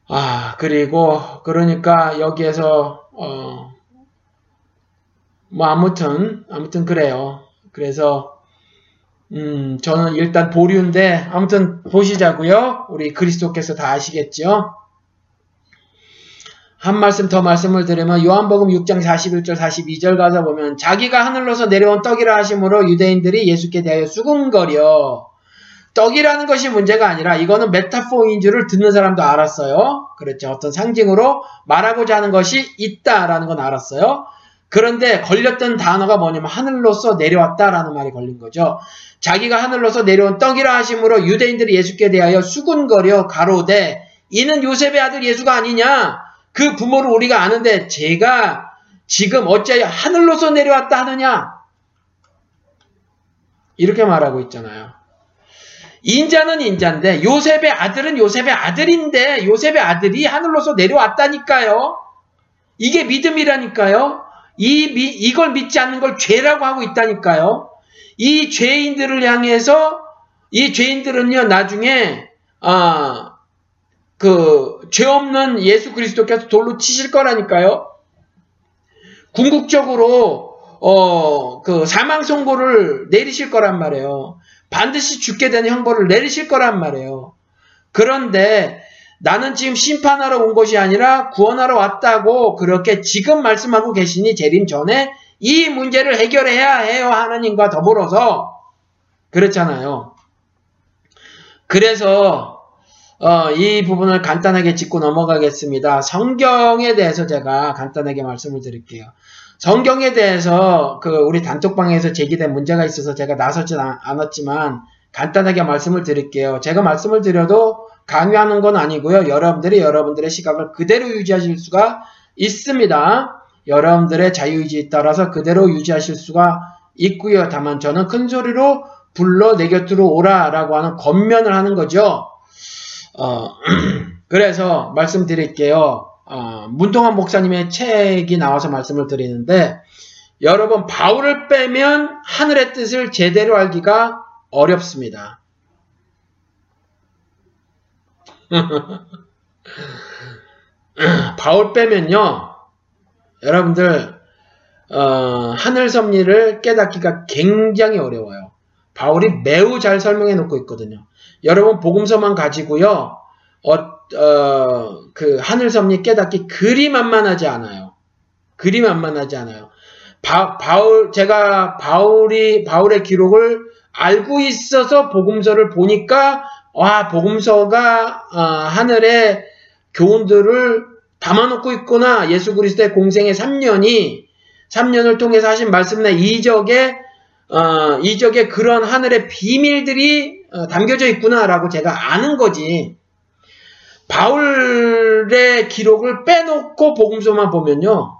A: 아 그리고 그러니까 여기에서 어, 뭐 아무튼 아무튼 그래요. 그래서 음, 저는 일단 보류인데 아무튼 보시자고요. 우리 그리스도께서 다 아시겠죠? 한 말씀 더 말씀을 드리면 요한복음 6장 41절 42절 가서 보면 자기가 하늘로서 내려온 떡이라 하심으로 유대인들이 예수께 대하여 수군거려 떡이라는 것이 문제가 아니라 이거는 메타포인 줄을 듣는 사람도 알았어요. 그렇죠. 어떤 상징으로 말하고자 하는 것이 있다라는 건 알았어요. 그런데 걸렸던 단어가 뭐냐면 하늘로서 내려왔다라는 말이 걸린 거죠. 자기가 하늘로서 내려온 떡이라 하심으로 유대인들이 예수께 대하여 수군거려 가로되 이는 요셉의 아들 예수가 아니냐? 그 부모를 우리가 아는데 제가 지금 어찌하여 하늘로서 내려왔다 하느냐? 이렇게 말하고 있잖아요. 인자는 인자인데 요셉의 아들은 요셉의 아들인데 요셉의 아들이 하늘로서 내려왔다니까요. 이게 믿음이라니까요. 이 미, 이걸 믿지 않는 걸 죄라고 하고 있다니까요. 이 죄인들을 향해서 이 죄인들은요 나중에 아 그 죄 없는 예수 그리스도께서 돌로 치실 거라니까요. 궁극적으로 어 그 사망 선고를 내리실 거란 말이에요. 반드시 죽게 되는 형벌을 내리실 거란 말이에요. 그런데 나는 지금 심판하러 온 것이 아니라 구원하러 왔다고 그렇게 지금 말씀하고 계시니 재림 전에 이 문제를 해결해야 해요. 하나님과 더불어서. 그렇잖아요. 그래서 어, 이 부분을 간단하게 짚고 넘어가겠습니다. 성경에 대해서 제가 간단하게 말씀을 드릴게요. 성경에 대해서 그 우리 단톡방에서 제기된 문제가 있어서 제가 나서지 않았지만 간단하게 말씀을 드릴게요. 제가 말씀을 드려도 강요하는 건 아니고요. 여러분들이 여러분들의 시각을 그대로 유지하실 수가 있습니다. 여러분들의 자유의지에 따라서 그대로 유지하실 수가 있고요. 다만 저는 큰 소리로 불러 내 곁으로 오라라고 하는 권면을 하는 거죠. 어, 그래서 말씀드릴게요. 어, 문동환 목사님의 책이 나와서 말씀을 드리는데 여러분 바울을 빼면 하늘의 뜻을 제대로 알기가 어렵습니다. 바울 빼면요. 여러분들 어, 하늘 섭리를 깨닫기가 굉장히 어려워요. 바울이 매우 잘 설명해 놓고 있거든요. 여러분 복음서만 가지고요. 어, 어, 그 하늘 섭리 깨닫기 그리 만만하지 않아요. 그리 만만하지 않아요. 바, 바울 제가 바울이 바울의 기록을 알고 있어서 복음서를 보니까 와 복음서가 어, 하늘의 교훈들을 담아놓고 있구나. 예수 그리스도의 공생의 3년이 3년을 통해서 하신 말씀의 이적에 어, 이적에 그런 하늘의 비밀들이 어, 담겨져 있구나라고 제가 아는 거지. 바울의 기록을 빼놓고 복음서만 보면요.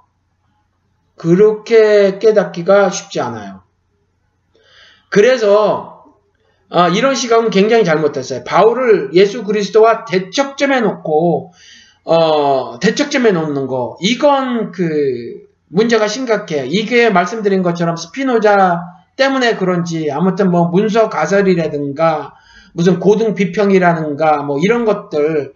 A: 그렇게 깨닫기가 쉽지 않아요. 그래서 어, 이런 시각은 굉장히 잘못됐어요. 바울을 예수 그리스도와 대척점에 놓고 어, 대척점에 놓는 거 이건 그 문제가 심각해요. 이게 말씀드린 것처럼 스피노자 때문에 그런지 아무튼 뭐 문서 가설이라든가 무슨 고등 비평이라든가 뭐 이런 것들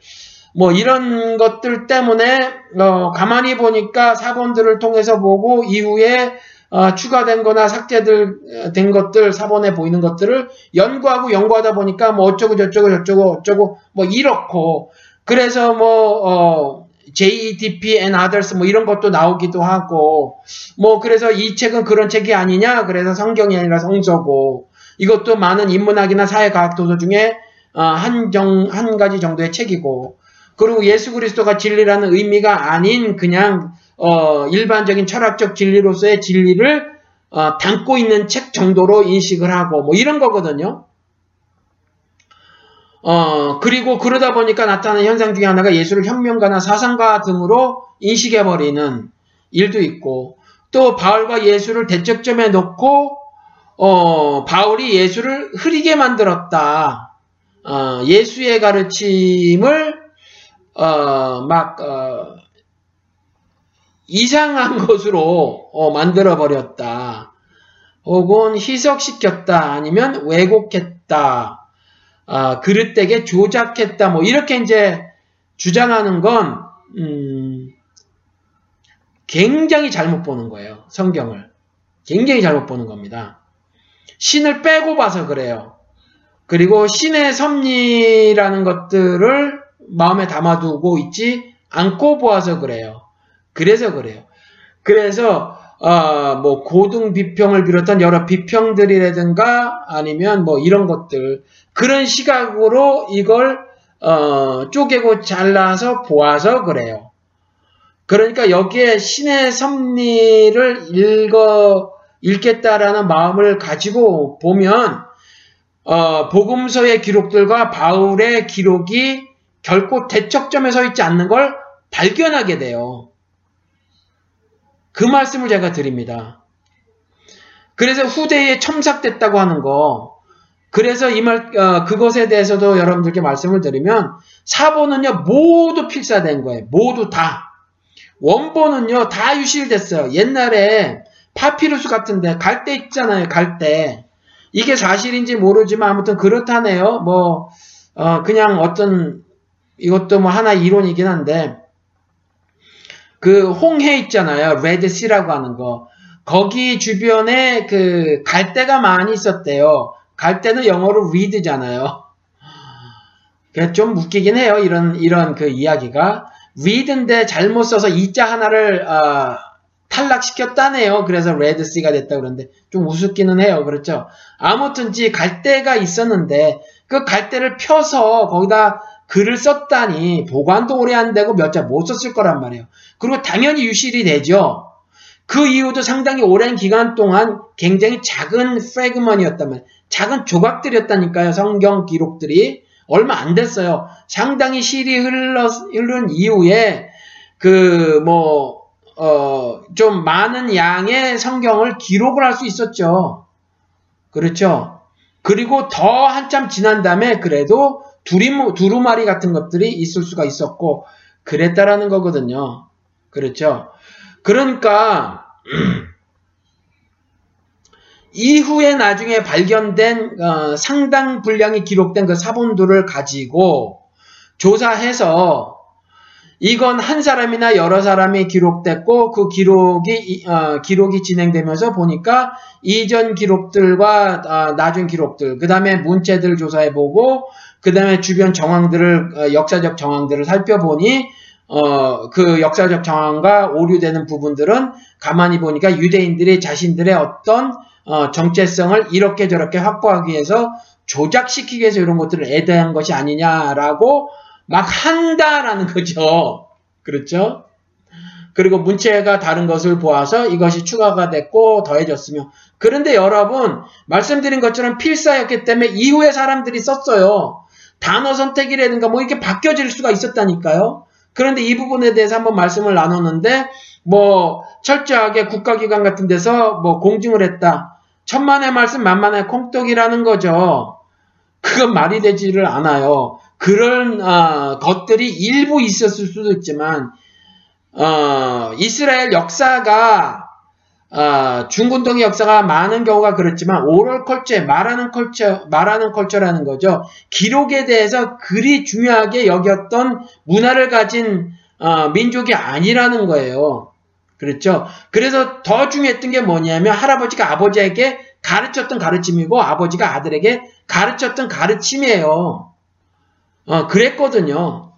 A: 뭐 이런 것들 때문에 어 가만히 보니까 사본들을 통해서 보고 이후에 어 추가된 거나 삭제될 어, 된 것들 사본에 보이는 것들을 연구하고 연구하다 보니까 뭐 어쩌고 저쩌고 저쩌고 어쩌고 뭐 이렇고 그래서 뭐 어, JEDP and others 뭐 이런 것도 나오기도 하고 뭐 그래서 이 책은 그런 책이 아니냐 그래서 성경이 아니라 성서고 이것도 많은 인문학이나 사회과학 도서 중에 어, 한정 한 가지 정도의 책이고 그리고 예수 그리스도가 진리라는 의미가 아닌 그냥 어, 일반적인 철학적 진리로서의 진리를 어, 담고 있는 책 정도로 인식을 하고 뭐 이런 거거든요. 어, 그리고 그러다 보니까 나타나는 현상 중에 하나가 예수를 혁명가나 사상가 등으로 인식해버리는 일도 있고, 또 바울과 예수를 대척점에 놓고, 어, 바울이 예수를 흐리게 만들었다. 어, 예수의 가르침을, 어, 막, 어, 이상한 것으로 어, 만들어버렸다. 혹은 희석시켰다. 아니면 왜곡했다. 아, 그릇되게 조작했다. 뭐 이렇게 이제 주장하는 건 음, 굉장히 잘못 보는 거예요. 성경을 굉장히 잘못 보는 겁니다. 신을 빼고 봐서 그래요. 그리고 신의 섭리라는 것들을 마음에 담아두고 있지 않고 보아서 그래요. 그래서 그래요. 그래서 어, 뭐 고등 비평을 비롯한 여러 비평들이라든가 아니면 뭐 이런 것들 그런 시각으로 이걸 어, 쪼개고 잘라서 보아서 그래요. 그러니까 여기에 신의 섭리를 읽어 읽겠다라는 마음을 가지고 보면 어, 복음서의 기록들과 바울의 기록이 결코 대척점에 서 있지 않는 걸 발견하게 돼요. 그 말씀을 제가 드립니다. 그래서 후대에 첨삭됐다고 하는 거, 그래서 이 말, 어, 그것에 대해서도 여러분들께 말씀을 드리면, 사본은요, 모두 필사된 거예요. 모두 다. 원본은요, 다 유실됐어요. 옛날에 파피루스 같은데, 갈대 있잖아요, 갈대. 이게 사실인지 모르지만 아무튼 그렇다네요. 뭐, 어, 그냥 어떤, 이것도 뭐 하나 이론이긴 한데, 그 홍해 있잖아요. 레드시라고 하는 거. 거기 주변에 그 갈대가 많이 있었대요. 갈대는 영어로 read잖아요. 좀 웃기긴 해요. 이런 이런 그 이야기가 read인데 잘못 써서 이자 하나를 어, 탈락시켰다네요. 그래서 레드시가 됐다 그러는데 좀 우습기는 해요. 그렇죠? 아무튼지 갈대가 있었는데 그 갈대를 펴서 거기다 글을 썼다니 보관도 오래 안 되고 몇 자 못 썼을 거란 말이에요. 그리고 당연히 유실이 되죠. 그 이후도 상당히 오랜 기간 동안 굉장히 작은 프레그먼이었단 말이에요. 작은 조각들이었다니까요. 성경 기록들이. 얼마 안 됐어요. 상당히 실이 흘러, 흐른 이후에 그 뭐, 어, 좀 많은 양의 성경을 기록을 할 수 있었죠. 그렇죠. 그리고 더 한참 지난 다음에 그래도 두리무, 두루마리 같은 것들이 있을 수가 있었고, 그랬다라는 거거든요. 그렇죠? 그러니까, 이후에 나중에 발견된 어, 상당 분량이 기록된 그 사본들을 가지고 조사해서 이건 한 사람이나 여러 사람이 기록됐고 그 기록이 어, 기록이 진행되면서 보니까 이전 기록들과 어, 나중 기록들 그 다음에 문체들 조사해보고 그 다음에 주변 정황들을 어, 역사적 정황들을 살펴보니 어, 그 역사적 정황과 오류되는 부분들은 가만히 보니까 유대인들이 자신들의 어떤 어, 정체성을 이렇게 저렇게 확보하기 위해서 조작시키기 위해서 이런 것들을 애대한 것이 아니냐라고 막 한다라는 거죠. 그렇죠? 그리고 문체가 다른 것을 보아서 이것이 추가가 됐고 더해졌으며 그런데 여러분 말씀드린 것처럼 필사였기 때문에 이후에 사람들이 썼어요. 단어 선택이라든가 뭐 이렇게 바뀌어질 수가 있었다니까요. 그런데 이 부분에 대해서 한번 말씀을 나눴는데 뭐 철저하게 국가기관 같은 데서 뭐 공증을 했다. 천만의 말씀 만만의 콩떡이라는 거죠. 그건 말이 되지를 않아요. 그런 어, 것들이 일부 있었을 수도 있지만 어, 이스라엘 역사가 어, 중군동의 역사가 많은 경우가 그렇지만 오럴 컬처, 말하는 컬처, 말하는 컬처라는 거죠. 기록에 대해서 그리 중요하게 여겼던 문화를 가진 어, 민족이 아니라는 거예요. 그렇죠? 그래서 더 중요했던 게 뭐냐면 할아버지가 아버지에게 가르쳤던 가르침이고 아버지가 아들에게 가르쳤던 가르침이에요. 어, 그랬거든요.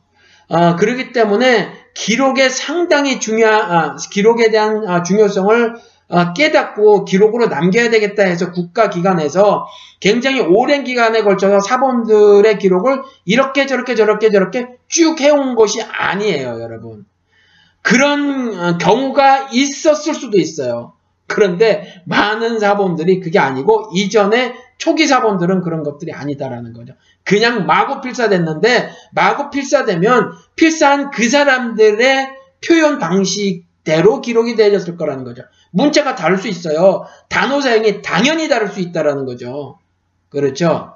A: 어, 그렇기 때문에 기록에 상당히 중요한 아, 기록에 대한 아, 중요성을 아, 깨닫고 기록으로 남겨야 되겠다 해서 국가기관에서 굉장히 오랜 기간에 걸쳐서 사본들의 기록을 이렇게 저렇게 저렇게 저렇게 쭉 해온 것이 아니에요, 여러분. 그런 어, 경우가 있었을 수도 있어요. 그런데 많은 사본들이 그게 아니고 이전에 초기 사본들은 그런 것들이 아니다라는 거죠. 그냥 마구 필사됐는데 마구 필사되면 필사한 그 사람들의 표현 방식대로 기록이 되어졌을 거라는 거죠. 문자가 다를 수 있어요. 단어 사용이 당연히 다를 수 있다라는 거죠. 그렇죠?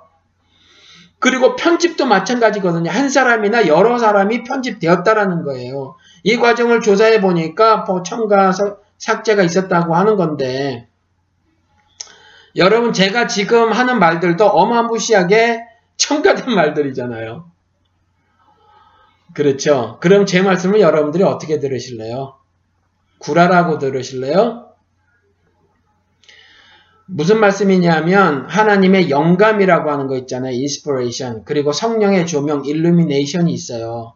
A: 그리고 편집도 마찬가지거든요. 한 사람이나 여러 사람이 편집되었다라는 거예요. 이 과정을 조사해 보니까 뭐 첨가 삭제가 있었다고 하는 건데 여러분 제가 지금 하는 말들도 어마무시하게 첨가된 말들이잖아요. 그렇죠. 그럼 제 말씀을 여러분들이 어떻게 들으실래요? 구라라고 들으실래요? 무슨 말씀이냐면 하나님의 영감이라고 하는 거 있잖아요. inspiration. 그리고 성령의 조명 illumination이 있어요.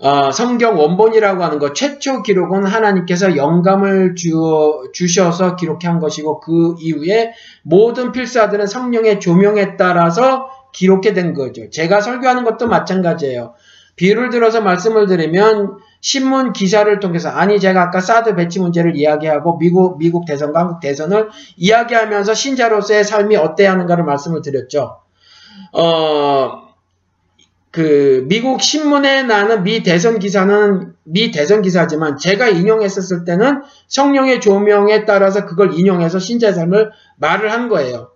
A: 어, 성경 원본이라고 하는 것 최초 기록은 하나님께서 영감을 주어, 주셔서 기록한 것이고 그 이후에 모든 필사들은 성령의 조명에 따라서 기록해 된 거죠. 제가 설교하는 것도 마찬가지예요. 비유를 들어서 말씀을 드리면 신문 기사를 통해서 아니 제가 아까 사드 배치 문제를 이야기하고 미국 미국 대선과 한국 대선을 이야기하면서 신자로서의 삶이 어때야 하는가를 말씀을 드렸죠. 어, 그 미국 신문에 나는 미 대선 기사는 미 대선 기사지만 제가 인용했었을 때는 성령의 조명에 따라서 그걸 인용해서 신자의 삶을 말을 한 거예요.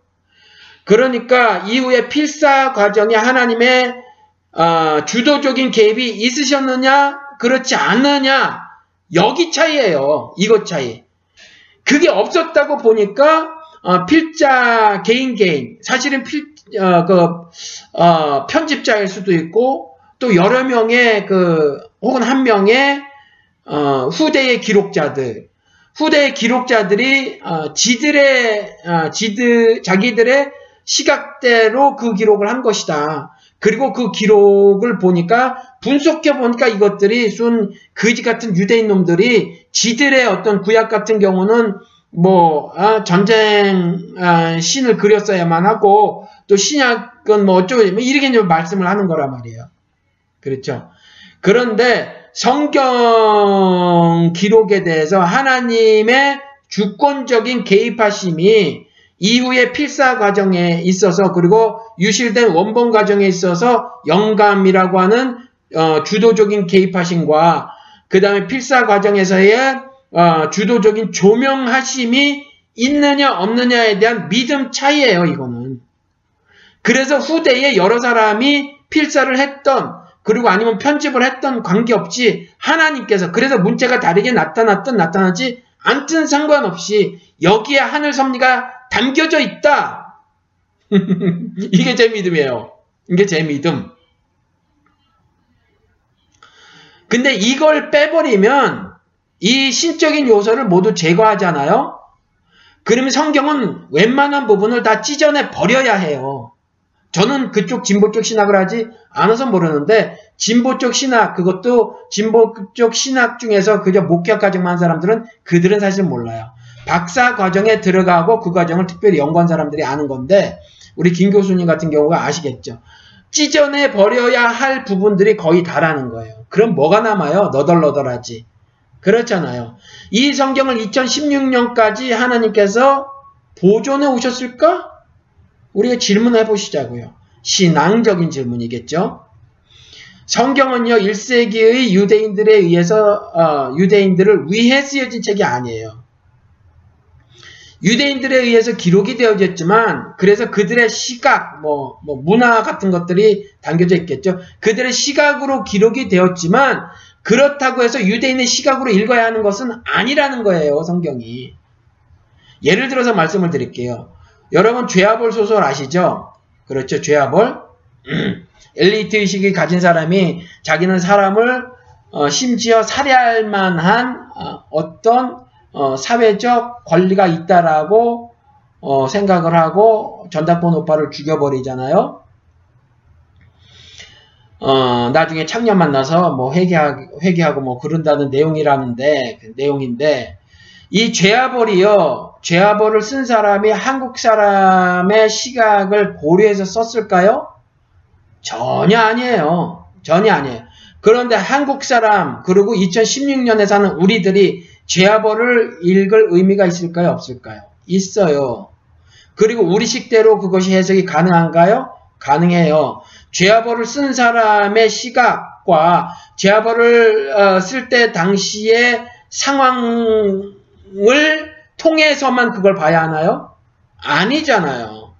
A: 그러니까 이후에 필사 과정에 하나님의 어, 주도적인 개입이 있으셨느냐 그렇지 않느냐 여기 차이예요. 이것 차이. 그게 없었다고 보니까 어, 필자 개인 개인 사실은 필 어, 그, 어, 편집자일 수도 있고 또 여러 명의 그 혹은 한 명의 어, 후대의 기록자들 후대의 기록자들이 어, 지들의 어, 지들 자기들의 시각대로 그 기록을 한 것이다. 그리고 그 기록을 보니까 분석해 보니까 이것들이 순 거지 같은 유대인 놈들이 지들의 어떤 구약 같은 경우는 뭐 아, 전쟁 아, 신을 그렸어야만 하고 또 신약은 뭐 어쩌고 뭐 이렇게 이제 말씀을 하는 거란 말이에요. 그렇죠. 그런데 성경 기록에 대해서 하나님의 주권적인 개입하심이 이후에 필사 과정에 있어서 그리고 유실된 원본 과정에 있어서 영감이라고 하는 어, 주도적인 개입하심과 그 다음에 필사 과정에서의 어, 주도적인 조명하심이 있느냐 없느냐에 대한 믿음 차이예요. 이거는. 그래서 후대에 여러 사람이 필사를 했던 그리고 아니면 편집을 했던 관계없이 하나님께서 그래서 문제가 다르게 나타났던 나타나지 않든 상관없이 여기에 하늘 섭리가 담겨져 있다. 이게 제 믿음이에요. 이게 제 믿음. 근데 이걸 빼버리면 이 신적인 요소를 모두 제거하잖아요. 그러면 성경은 웬만한 부분을 다 찢어내 버려야 해요. 저는 그쪽 진보적 신학을 하지 않아서 모르는데 진보적 신학 그것도 진보적 신학 중에서 그저 목격 과정만 한 사람들은 그들은 사실 몰라요. 박사 과정에 들어가고 그 과정을 특별히 연구한 사람들이 아는 건데 우리 김 교수님 같은 경우가 아시겠죠. 찢어내 버려야 할 부분들이 거의 다라는 거예요. 그럼 뭐가 남아요? 너덜너덜하지. 그렇잖아요. 이 성경을 2016년까지 하나님께서 보존해 오셨을까? 우리가 질문해 보시자고요. 신앙적인 질문이겠죠. 성경은요 1세기의 유대인들에 의해서 어, 유대인들을 위해 쓰여진 책이 아니에요. 유대인들에 의해서 기록이 되어졌지만 그래서 그들의 시각, 뭐, 뭐 문화 같은 것들이 담겨져 있겠죠. 그들의 시각으로 기록이 되었지만 그렇다고 해서 유대인의 시각으로 읽어야 하는 것은 아니라는 거예요. 성경이. 예를 들어서 말씀을 드릴게요. 여러분 죄아벌 소설 아시죠? 그렇죠. 죄아벌. 엘리트 의식이 가진 사람이 자기는 사람을 어, 심지어 살해할 만한 어, 떤 어, 사회적 권리가 있다라고 어, 생각을 하고 전당포 오빠를 죽여버리잖아요. 어, 나중에 창년 만나서 뭐 회개하고, 회개하고 뭐 그런다는 내용이라는데, 그 내용인데, 이 죄아벌이요, 죄아벌을 쓴 사람이 한국 사람의 시각을 고려해서 썼을까요? 전혀 아니에요. 전혀 아니에요. 그런데 한국 사람 그리고 2016년에 사는 우리들이 죄아벌을 읽을 의미가 있을까요? 없을까요? 있어요. 그리고 우리 식대로 그것이 해석이 가능한가요? 가능해요. 죄아벌을 쓴 사람의 시각과 죄아벌을 어, 쓸때 당시의 상황 을 통해서만 그걸 봐야 하나요? 아니잖아요.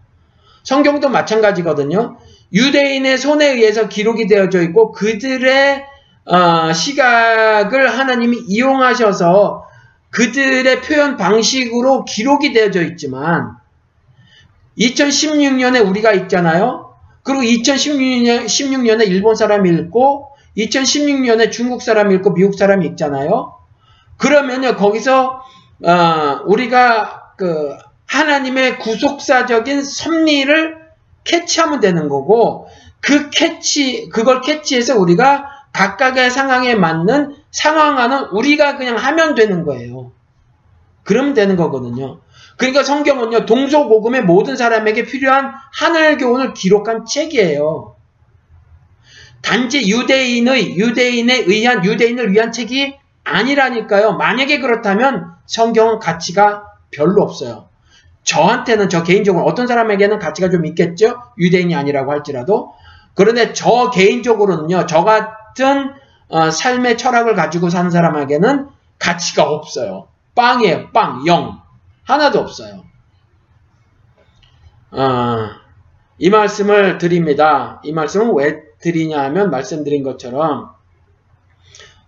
A: 성경도 마찬가지거든요. 유대인의 손에 의해서 기록이 되어져 있고 그들의 어, 시각을 하나님이 이용하셔서 그들의 표현 방식으로 기록이 되어져 있지만 2016년에 우리가 있잖아요. 그리고 2016년, 16년에 일본 사람이 읽고 2016년에 중국 사람이 읽고 미국 사람이 읽잖아요. 그러면요 거기서 어, 우리가 그 하나님의 구속사적인 섭리를 캐치하면 되는 거고 그 캐치 그걸 캐치해서 우리가 각각의 상황에 맞는 상황하는 우리가 그냥 하면 되는 거예요. 그러면 되는 거거든요. 그러니까 성경은요 동서고금의 모든 사람에게 필요한 하늘 교훈을 기록한 책이에요. 단지 유대인의 유대인에 의한 유대인을 위한 책이 아니라니까요. 만약에 그렇다면 성경은 가치가 별로 없어요. 저한테는 저 개인적으로 어떤 사람에게는 가치가 좀 있겠죠. 유대인이 아니라고 할지라도. 그런데 저 개인적으로는요. 저 같은 어, 삶의 철학을 가지고 사는 사람에게는 가치가 없어요. 빵이에요. 빵. 영. 하나도 없어요. 어, 이 말씀을 드립니다. 이 말씀은 왜 드리냐 하면 말씀드린 것처럼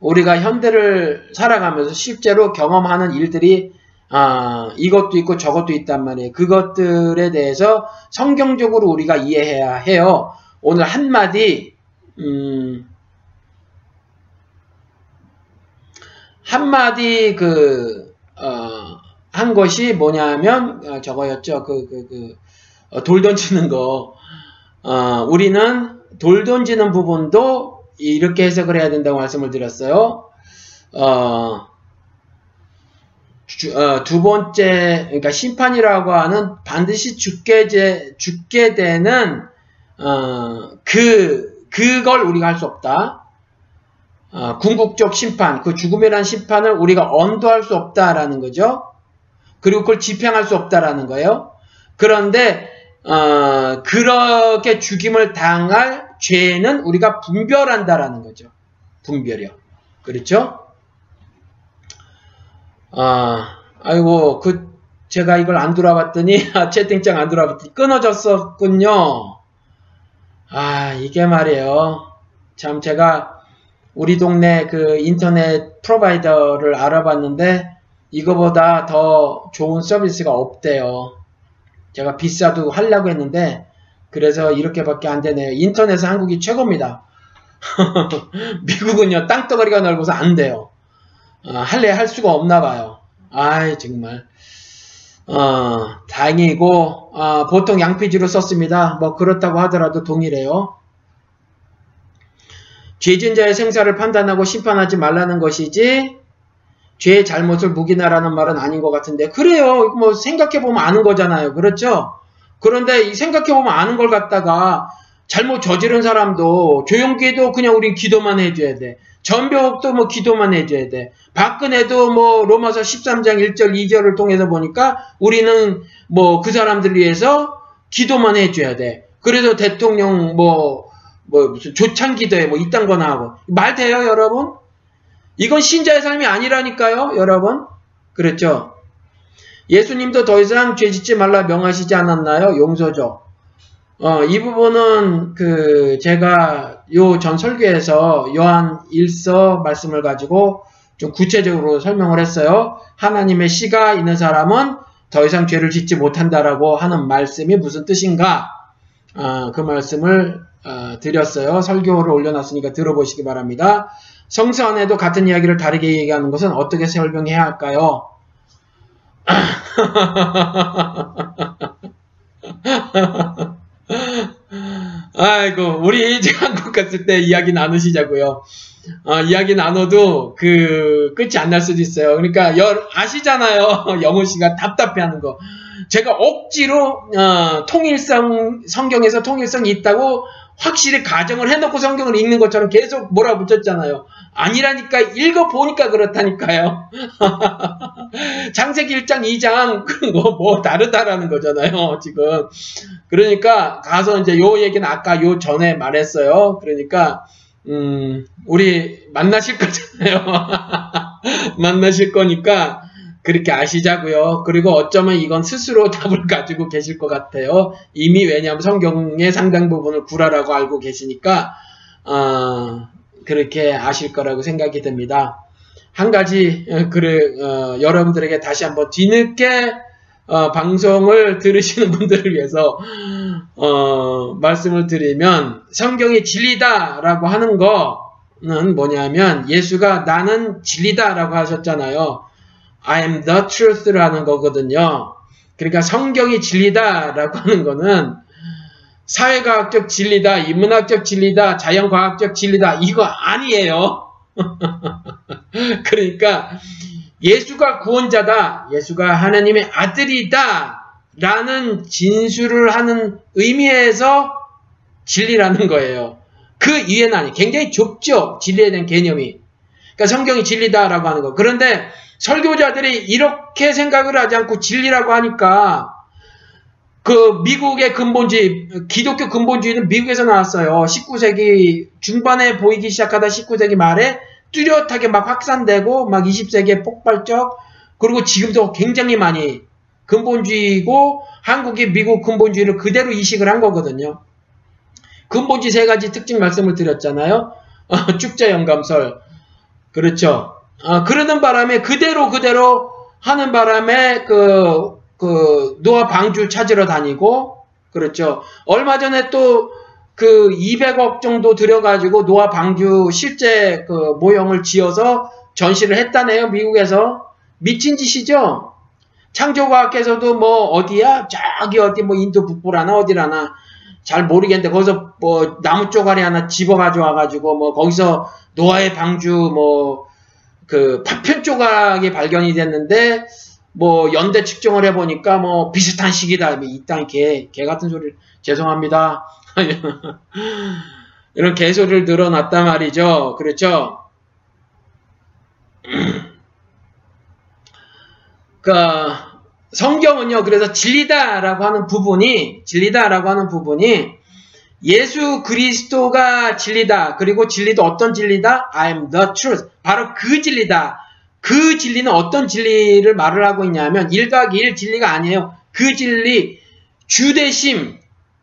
A: 우리가 현대를 살아가면서 실제로 경험하는 일들이 아, 이것도 있고 저것도 있단 말이에요. 그것들에 대해서 성경적으로 우리가 이해해야 해요. 오늘 한마디, 음, 한마디 그, 어, 한 것이 뭐냐면, 어, 저거였죠. 그, 그, 그, 어, 돌 던지는 거. 어, 우리는 돌 던지는 부분도 이렇게 해석을 해야 된다고 말씀을 드렸어요. 어, 주, 어, 두 번째, 그러니까 심판이라고 하는 반드시 죽게, 제, 죽게 되는, 어, 그, 그걸 우리가 할 수 없다. 어, 궁극적 심판, 그 죽음이라는 심판을 우리가 언도할 수 없다라는 거죠. 그리고 그걸 집행할 수 없다라는 거예요. 그런데, 어, 그렇게 죽임을 당할 죄는 우리가 분별한다라는 거죠. 분별이요. 그렇죠? 아, 아이고, 그, 제가 이걸 안 돌아봤더니, 채팅창 안 돌아봤더니 끊어졌었군요. 아, 이게 말이에요. 참, 제가 우리 동네 그 인터넷 프로바이더를 알아봤는데, 이거보다 더 좋은 서비스가 없대요. 제가 비싸도 하려고 했는데, 그래서 이렇게밖에 안 되네요. 인터넷은 한국이 최고입니다. 미국은요, 땅덩어리가 넓어서 안 돼요. 어, 할래 할 수가 없나 봐요. 아이 정말 어, 다행이고 어, 보통 양피지로 썼습니다. 뭐 그렇다고 하더라도 동일해요. 죄진 자의 생사를 판단하고 심판하지 말라는 것이지 죄의 잘못을 묵이나라는 말은 아닌 것 같은데 그래요. 뭐 생각해 보면 아는 거잖아요. 그렇죠? 그런데 생각해보면 아는 걸 갖다가 잘못 저지른 사람도 조용기도 그냥 우린 기도만 해줘야 돼. 전벽도 뭐 기도만 해줘야 돼. 박근혜도 뭐 로마서 13장 1절 2절을 통해서 보니까 우리는 뭐 그 사람들 위해서 기도만 해줘야 돼. 그래서 대통령 뭐, 뭐 무슨 조창 기도에 뭐 이딴 거나 하고. 말 돼요, 여러분? 이건 신자의 삶이 아니라니까요, 여러분. 그렇죠? 예수님도 더 이상 죄 짓지 말라 명하시지 않았나요? 용서죠. 어, 이 부분은 그 제가 요 전 설교에서 요한 1서 말씀을 가지고 좀 구체적으로 설명을 했어요. 하나님의 씨가 있는 사람은 더 이상 죄를 짓지 못한다라고 하는 말씀이 무슨 뜻인가? 어, 그 말씀을 어, 드렸어요. 설교를 올려놨으니까 들어보시기 바랍니다. 성서 안에도 같은 이야기를 다르게 얘기하는 것은 어떻게 설명해야 할까요? 아이고, 우리 이제 한국 갔을 때 이야기 나누시자고요. 어, 이야기 나눠도 그 끝이 안 날 수도 있어요. 그러니까 여, 아시잖아요. 영호 씨가 답답해하는 거. 제가 억지로 어, 통일성 성경에서 통일성이 있다고 확실히 가정을 해놓고 성경을 읽는 것처럼 계속 몰아붙였잖아요. 아니라니까 읽어보니까 그렇다니까요. 장세기 1장 2장 뭐, 뭐 다르다라는 거잖아요. 지금. 그러니까 가서 이제 요 얘기는 아까 요 전에 말했어요. 그러니까 음, 우리 만나실 거잖아요. 만나실 거니까 그렇게 아시자고요. 그리고 어쩌면 이건 스스로 답을 가지고 계실 것 같아요. 이미 왜냐하면 성경의 상당 부분을 구라라고 알고 계시니까 어, 그렇게 아실 거라고 생각이 듭니다. 한 가지 어, 그래 어, 여러분들에게 다시 한번 뒤늦게 어, 방송을 들으시는 분들을 위해서 어, 말씀을 드리면 성경이 진리다라고 하는 거는 뭐냐면 예수가 나는 진리다라고 하셨잖아요. I am the truth라는 거거든요. 그러니까 성경이 진리다라고 하는 거는 사회과학적 진리다, 인문학적 진리다, 자연과학적 진리다 이거 아니에요. 그러니까 예수가 구원자다, 예수가 하나님의 아들이다 라는 진술을 하는 의미에서 진리라는 거예요. 그 이해는 아니. 굉장히 좁죠. 진리에 대한 개념이. 그러니까 성경이 진리다라고 하는 거. 그런데 설교자들이 이렇게 생각을 하지 않고 진리라고 하니까 그 미국의 근본주의, 기독교 근본주의는 미국에서 나왔어요. 19세기 중반에 보이기 시작하다 19세기 말에 뚜렷하게 막 확산되고 막 20세기에 폭발적 그리고 지금도 굉장히 많이 근본주의고 한국이 미국 근본주의를 그대로 이식을 한 거거든요. 근본주의 세 가지 특징 말씀을 드렸잖아요. 어, 축제 영감설 그렇죠. 어, 그러는 바람에 그대로 그대로 하는 바람에 그, 그 노아 방주 찾으러 다니고 그렇죠. 얼마 전에 또 그 200억 정도 들여가지고 노아 방주 실제 그 모형을 지어서 전시를 했다네요. 미국에서 미친 짓이죠. 창조과학에서도 뭐 어디야 저기 어디 뭐 인도 북부라나 어디라나 잘 모르겠는데 거기서 뭐 나무 쪼가리 하나 집어 가져와 가지고 뭐 거기서 노아의 방주 뭐 그 파편 조각이 발견이 됐는데 뭐 연대 측정을 해보니까 뭐 비슷한 시기다. 뭐 이땅 개, 개 같은 소리를 죄송합니다. 이런 개소리를 늘어놨단 말이죠. 그렇죠? 그 성경은요. 그래서 진리다라고 하는 부분이 진리다라고 하는 부분이 예수 그리스도가 진리다. 그리고 진리도 어떤 진리다? I am the truth. 바로 그 진리다. 그 진리는 어떤 진리를 말을 하고 있냐면 1각 1 진리가 아니에요. 그 진리 주 대심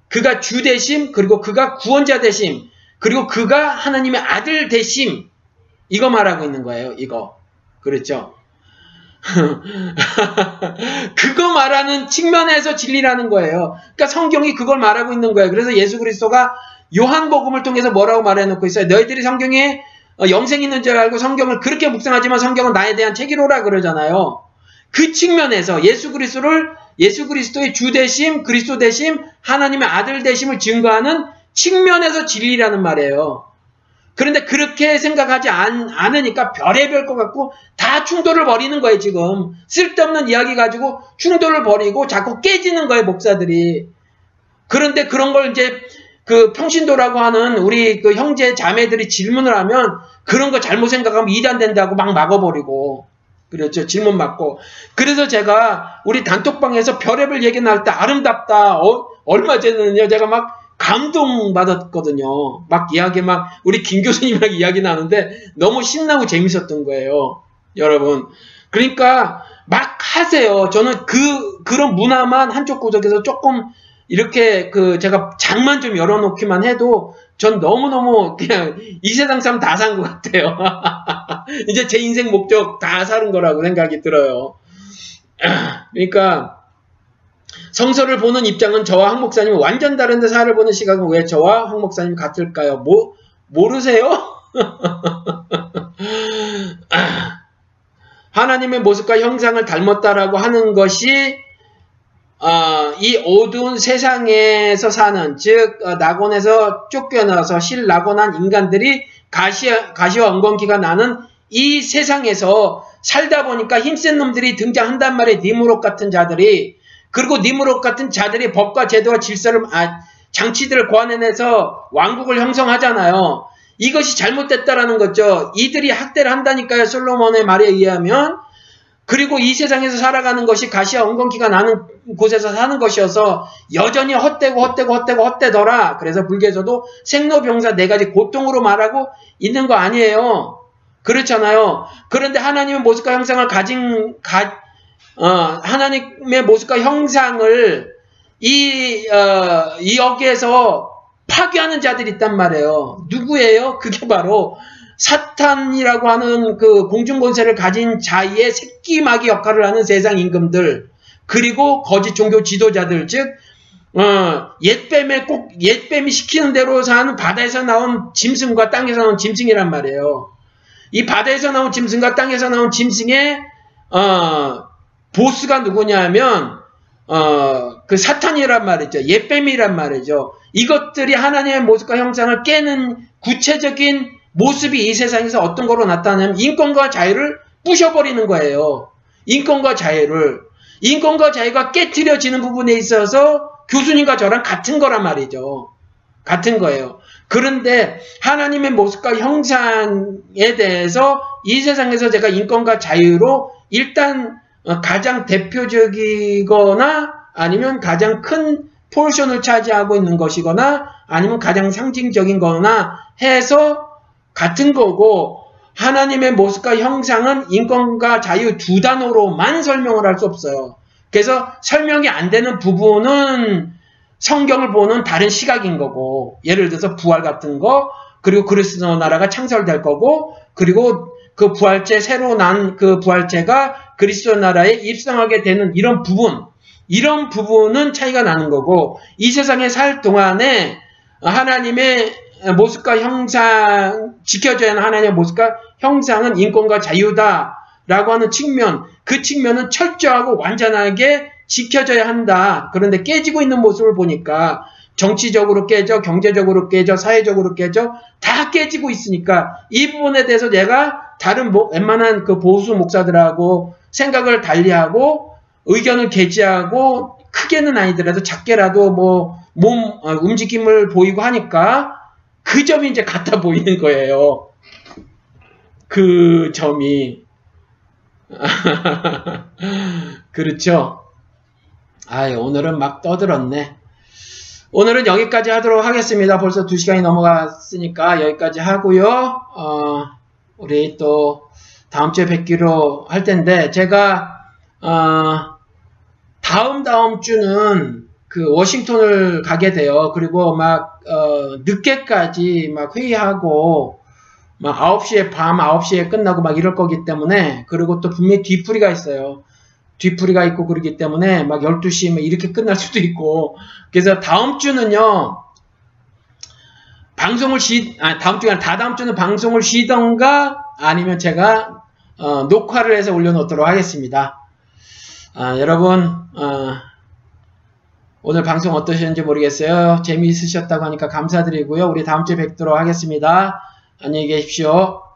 A: 그가 주 대심 그리고 그가 구원자 대심 그리고 그가 하나님의 아들 대심 이거 말하고 있는 거예요. 이거 그렇죠? 그거 말하는 측면에서 진리라는 거예요. 그러니까 성경이 그걸 말하고 있는 거예요. 그래서 예수 그리스도가 요한복음을 통해서 뭐라고 말해놓고 있어요. 너희들이 성경에 어, 영생 있는 줄 알고 성경을 그렇게 묵상하지만 성경은 나에 대한 책이로라 그러잖아요. 그 측면에서 예수 그리스도를 예수 그리스도의 주 되심, 그리스도 되심, 하나님의 아들 되심을 증거하는 측면에서 진리라는 말이에요. 그런데 그렇게 생각하지 않, 않으니까 별의별 것 같고 다 충돌을 벌이는 거예요, 지금. 쓸데없는 이야기 가지고 충돌을 벌이고 자꾸 깨지는 거예요, 목사들이. 그런데 그런 걸 이제 그 평신도라고 하는 우리 그 형제 자매들이 질문을 하면 그런 거 잘못 생각하면 이단된다고 막 막아버리고 그렇죠. 질문 받고. 그래서 제가 우리 단톡방에서 별의별 얘기 나올 때 아름답다. 어, 얼마 전에는요, 제가 막 감동 받았거든요. 막 이야기 막, 우리 김 교수님이랑 이야기 나는데 너무 신나고 재밌었던 거예요. 여러분. 그러니까 막 하세요. 저는 그, 그런 문화만 한쪽 구석에서 조금 이렇게 그 제가 장만 좀 열어놓기만 해도 전 너무너무 그냥 이 세상 사람 다산 것 같아요. 이제 제 인생 목적 다 사는 거라고 생각이 들어요. 그러니까 성서를 보는 입장은 저와 황 목사님 완전 다른데 사를 보는 시각은 왜 저와 황 목사님 같을까요? 뭐 모르세요? 하나님의 모습과 형상을 닮았다라고 하는 것이 어, 이 어두운 세상에서 사는 즉 어, 낙원에서 쫓겨나서 실낙원한 인간들이 가시와, 가시와 엉겅퀴가 나는 이 세상에서 살다 보니까 힘센 놈들이 등장한단 말이에요. 니무롯 같은 자들이 그리고 니무롯 같은 자들이 법과 제도와 질서를 아, 장치들을 고안해내서 왕국을 형성하잖아요. 이것이 잘못됐다라는 거죠. 이들이 학대를 한다니까요. 솔로몬의 말에 의하면 그리고 이 세상에서 살아가는 것이 가시와 엉겅퀴가 나는 곳에서 사는 것이어서 여전히 헛되고 헛되고 헛되고 헛되더라. 그래서 불교에서도 생로병사 네 가지 고통으로 말하고 있는 거 아니에요. 그렇잖아요. 그런데 하나님의 모습과 형상을 가진 가, 어, 하나님의 모습과 형상을 이, 어, 이 여기에서 파괴하는 자들이 있단 말이에요. 누구예요? 그게 바로 사탄이라고 하는 그 공중권세를 가진 자의 새끼마귀 역할을 하는 세상 임금들 그리고 거짓 종교 지도자들 즉 어, 옛뱀에 꼭 옛뱀이 시키는 대로 사는 바다에서 나온 짐승과 땅에서 나온 짐승이란 말이에요. 이 바다에서 나온 짐승과 땅에서 나온 짐승의 어, 보스가 누구냐면 어, 그 사탄이란 말이죠. 옛뱀이란 말이죠. 이것들이 하나님의 모습과 형상을 깨는 구체적인 모습이 이 세상에서 어떤 거로 나타나냐면 인권과 자유를 부셔버리는 거예요. 인권과 자유를. 인권과 자유가 깨트려지는 부분에 있어서 교수님과 저랑 같은 거란 말이죠. 같은 거예요. 그런데 하나님의 모습과 형상에 대해서 이 세상에서 제가 인권과 자유로 일단 가장 대표적이거나 아니면 가장 큰 포션을 차지하고 있는 것이거나 아니면 가장 상징적인 거나 해서 같은 거고 하나님의 모습과 형상은 인권과 자유 두 단어로만 설명을 할 수 없어요. 그래서 설명이 안 되는 부분은 성경을 보는 다른 시각인 거고 예를 들어서 부활 같은 거 그리고 그리스도 나라가 창설될 거고 그리고 그 부활체 새로 난 그 부활체가 그리스도 나라에 입성하게 되는 이런 부분 이런 부분은 차이가 나는 거고 이 세상에 살 동안에 하나님의 모습과 형상, 지켜져야 하는 하나님의 모습과 형상은 인권과 자유다 라고 하는 측면, 그 측면은 철저하고 완전하게 지켜져야 한다. 그런데 깨지고 있는 모습을 보니까 정치적으로 깨져, 경제적으로 깨져, 사회적으로 깨져, 다 깨지고 있으니까 이 부분에 대해서 내가 다른 뭐, 웬만한 그 보수 목사들하고 생각을 달리하고 의견을 개지하고 크게는 아니더라도 작게라도 뭐 몸 움직임을 보이고 하니까 그 점이 이제 같아 보이는 거예요. 그 점이. 그렇죠? 아이, 오늘은 막 떠들었네. 오늘은 여기까지 하도록 하겠습니다. 벌써 2시간이 넘어갔으니까 여기까지 하고요. 어, 우리 또 다음 주에 뵙기로 할 텐데 제가 어, 다음 다음 주는 그 워싱턴을 가게 돼요. 그리고 막 어, 늦게까지 막 회의하고 막 9시에 밤 9시에 끝나고 막 이럴 거기 때문에 그리고 또 분명히 뒤풀이가 있어요. 뒤풀이가 있고 그러기 때문에 막 12시 막 이렇게 끝날 수도 있고 그래서 다음 주는요. 방송을 쉬, 아, 다음 주가 다 다음 주는 방송을 쉬던가 아니면 제가 어, 녹화를 해서 올려놓도록 하겠습니다. 아, 여러분 어, 오늘 방송 어떠셨는지 모르겠어요. 재미있으셨다고 하니까 감사드리고요. 우리 다음 주에 뵙도록 하겠습니다. 안녕히 계십시오.